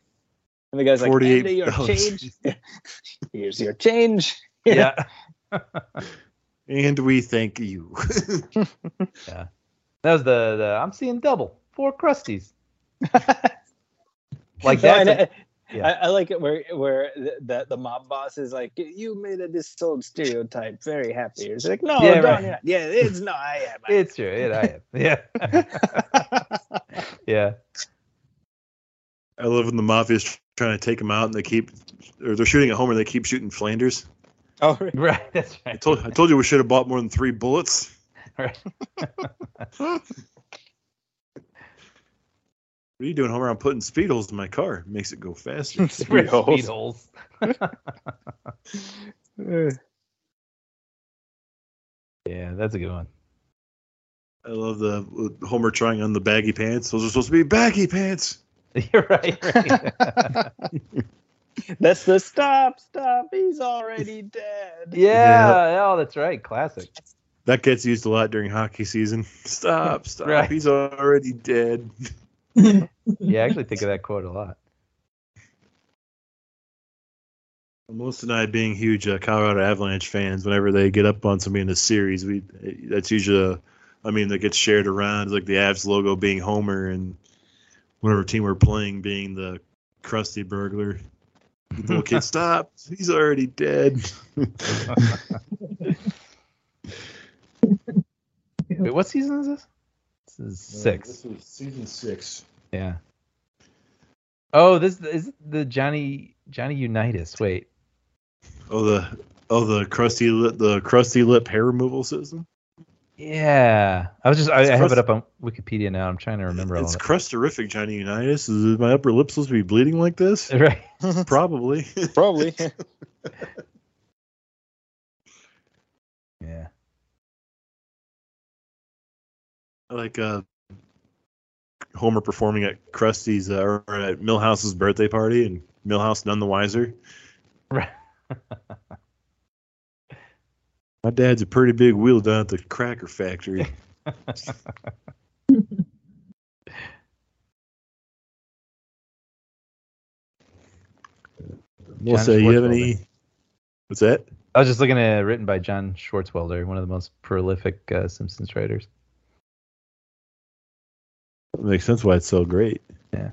And the guy's like, $48. "And your change. Here's your change. Yeah. and we thank you. Yeah, that was the, the I'm seeing double four Krusties. Like No, that's and a- I, yeah. I, I like it where where the, the the mob boss is like, you made a disold stereotype very happy. It's like, no, Yeah, no, right. yeah, it's no, I am. I it's true. It, I am. Yeah. yeah. I love when the mafia's trying to take him out, and they keep, or they're shooting at Homer, and they keep shooting Flanders. oh, right. Right. That's I right. told, I told you we should have bought more than three bullets. Right. What are you doing, Homer? I'm putting speed holes in my car. Makes it go faster. Speed. Speed holes. Yeah, that's a good one. I love the uh, Homer trying on the baggy pants. Those are supposed to be baggy pants. You're right. right. That's the stop, stop. He's already dead. yeah. Oh, that's right. Classic. That gets used a lot during hockey season. Stop, stop. Right. He's already dead. Yeah, I actually think of that quote a lot. Melissa and I, being huge uh, Colorado Avalanche fans, whenever they get up on somebody in a series, we that's usually, a, I mean, that gets shared around. It's like the Avs logo being Homer and whatever team we're playing being the Krusty burglar. The little kid, stop! He's already dead. Wait, what season is this? This is six. This is season six. Yeah. Oh, this is the Johnny Johnny Unitas. Wait. Oh the oh the Krusty lip the Krusty lip hair removal system. Yeah. I was just I, I It's have it up on Wikipedia now. I'm trying to remember all It's of crusterific, Johnny Unitas. Is my upper lip supposed to be bleeding like this? Right. Probably. Probably. Yeah. Like uh, Homer performing at Krusty's uh, or at Milhouse's birthday party, and Millhouse none the wiser. Right. My dad's a pretty big wheel down at the cracker factory. Melissa, John you have any? What's that? I was just looking at written by John Swartzwelder, one of the most prolific uh, Simpsons writers. That makes sense why it's so great. Yeah.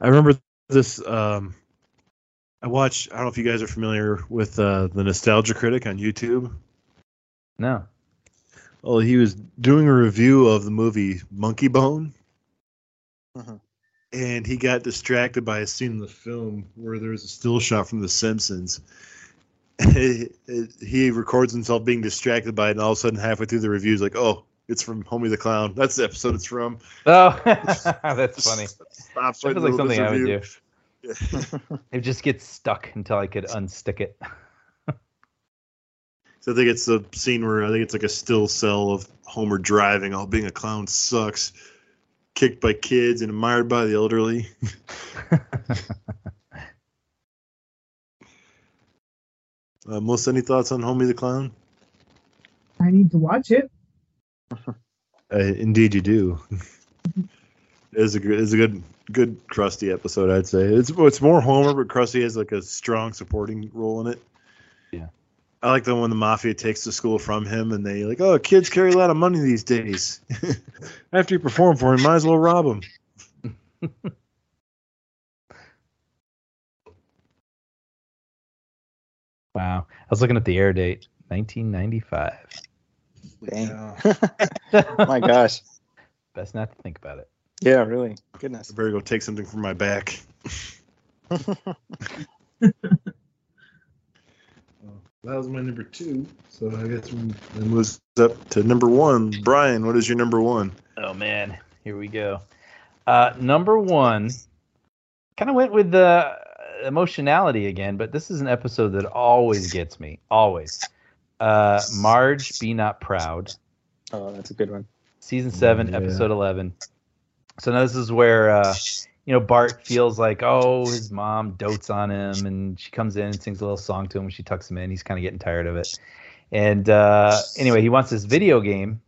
I remember this. Um, I watched. I don't know if you guys are familiar with uh, the Nostalgia Critic on YouTube. No. Well, he was doing a review of the movie Monkeybone, Mhm. and he got distracted by a scene in the film where there was a still shot from The Simpsons. he records himself being distracted by it, and all of a sudden, halfway through the review, he's like, "Oh, it's from Homie the Clown. That's the episode it's from." Oh, that's funny. Stops That feels like middle of something I would do. his review. It just gets stuck until I could unstick it. So I think it's the scene where I think it's like a still cell of Homer driving, all being a clown sucks, kicked by kids and admired by the elderly. Uh, Melissa, any thoughts on Homie the Clown? I need to watch it. Uh, indeed, you do. it's a good, it's a good, good Krusty episode. I'd say it's it's more Homer, but Krusty has like a strong supporting role in it. Yeah. I like the one the mafia takes the school from him, and they like, oh, kids carry a lot of money these days. After you perform for him, might as well rob him. Wow. I was looking at the air date, 1995. Dang. My gosh. Best not to think about it. Yeah, really. Goodness. I better go take something from my back. That was my number two. So I guess we it moves up to number one. Brian, what is your number one? Oh man, here we go. Uh, number one, kind of went with the emotionality again, but this is an episode that always gets me. Always. Uh, Marge, be not proud. Oh, that's a good one. season seven, Yeah. episode eleven. So now this is where uh, you know Bart feels like oh his mom dotes on him, and she comes in and sings a little song to him. She tucks him in. He's kind of getting tired of it, and uh, anyway, he wants this video game,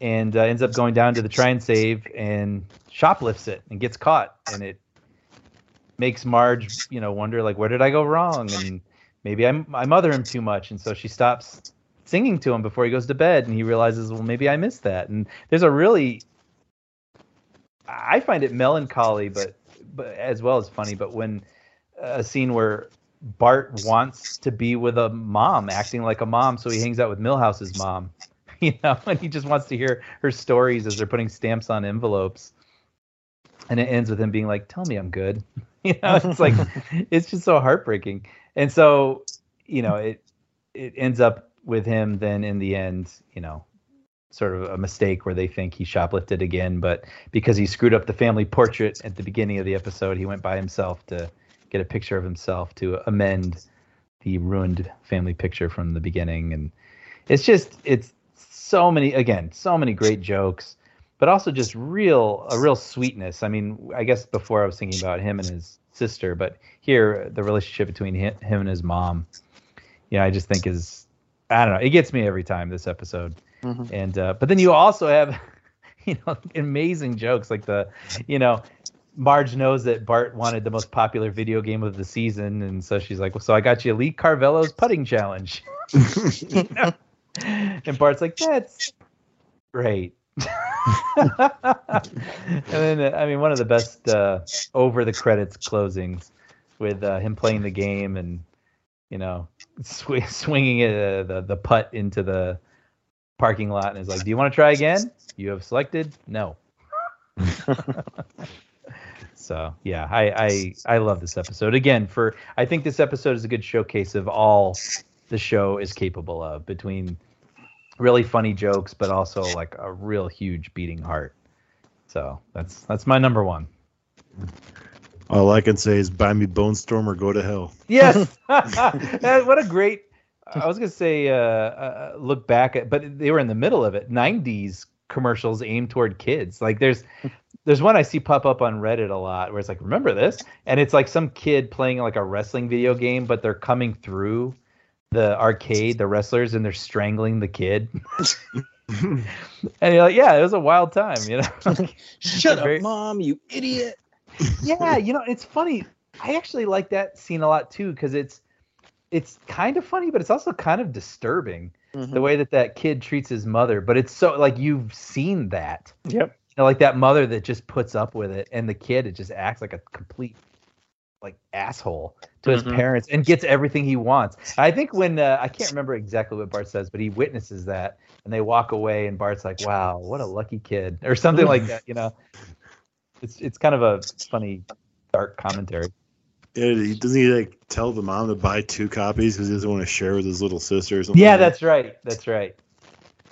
and uh, ends up going down to the Try-N-Save and shoplifts it and gets caught, and it makes Marge you know wonder like where did I go wrong, and maybe I I mother him too much, and so she stops singing to him before he goes to bed. And he realizes well maybe i missed that. And there's a really i find it melancholy but but as well as funny but when uh, a scene where bart wants to be with a mom acting like a mom so he hangs out with milhouse's mom you know and he just wants to hear her stories as they're putting stamps on envelopes. And it ends with him being like tell me i'm good. You know it's like it's just so heartbreaking and so you know it it ends up with him then in the end, you know, sort of a mistake where they think he shoplifted again, but because he screwed up the family portrait at the beginning of the episode, he went by himself to get a picture of himself to amend the ruined family picture from the beginning and it's just it's so many again, so many great jokes, but also just real a real sweetness. I mean, I guess before I was thinking about him and his sister, but here the relationship between him, him and his mom, you know, I just think is I don't know. It gets me every time this episode. Mhm. And uh, but then you also have, you know, amazing jokes like the, you know, Marge knows that Bart wanted the most popular video game of the season, and so she's like, "Well, so I got you Lee Carvallo's putting challenge." You know? And Bart's like, "That's great." and then, I mean, one of the best uh, over the credits closings with uh, him playing the game and you know sw- swinging uh, the the putt into the parking lot and is like, "Do you want to try again? You have selected no." so yeah, I, I I love this episode again. For I think this episode is a good showcase of all the show is capable of between really funny jokes, but also like a real huge beating heart. So that's that's my number one. All I can say is buy me Bonestorm or go to hell. Yes. Uh, what a great. I was gonna say uh, uh, look back at, but they were in the middle of it. '90s commercials aimed toward kids. Like there's there's one I see pop up on Reddit a lot where it's like, remember this? And it's like some kid playing like a wrestling video game, but they're coming through the arcade, the wrestlers, and they're strangling the kid. and you're like, yeah, it was a wild time, you know. Shut Very- up, mom, you idiot. yeah, you know, it's funny. I actually like that scene a lot too because it's it's kind of funny, but it's also kind of disturbing Mm-hmm. the way that that kid treats his mother. But it's so like you've seen that, Yep. you know, like that mother that just puts up with it, and the kid it just acts like a complete like asshole to his Mhm. parents and gets everything he wants. I think when uh, I can't remember exactly what Bart says, but he witnesses that and they walk away, and Bart's like, "Wow, what a lucky kid," or something like that. You know, it's it's kind of a funny dark commentary. Yeah, he doesn't he like tell the mom to buy two copies because he doesn't want to share with his little sister or something. Yeah, like that? that's right. That's right.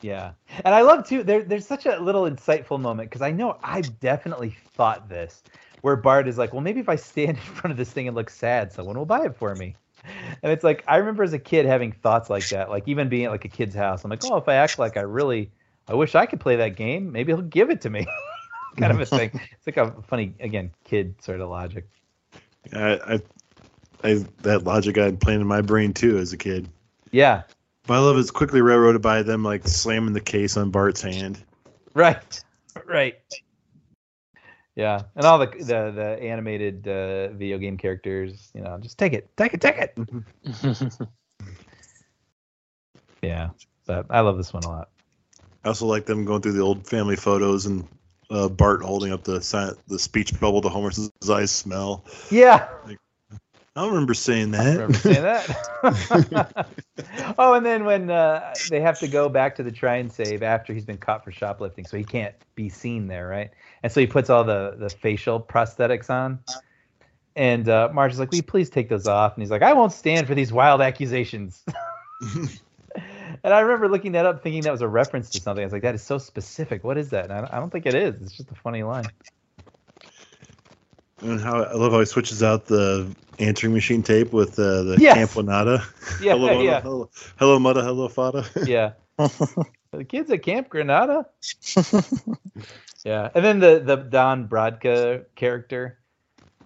Yeah, and I love too. There, there's such a little insightful moment because I know I've definitely thought this, where Bart is like, "Well, maybe if I stand in front of this thing and look sad, someone will buy it for me." And it's like I remember as a kid having thoughts like that. Like even being at like a kid's house, I'm like, "Oh, if I act like I really, I wish I could play that game. Maybe he'll give it to me." kind of a thing. It's like a funny, again, kid sort of logic. I, I, I that logic I had playing in my brain too as a kid. Yeah, But I love it's quickly railroaded by them like slamming the case on Bart's hand. Right. Right. Yeah, and all the the the animated uh, video game characters, you know, just take it, take it, take it. Yeah, but I love this one a lot. I also like them going through the old family photos and uh, Bart holding up the the speech bubble to Homer's eyes smell. Yeah, I remember saying I that. remember saying that. oh, and then when uh, they have to go back to the Try-N-Save after he's been caught for shoplifting, so he can't be seen there, right? And so he puts all the the facial prosthetics on. And uh, Marge is like, "Will you please take those off?" And he's like, "I won't stand for these wild accusations." and I remember looking that up, thinking that was a reference to something. I was like, "That is so specific. What is that?" And I don't think it is. It's just a funny line. And how I love how he switches out the answering machine tape with uh, the Yes. Camp Wanada. Yeah, hello, Mudda, yeah, hello, hello, Mudda, hello, Fada. yeah. the kids at Camp Granada. Yeah, and then the the Don Brodka character,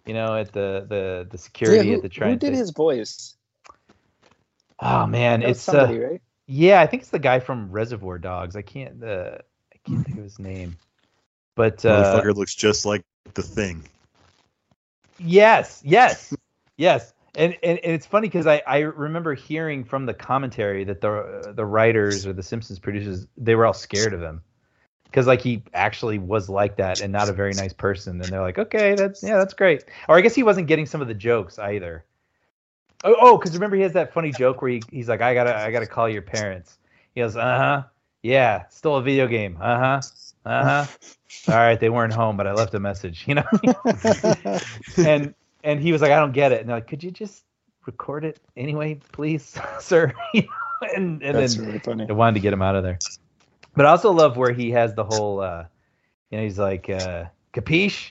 you know, at the the the security yeah, at the who, train. who did his voice? Oh man, That it's somebody, uh, right? yeah, I think it's the guy from Reservoir Dogs. I can't uh, I can't think of his name, but uh, Motherfucker looks just like the thing. Yes, yes, yes. And, and, and it's funny because I, I remember hearing from the commentary that the the writers or the Simpsons producers they were all scared of him because like he actually was like that and not a very nice person and they're like okay that's yeah that's great or I guess he wasn't getting some of the jokes either. Oh oh because remember he has that funny joke where he, he's like I gotta I gotta call your parents. He goes uh huh yeah still a video game uh huh uh huh all right they weren't home but I left a message you know and and he was like, I don't get it. And they're like, could you just record it anyway, please, sir? You know, and and That's then really funny. they wanted to get him out of there. But I also love where he has the whole, uh, you know, he's like, uh, capiche?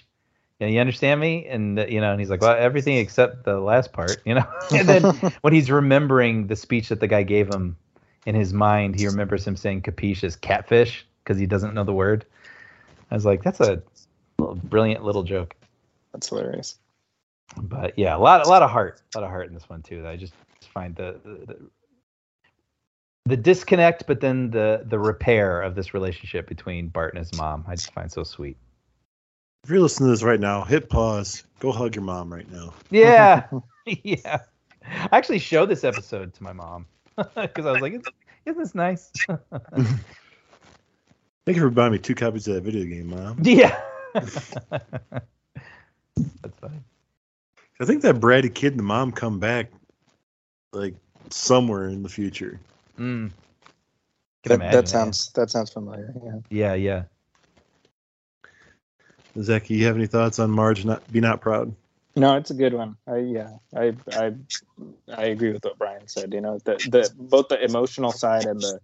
You, know, you understand me? And you know, and he's like, well, everything except the last part, you know. and then when he's remembering the speech that the guy gave him in his mind, he remembers him saying capiche as catfish because he doesn't know the word. I was like, that's a little, brilliant little joke That's hilarious. but yeah, a lot, a lot of heart, a lot of heart in this one too. That I just find the, the the the disconnect, but then the the repair of this relationship between Bart and his mom. I just find so sweet. If you're listening to this right now, hit pause. Go hug your mom right now. Yeah, yeah. I actually showed this episode to my mom because I was like, "Isn't isn't this nice?" Thank you for buying me two copies of that video game, mom. yeah. That's funny. I think that bratty kid and the mom come back like somewhere in the future. Mm. That, that sounds that sounds familiar. Yeah. Yeah, yeah. Zach, you have any thoughts on Marge not be not proud? No, it's a good one. I yeah, I I I agree with what Brian said. You know, the the both the emotional side and the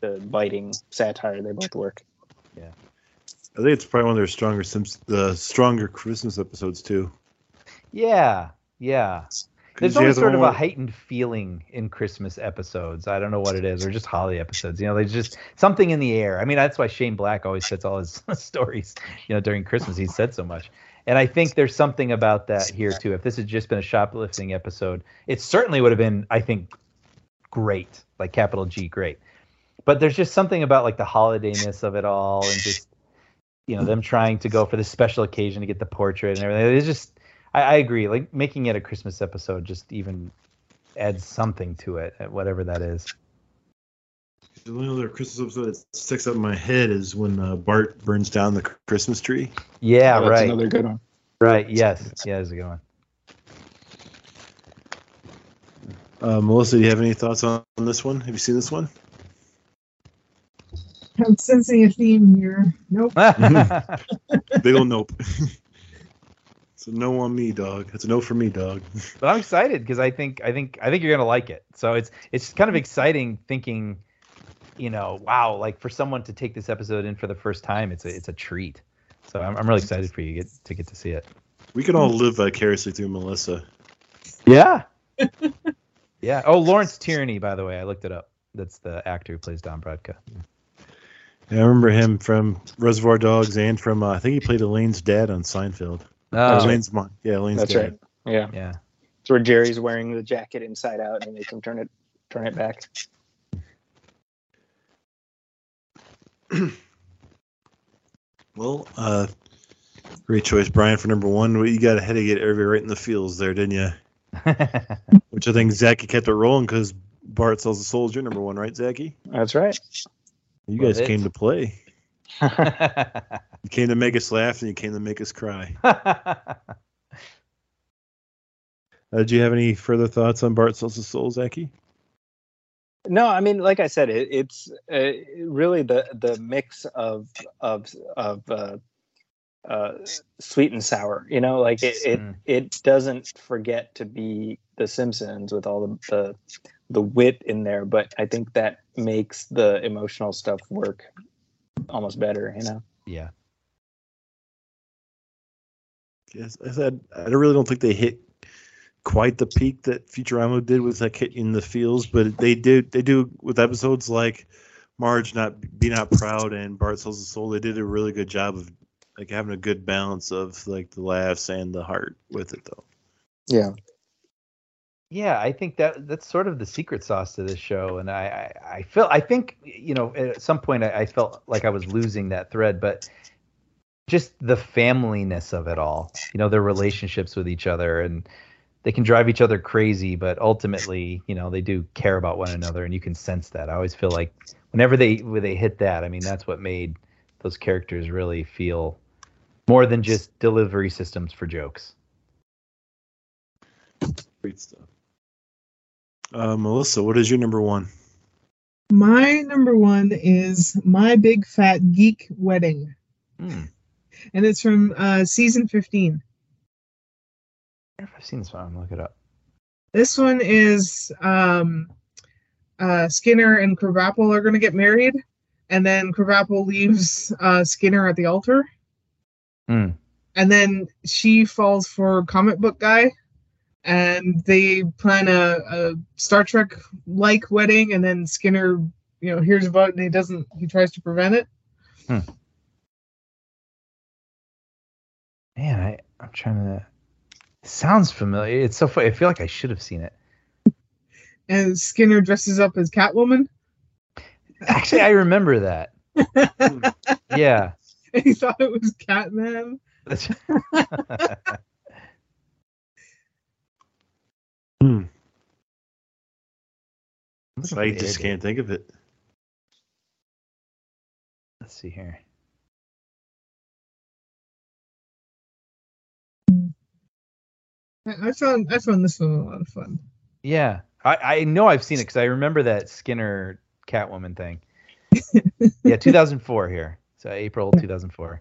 the biting satire they both work. I think it's probably one of their stronger Simps- the stronger Christmas episodes too. Yeah, yeah. There's always sort of a heightened feeling in Christmas episodes. I don't know what it is, or just holiday episodes. You know, there's just something in the air. I mean, that's why Shane Black always sets all his stories. You know, during Christmas, he said so much, and I think there's something about that here too. If this had just been a shoplifting episode, it certainly would have been, I think, great, like capital G great. But there's just something about like the holidayness of it all, and just you know them trying to go for this special occasion to get the portrait and everything. It's just I, I agree. Like making it a Christmas episode just even adds something to it, whatever that is. The only other Christmas episode that sticks up in my head is when uh, Bart burns down the Christmas tree. Yeah, That's right. another good one. Right. Yes. Yeah, that's a good one. Uh, Melissa, do you have any thoughts on, on this one? Have you seen this one? I'm sensing a theme here. Nope. Big ol' nope. it's a no on me, dog. It's a no for me, dog. but I'm excited because I think I think I think you're gonna like it. So it's it's kind of exciting thinking, you know, wow, like for someone to take this episode in for the first time, it's a it's a treat. So I'm I'm really excited for you to get to get to see it. We can all live vicariously through Melissa. Yeah. yeah. Oh, Lawrence Tierney, by the way, I looked it up. That's the actor who plays Don Brodka. Yeah, I remember him from Reservoir Dogs and from uh, I think he played Elaine's dad on Seinfeld. Oh, Elaine's mom. Yeah, Elaine's That's dad. right. Yeah. yeah. It's where Jerry's wearing the jacket inside out and he makes him turn it turn it back. Well, uh, great choice, Brian, for number one. Well, You got ahead to get everybody right in the fields there, didn't you? Which I think Zaki kept it rolling because Bart sells the souls. Your number one, right, Zaki? That's right. You Love guys it. came to play. You came to make us laugh and you came to make us cry. Uh, did you have any further thoughts on Bart sells the souls, Zaki? No, I mean, like I said, it, it's uh, really the the mix of of of uh, uh, sweet and sour. You know, like it it, Mm. it doesn't forget to be The Simpsons with all the, the the wit in there, but I think that makes the emotional stuff work almost better. You know. yeah. Yes, I said I really don't think they hit quite the peak that Futurama did with like hitting in the feels, but they do they do with episodes like Marge not be not proud and Bart sells the soul. They did a really good job of like having a good balance of like the laughs and the heart with it though. Yeah. Yeah, I think that that's sort of the secret sauce to this show, and I I, I feel I think you know at some point I, I felt like I was losing that thread, but just the familyness of it all, you know, their relationships with each other, and they can drive each other crazy, but ultimately, you know, they do care about one another, and you can sense that. I always feel like whenever they when they hit that, I mean, that's what made those characters really feel more than just delivery systems for jokes. Great stuff. Uh, Melissa, what is your number one? My number one is My Big Fat Geek Wedding, Hmm. and it's from uh, season 15. I wonder if I've seen this one. I'm gonna look it up. This one is um, uh, Skinner and Krabappel are going to get married, and then Krabappel leaves uh, Skinner at the altar, Hmm. and then she falls for comic book guy, and they plan a, a Star Trek like wedding, and then Skinner, you know, hears about it and he doesn't. He tries to prevent it. Hmm. Man, I I'm trying to. Sounds familiar. It's so funny. I feel like I should have seen it. And Skinner dresses up as Catwoman, Actually, I remember that. Yeah. and he thought it was Catman. That's- Hmm. I'm looking for I just can't think of it. Let's see here. I, I found I found this one a lot of fun. Yeah, I I know I've seen it because I remember that Skinner Catwoman thing. yeah, 2004 here. So April 2004.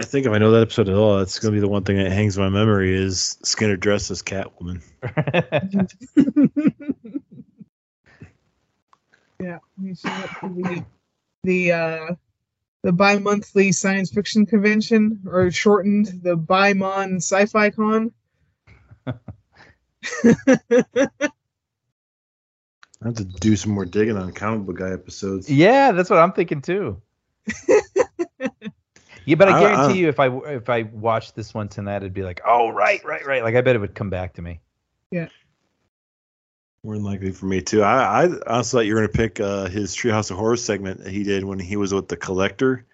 I think if I know that episode at all, that's going to be the one thing that hangs in my memory is Skinner dressed as Catwoman. yeah, he showed up the the uh, the bi-monthly science fiction convention, or shortened the Bi-Mon Sci-Fi Con. I have to do some more digging on comic book guy episodes. yeah, that's what I'm thinking too. yeah, but I I- guarantee I- you, if I if I watched this one tonight, it'd be like, oh right, right, right. Like I bet it would come back to me. Yeah. More than likely for me too. I, I honestly thought you were gonna pick uh, his Treehouse of Horror segment that he did when he was with the Collector,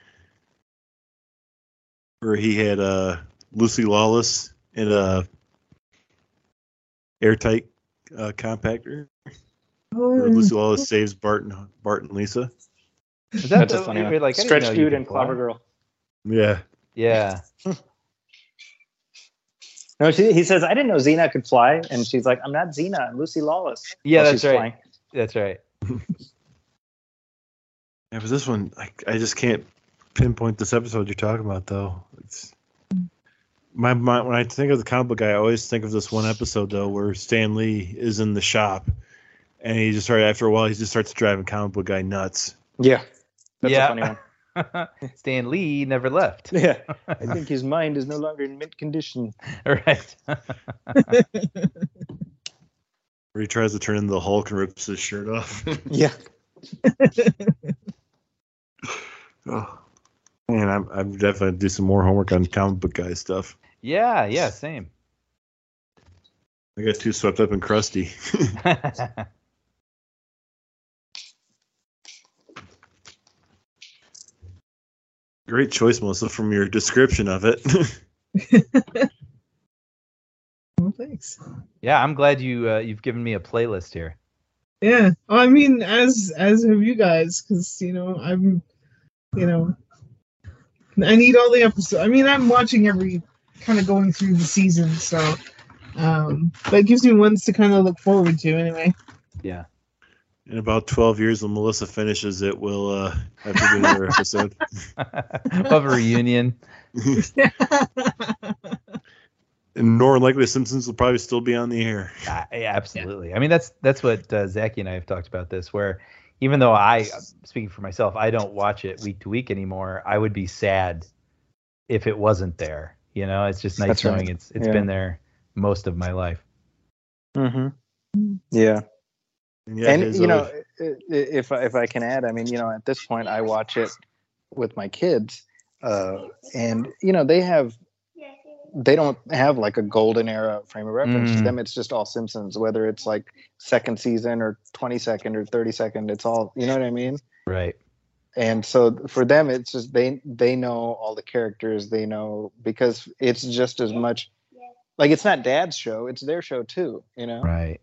where he had uh, Lucy Lawless in a airtight uh, compactor. Where Oh, Lucy Lawless saves Bart and Bart and Lisa. Is that That's the, a funny one. like, Stretch Dude and fly. Clobber Girl. Yeah, Yeah. No, she, he says, I didn't know Xena could fly. And she's like, I'm not Xena, I'm Lucy Lawless. Yeah, While that's right. flying. That's right. yeah. But this one, I, I just can't pinpoint this episode you're talking about though. It's my, my when I think of the comic book guy, I always think of this one episode though where Stan Lee is in the shop, and he just started after a while he just starts driving comic book guy nuts. Yeah. That's Yeah. a funny one. Stan Lee never left. Yeah. I think his mind is no longer in mint condition. right. Where he tries to turn into the Hulk and rips his shirt off. Yeah. oh. Man, I'm I'm definitely do some more homework on comic book guy stuff. yeah, yeah, same. I got too swept up in Krusty. Great choice, Melissa, from your description of it. well, thanks. yeah, I'm glad you uh, you've given me a playlist here. Yeah, I mean, as as have you guys, because you know I'm, you know, I need all the episodes. I mean, I'm watching every kind of going through the season, so um, but it gives me ones to kind of look forward to anyway. Yeah. In about 12 years, when Melissa finishes it, we'll uh, have to do another episode. of a reunion. And more likely, The Simpsons will probably still be on the air. Uh, yeah, absolutely. I mean, that's that's what uh, Zachy and I have talked about this. Where even though I, speaking for myself, I don't watch it week to week anymore. I would be sad if it wasn't there. You know, it's just nice That's right. knowing it's it's Yeah. been there most of my life. Mm-hmm. Yeah. And, yeah, and his you know, other- i- i- if I- if I can add, I mean, you know, at this point, I watch it with my kids, uh, and you know, they have they don't have like a golden era frame of reference. To Mm. them, it's just all Simpsons, whether it's like second season or twenty second or thirty second. It's all you know what I mean. Right. And so for them, it's just they they know all the characters. They know because it's just as much like it's not Dad's show; it's their show too. You know. Right.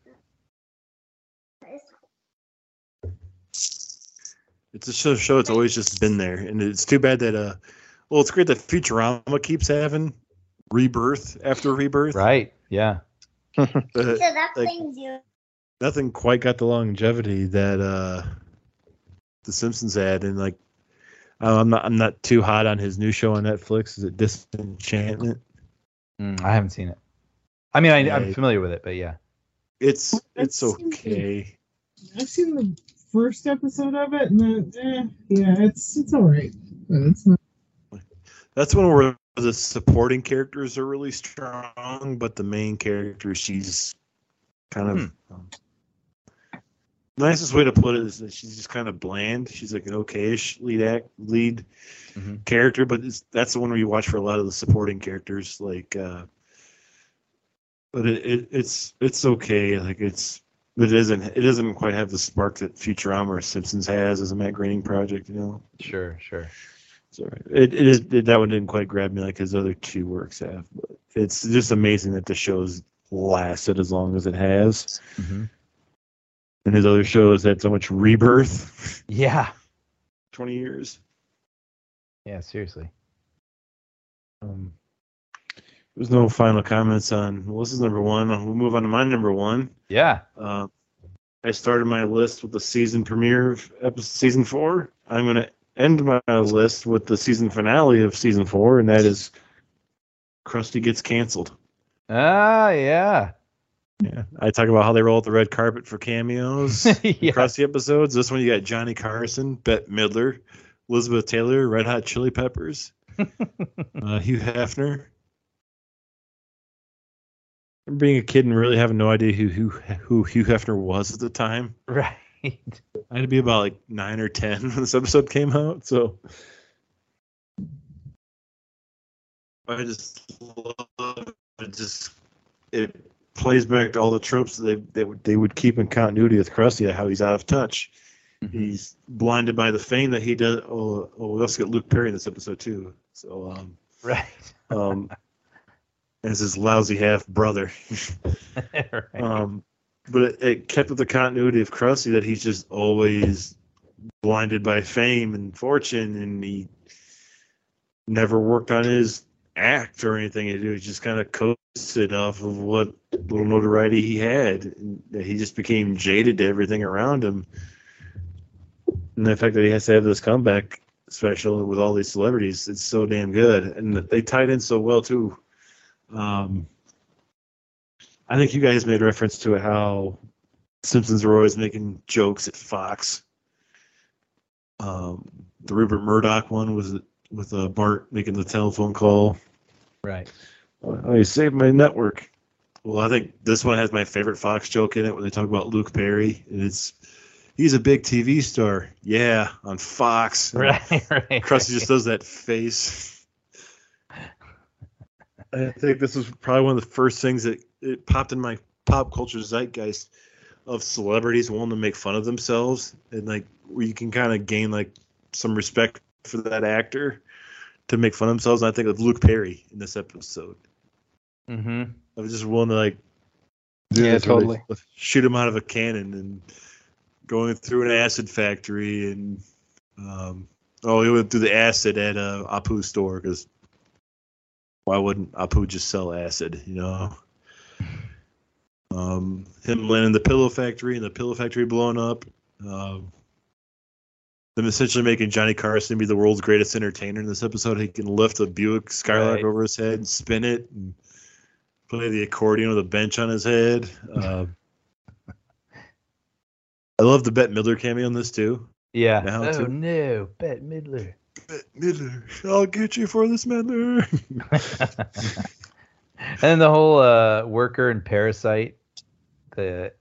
It's a show, show that's always just been there. And it's too bad that, uh, well, it's great that Futurama keeps having rebirth after rebirth. Right. Yeah. But So that like- thing's you. nothing quite got the longevity that uh the Simpsons had, and like I'm not I'm not too hot on his new show on Netflix. Is it Disenchantment? Mm, I haven't seen it. I mean, I, I'm familiar with it, but yeah. It's it's I've seen it. okay. I've seen the first episode of it, and then, eh, yeah, it's it's all right, but it's not. That's one where the supporting characters are really strong, but the main character she's kind of. Um, nicest way to put it is that she's just kind of bland. She's like an okayish lead act lead Mhm. character, but it's, that's the one where you watch for a lot of the supporting characters. Like, uh, but it, it it's it's okay. Like it's but it isn't it doesn't quite have the spark that Futurama or Simpsons has as a Matt Groening project. You know, Sure. Sure. sorry, it, it is it, that one didn't quite grab me like his other two works have. But it's just amazing that the show's lasted as long as it has, hmm and his other shows had so much rebirth. Yeah. Twenty years. Yeah. Seriously. Um, there's no final comments on Melissa's number one. We'll move on to my number one. Yeah. Uh, I started my list with the season premiere of episode, season four. I'm going to end my list with the season finale of season four, and that is Krusty gets canceled. Ah. Yeah. Yeah, I talk about how they roll out the red carpet for cameos. yeah. across the episodes. This one you got Johnny Carson, Bette Midler, Elizabeth Taylor, Red Hot Chili Peppers, uh, Hugh Hefner. I'm being a kid and really having no idea who who who Hugh Hefner was at the time. Right. I had to be about like nine or ten when this episode came out, so I just love it. Just it plays back to all the tropes that they they would, they would keep in continuity with Krusty, how he's out of touch. He's blinded by the fame that he does. Oh, oh, we also got Luke Perry in this episode too. So, um, Right. um, as his lousy half brother. right. Um, but it, it kept with the continuity of Krusty that he's just always blinded by fame and fortune, and he never worked on his act or anything. He just kind of coasted off of what little notoriety he had. And he just became jaded to everything around him. And the fact that he has to have this comeback special with all these celebrities, it's so damn good. And they tied in so well, too. Um, I think you guys made reference to how Simpsons were always making jokes at Fox. Um, the Rupert Murdoch one was with uh, Bart making the telephone call. right. Oh, you saved my network. Well, I think this one has my favorite Fox joke in it when they talk about Luke Perry, and it's he's a big TV star. Yeah, on Fox. Right. Right. Krusty just does that face. I think this was probably one of the first things that it popped in my pop culture zeitgeist of celebrities wanting to make fun of themselves and like where you can kind of gain like some respect for that actor to make fun of themselves. And I think of Luke Perry in this episode. Mm-hmm. I was just willing to like do Yeah, this where totally. shoot him out of a cannon and going through an acid factory and um, oh he went through the acid at uh, Apu store because why wouldn't Apu just sell acid you know um, him landing the pillow factory and the pillow factory blowing up um, them essentially making Johnny Carson be the world's greatest entertainer in this episode he can lift a Buick Skylark Right. over his head and spin it and play the accordion with a bench on his head. Uh, I love the Bette Midler cameo in this too. Yeah. Now, oh too. no, Bette Midler. Bette Midler, I'll get you for this Midler. and then the whole uh, worker and parasite, the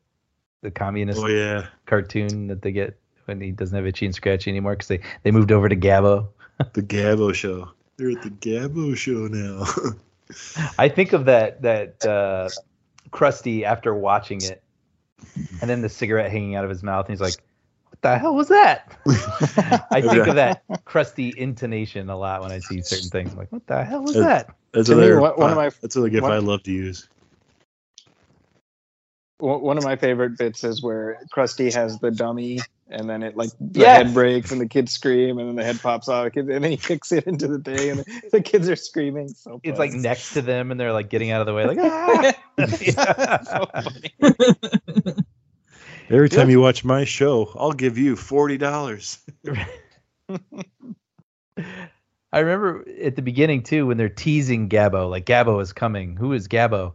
the communist oh yeah, cartoon that they get when he doesn't have Itchy and Scratchy anymore because they they moved over to Gabbo. the Gabbo show. They're at the Gabbo show now. I think of that that uh, Krusty after watching it, and then the cigarette hanging out of his mouth, and he's like, "What the hell was that?" I think of that Krusty intonation a lot when I see certain things. I'm like, "What the hell was that?" That's To me, another. one- one of my- that's another gift one- I love to use. One one of my favorite bits is where Krusty has the dummy, and then it like the Yes. head breaks, and the kids scream, and then the head pops off, and then he kicks it into the day, and the kids are screaming. So It's funny. like next to them, and they're like getting out of the way, like, "Ah!" so funny. Every time you watch my show, I'll give you forty dollars. I remember at the beginning too when they're teasing Gabbo, like Gabbo is coming. Who is Gabbo?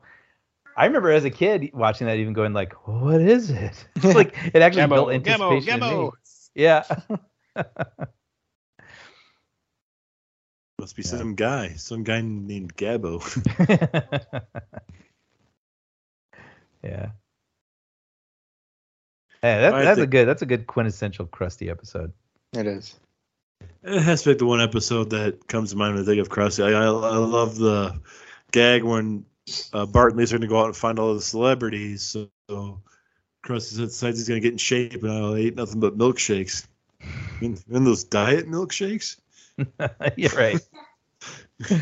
I remember as a kid watching that, even going like, "What is it?" like it actually Gabbo, built Gabbo, anticipation in me. Gabbo. Yeah, Must be Yeah. some guy, some guy named Gabbo. yeah. Hey, that, I that's a good. That's a good quintessential Krusty episode. It is. It has to be the one episode that comes to mind when I think of Krusty. I, I, I love the gag when uh, Bart and Lisa are going to go out and find all the celebrities. So, so Krusty decides he's going to get in shape, and I'll eat nothing but milkshakes. And, and those diet milkshakes. You're right.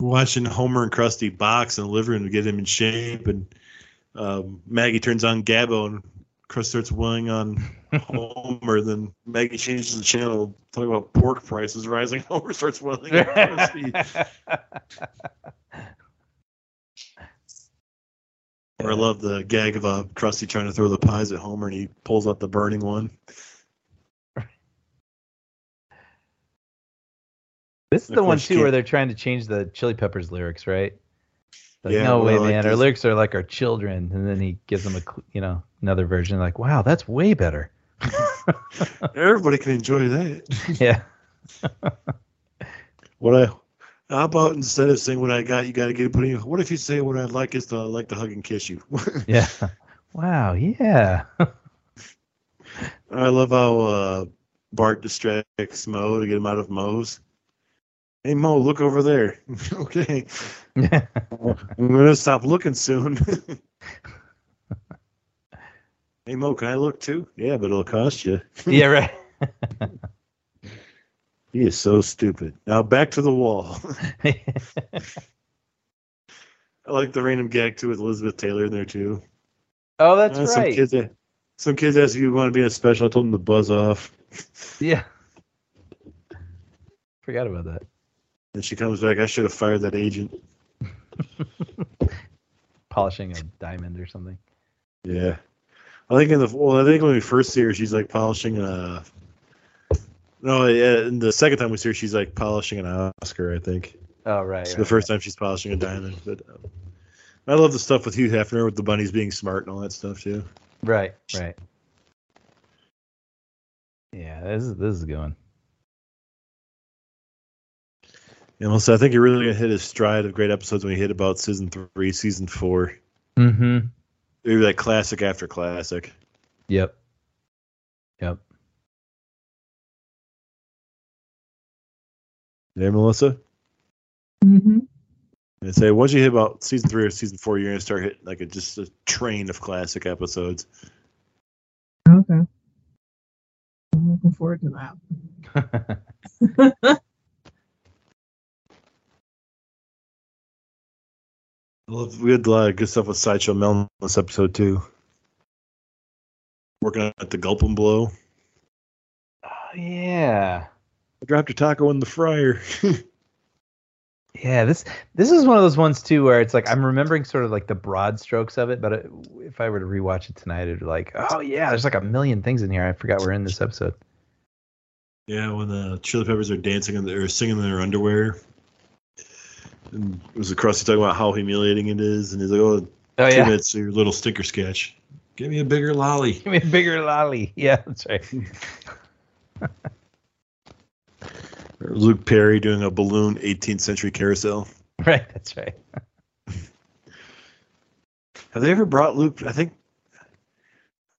Watching Homer and Krusty box in the living room to get him in shape, and um, Maggie turns on Gabbo, and Krusty starts willing on Homer. Then Maggie changes the channel, talking about pork prices rising. Homer starts willing on Krusty. Or I love the gag of uh, Krusty trying to throw the pies at Homer, and he pulls out the burning one. This is the one too where they're trying to change the Chili Peppers lyrics, right? Like, Yeah, no well, way, like man. Our lyrics are like our children, and then he gives them a, you know, another version. Like, wow, that's way better. Everybody can enjoy that. yeah. What I, how about instead of saying what I got, you got to get it put in. What if you say what I like is to I like to hug and kiss you? Yeah. Wow. Yeah. I love how uh, Bart distracts Moe to get him out of Moe's. Hey Moe, look over there. okay. I'm gonna stop looking soon. Hey Moe, can I look too? Yeah, but it'll cost you. yeah, right. He is so stupid. Now back to the wall. I like the random gag too with Elizabeth Taylor in there too. oh, that's Uh, some right. kids, some kids asked if you want to be in a special. I told them to buzz off. Yeah. Forgot about that. And she comes back. I should have fired that agent. Polishing a diamond or something. Yeah, I think in the well, I think when we first see her, she's like polishing a. No, yeah, the second time we see her, she's like polishing an Oscar. I think Oh, right. it's right, the first time she's polishing a diamond. But um, I love the stuff with Hugh Hefner with the bunnies being smart and all that stuff too. Right, right. Yeah, this is this is going. And also, I think you're really gonna hit his stride of great episodes when you hit about season three, season four. Mm-hmm. Maybe like classic after classic. Yep. Yep. There, Melissa. Mm-hmm. And say once you hit about season three or season four, you're gonna start hitting like a just a train of classic episodes. Okay. I'm looking forward to that. we had a lot of good stuff with Sideshow Mel in this episode too. Working at the Gulp and Blow. oh, yeah. I dropped a taco in the fryer. Yeah, this this is one of those ones too where it's like I'm remembering sort of like the broad strokes of it, but it, if I were to rewatch it tonight, it'd be like, oh yeah, there's like a million things in here I forgot we're in this episode. yeah, when the Chili Peppers are dancing in their, or singing in their underwear. And it was Krusty talking about how humiliating it is, and he's like, "Oh, Oh two yeah, minutes, your little sticker sketch. Give me a bigger lolly." give me a bigger lolly. Yeah, that's right. Luke Perry doing a balloon 18th century carousel. Right, that's right. Have they ever brought Luke? I think,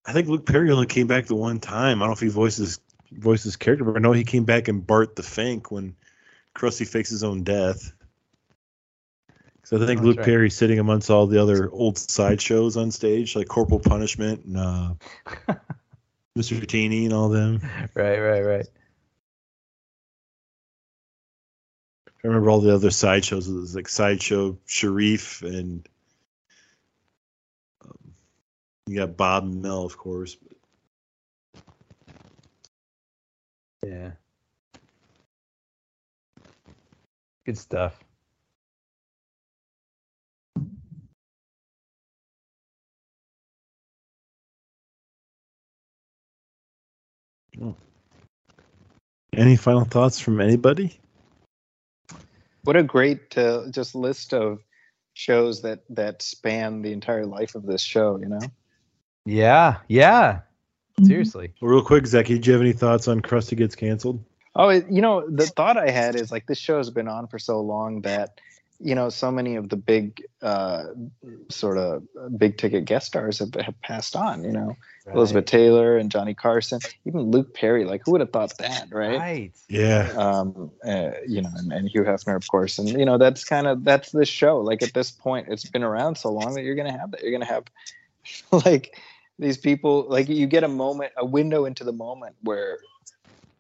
I think Luke Perry only came back the one time. I don't know if he voices voices character, but I know he came back in Bart the Fink when Krusty fakes his own death. So I think Luke right. Perry's sitting amongst all the other old sideshows on stage, like Corporal Punishment and uh, Mr. Teeny and all them. Right, right, right. I remember all the other sideshows. It was like Sideshow Sharif and um, you got Bob and Mel, of course. Yeah. Good stuff. Any final thoughts from anybody? What a great uh, just list of shows that that span the entire life of this show. You know. Yeah, yeah. Seriously. Well, real quick, Zach, do you have any thoughts on Krusty gets canceled? Oh, you know, the thought I had is like this show has been on for so long that, you know, so many of the big, uh, sort of big ticket guest stars have, have passed on. You know, Elizabeth Taylor and Johnny Carson, even Luke Perry. Like, who would have thought that, right? Right. Yeah. Um, uh, you know, and, and Hugh Hefner, of course, and you know that's kind of that's this show. Like at this point, it's been around so long that you're gonna have that. You're gonna have like these people. Like you get a moment, a window into the moment where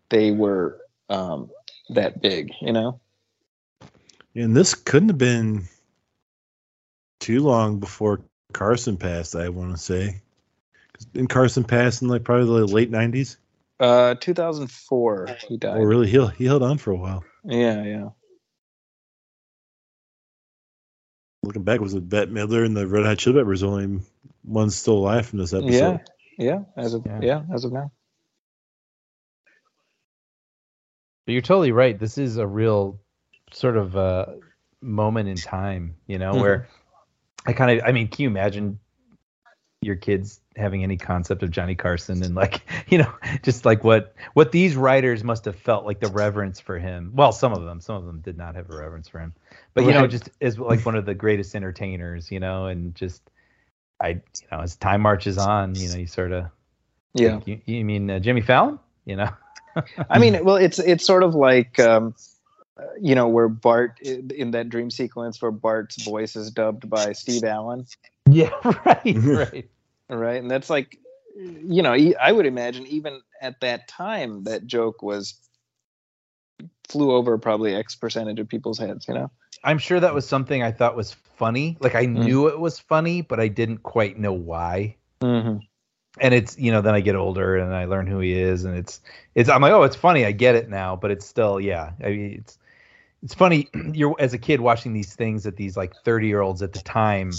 they were um, that big. You know. And this couldn't have been too long before Carson passed, I want to say. 'Cause Didn't Carson pass in like probably the late 90s? Uh, 2004, he died. Oh, really? He, he held on for a while. Yeah, yeah. Looking back, was it Bette Midler and the Red Hot Chili Peppers only ones still alive from this episode? Yeah, yeah. As of Yeah. yeah, as of now. But you're totally right. This is a real sort of uh, moment in time, you know, where I kind of, I mean, can you imagine your kids having any concept of Johnny Carson and like, you know, just like what what these writers must have felt like the reverence for him. Well, some of them, some of them did not have a reverence for him, but you know, just as like one of the greatest entertainers, you know, and just I, you know, as time marches on, you know, you sort of, Yeah. you, you mean uh, Jimmy Fallon, you know? I mean, well, it's it's sort of like um, you know, where Bart in that dream sequence where Bart's voice is dubbed by Steve Allen, Yeah, right, right. right? And that's like, you know, I would imagine even at that time that joke was flew over probably X percentage of people's heads. You know. I'm sure that was something I thought was funny. Like I Mm. knew it was funny, but I didn't quite know why. Mm-hmm. And it's you know then I get older and I learn who he is, and it's it's I'm like oh it's funny I get it now, but it's still yeah I mean it's it's funny you're as a kid watching these things that these like 30 year olds at the time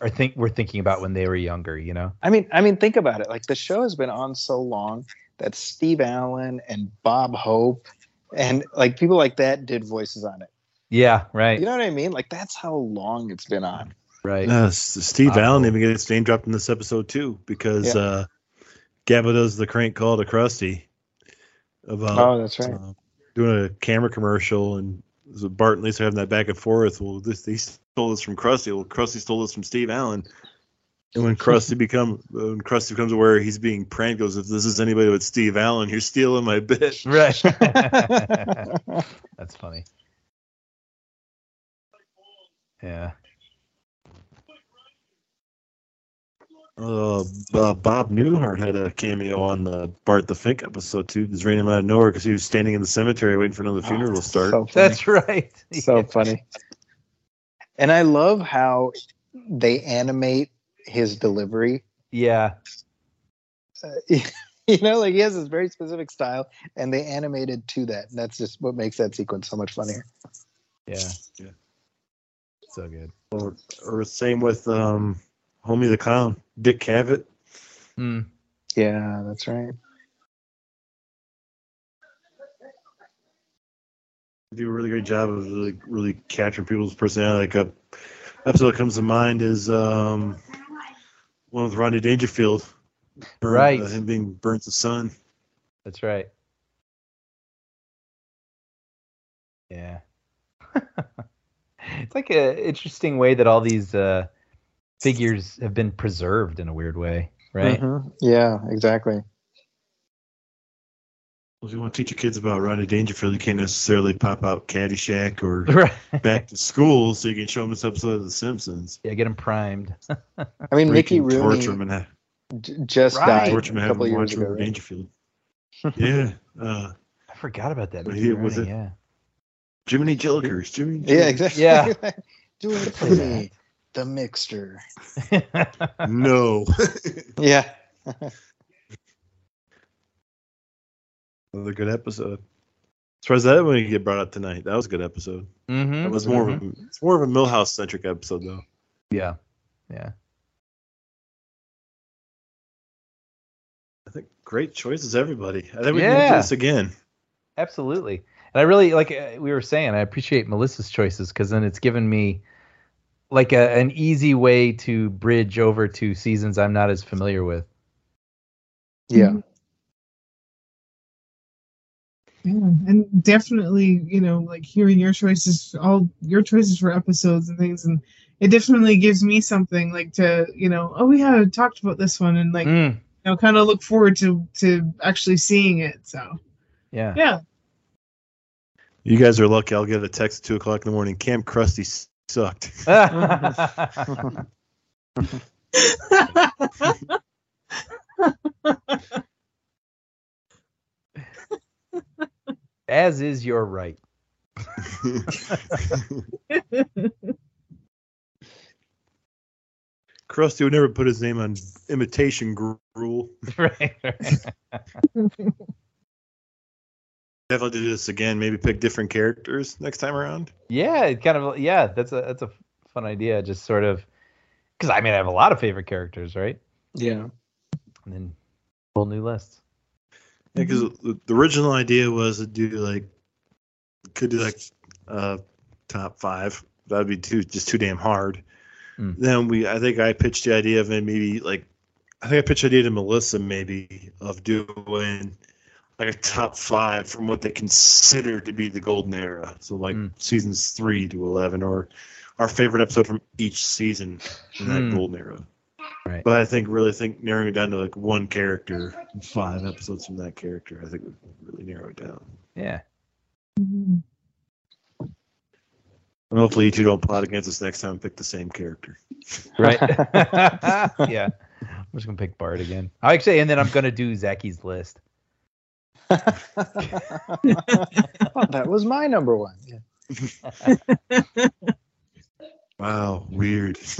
are think were thinking about when they were younger, you know. I mean, I mean, think about it. Like the show has been on so long that Steve Allen and Bob Hope and like people like that did voices on it. Yeah, right, You know what I mean? Like that's how long it's been on. right. Uh, Steve Wow. Allen even gets name dropped in this episode too because Yeah. uh, Gabbo does the crank call to Krusty about Oh, that's right. uh, doing a camera commercial and so Bart and Lisa having that back and forth. Well, this they stole this from Krusty. Well, Krusty stole this from Steve Allen. And when Krusty become when Krusty becomes aware he's being pranked, goes, "If this is anybody but Steve Allen, you're stealing my bit." Right. That's funny. Yeah. Uh, uh, Bob Newhart had a cameo on the Bart the Fink episode too. Just ran him out of nowhere because he was standing in the cemetery waiting for another funeral to start. So. That's right. so funny. And I love how they animate his delivery. Yeah. Uh, you know, like he has this very specific style, and they animated to that. And that's just what makes that sequence so much funnier. Yeah. Yeah. So good. Or, or same with um, Homie the Clown, Dick Cavett. Hmm. Yeah, that's right. Do a really great job of really, really capturing people's personality. Like a episode that comes to mind is um, one with Rodney Dangerfield. Burn- Right. uh, him being burnt to sun. That's right. Yeah. it's like an interesting way that all these uh, figures have been preserved in a weird way, right? Mhm. Yeah, exactly. If you want to teach your kids about Rodney Dangerfield, you can't necessarily pop out Caddyshack or Right. Back to School, so you can show them this episode of The Simpsons. Yeah, get them primed. I mean, Mickey Freaking Rooney torture him and ha- just Right. died torture him a and have couple him years ago. Rodney right? Dangerfield. yeah, uh, I forgot about that. But Mickey he- was Rooney, it- Yeah. Jiminy Jillikers. Jiminy Yeah, exactly. Yeah. Do it for me, the mixture. No. Yeah. Another good episode. Surprised that when you get brought up tonight. That was a good episode. mm-hmm. It was more of a it's more of a Milhouse centric episode though. Yeah. Yeah. I think great choices, everybody. I think we can Yeah. do this again. Absolutely. And I really like uh, we were saying, I appreciate Melissa's choices because then it's given me like a, an easy way to bridge over to seasons I'm not as familiar with. Yeah. Yeah, and definitely, you know, like hearing your choices, all your choices for episodes and things, and it definitely gives me something like to, you know, oh yeah, I talked about this one, and like, you Mm, know, kind of look forward to to actually seeing it. So yeah. yeah, You guys are lucky. I'll get a text at two o'clock in the morning. Camp Krusty s- sucked. as is your right. Krusty would never put his name on imitation gruel. right. right. Definitely do this again. Maybe pick different characters next time around. Yeah, it kind of yeah, that's a that's a fun idea. Just sort of because I mean I have a lot of favorite characters, right? Yeah. And then whole new list. Yeah, because the, the original idea was to do like could do like uh top five. That'd be too just too damn hard. Mm. Then we I think I pitched the idea of maybe like I think I pitched the idea to Melissa maybe of doing like a top five from what they consider to be the golden era. So like Mm. seasons three to eleven or our favorite episode from each season in that Mm. golden era. Right. But I think really think narrowing it down to like one character, five episodes from that character, I think would really narrow it down. Yeah. And hopefully you two don't plot against us next time and pick the same character. Right. yeah. I'm just gonna pick Bart again. I actually, and then I'm gonna do Zaki's list. oh, that was my number one. Yeah. Wow, weird.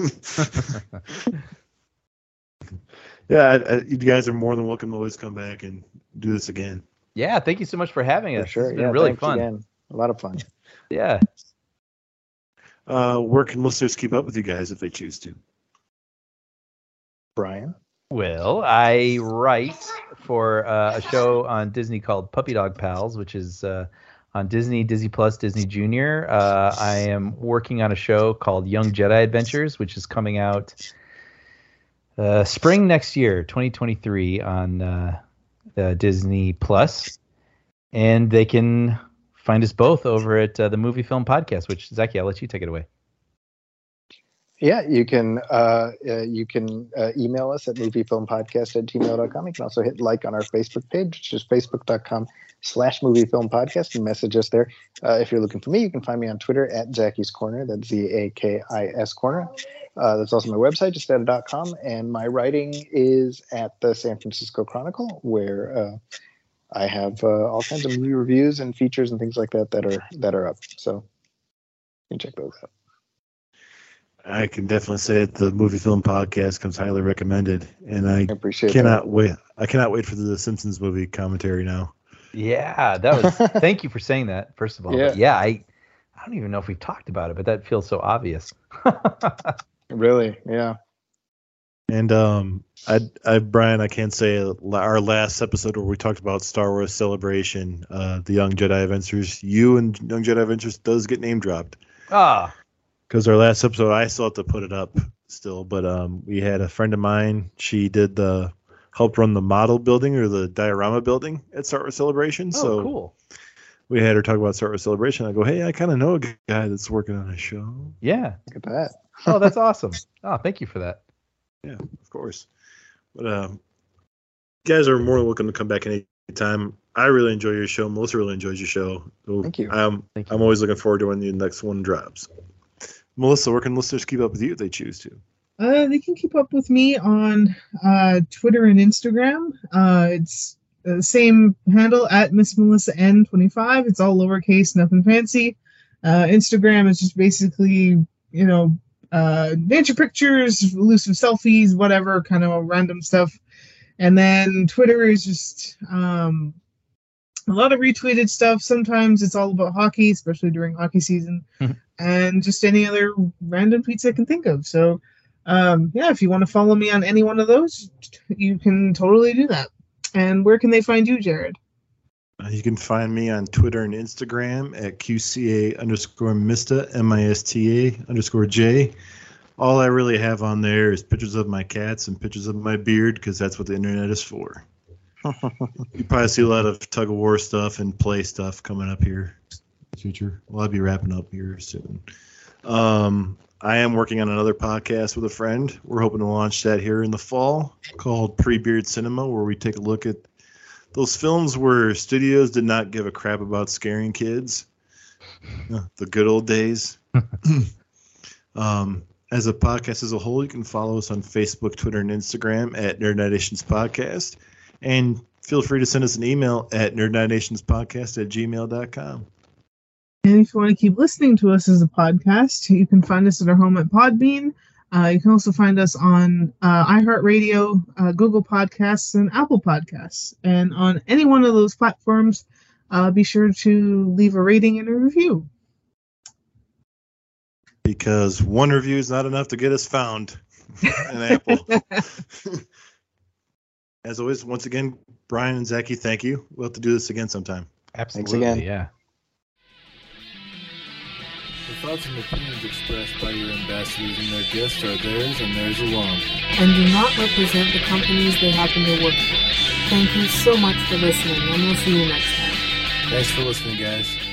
yeah, I, I, you guys are more than welcome to always come back and do this again. Yeah, thank you so much for having us. For sure. It's been yeah, really fun. Again. A lot of fun. Yeah. Uh, where can listeners keep up with you guys if they choose to? Brian. Well, I write for uh, a show on Disney called Puppy Dog Pals, which is uh, on Disney, Disney Plus, Disney Junior. Uh, I am working on a show called Young Jedi Adventures, which is coming out uh, spring next year, 2023, on uh, Disney Plus. And they can find us both over at uh, the Movie Film Podcast, which, Zaki, I'll let you take it away. Yeah, you can uh, uh, you can uh, email us at moviefilmpodcast at gmail.com. You can also hit like on our Facebook page, which is facebook.com slash moviefilmpodcast and message us there. Uh, if you're looking for me, you can find me on Twitter at Zaki's Corner. That's Z-A-K-I-S Corner. Uh, that's also my website, justedit.com. And my writing is at the San Francisco Chronicle, where uh, I have all kinds of movie reviews and features and things like that that are that are up. So you can check those out. I can definitely say that the movie film podcast comes highly recommended, and I I appreciate cannot wait. I cannot wait for the Simpsons movie commentary now. Yeah, that was. thank you for saying that. First of all, Yeah. Yeah, I, I don't even know if we've talked about it, but that feels so obvious. Really? Yeah. And um, I, I, Brian, I can't say our last episode where we talked about Star Wars Celebration, uh, the Young Jedi Adventures. You and Young Jedi Adventures does get name dropped Ah, because our last episode, I still have to put it up still, but um, we had a friend of mine. She did the help run the model building or the diorama building at Star Wars Celebration. oh, so cool. we had her talk about Star Wars Celebration. I go, hey, I kind of know a guy that's working on a show. Yeah. Look at that. Oh, that's awesome. Oh, thank you for that. Yeah, of course. But um, you guys are more than welcome to come back anytime. I really enjoy your show. Melissa really enjoys your show. So Thank you. I'm Thank you. I'm always looking forward to when the next one drops. Melissa, where can listeners keep up with you if they choose to? Uh, they can keep up with me on uh, Twitter and Instagram. Uh, it's the same handle at Miss Melissa N25. It's all lowercase, nothing fancy. Uh, Instagram is just basically, you know, uh, nature pictures, elusive selfies, whatever, kind of random stuff. And then Twitter is just um, a lot of retweeted stuff. Sometimes it's all about hockey, especially during hockey season, and just any other random tweets I can think of. So, um, yeah, if you want to follow me on any one of those, you can totally do that. And where can they find you, Jared? Uh, you can find me on Twitter and Instagram at QCA underscore Mista, M I S T A underscore J. All I really have on there is pictures of my cats and pictures of my beard because that's what the internet is for. you probably see a lot of tug of war stuff and play stuff coming up here in the future. Well, I'll be wrapping up here soon. Um, I am working on another podcast with a friend. We're hoping to launch that here in the fall called Pre Beard Cinema, where we take a look at those films where studios did not give a crap about scaring kids. Uh, the good old days. um, as a podcast as a whole, you can follow us on Facebook, Twitter, and Instagram at Nerd Night Nations Podcast. And feel free to send us an email at nerdnightnationspodcast at gmail.com. And if you want to keep listening to us as a podcast, you can find us at our home at Podbean. Uh, you can also find us on uh, iHeartRadio, uh, Google Podcasts, and Apple Podcasts. And on any one of those platforms, uh, be sure to leave a rating and a review. Because one review is not enough to get us found in Apple. As always, once again, Brian and Zaki, thank you. We'll have to do this again sometime. Absolutely. again. Yeah. Thoughts and opinions expressed by your ambassadors and their guests are theirs and theirs alone. and do not represent the companies they happen to work for. Thank you so much for listening, and we'll see you next time. Thanks for listening, guys.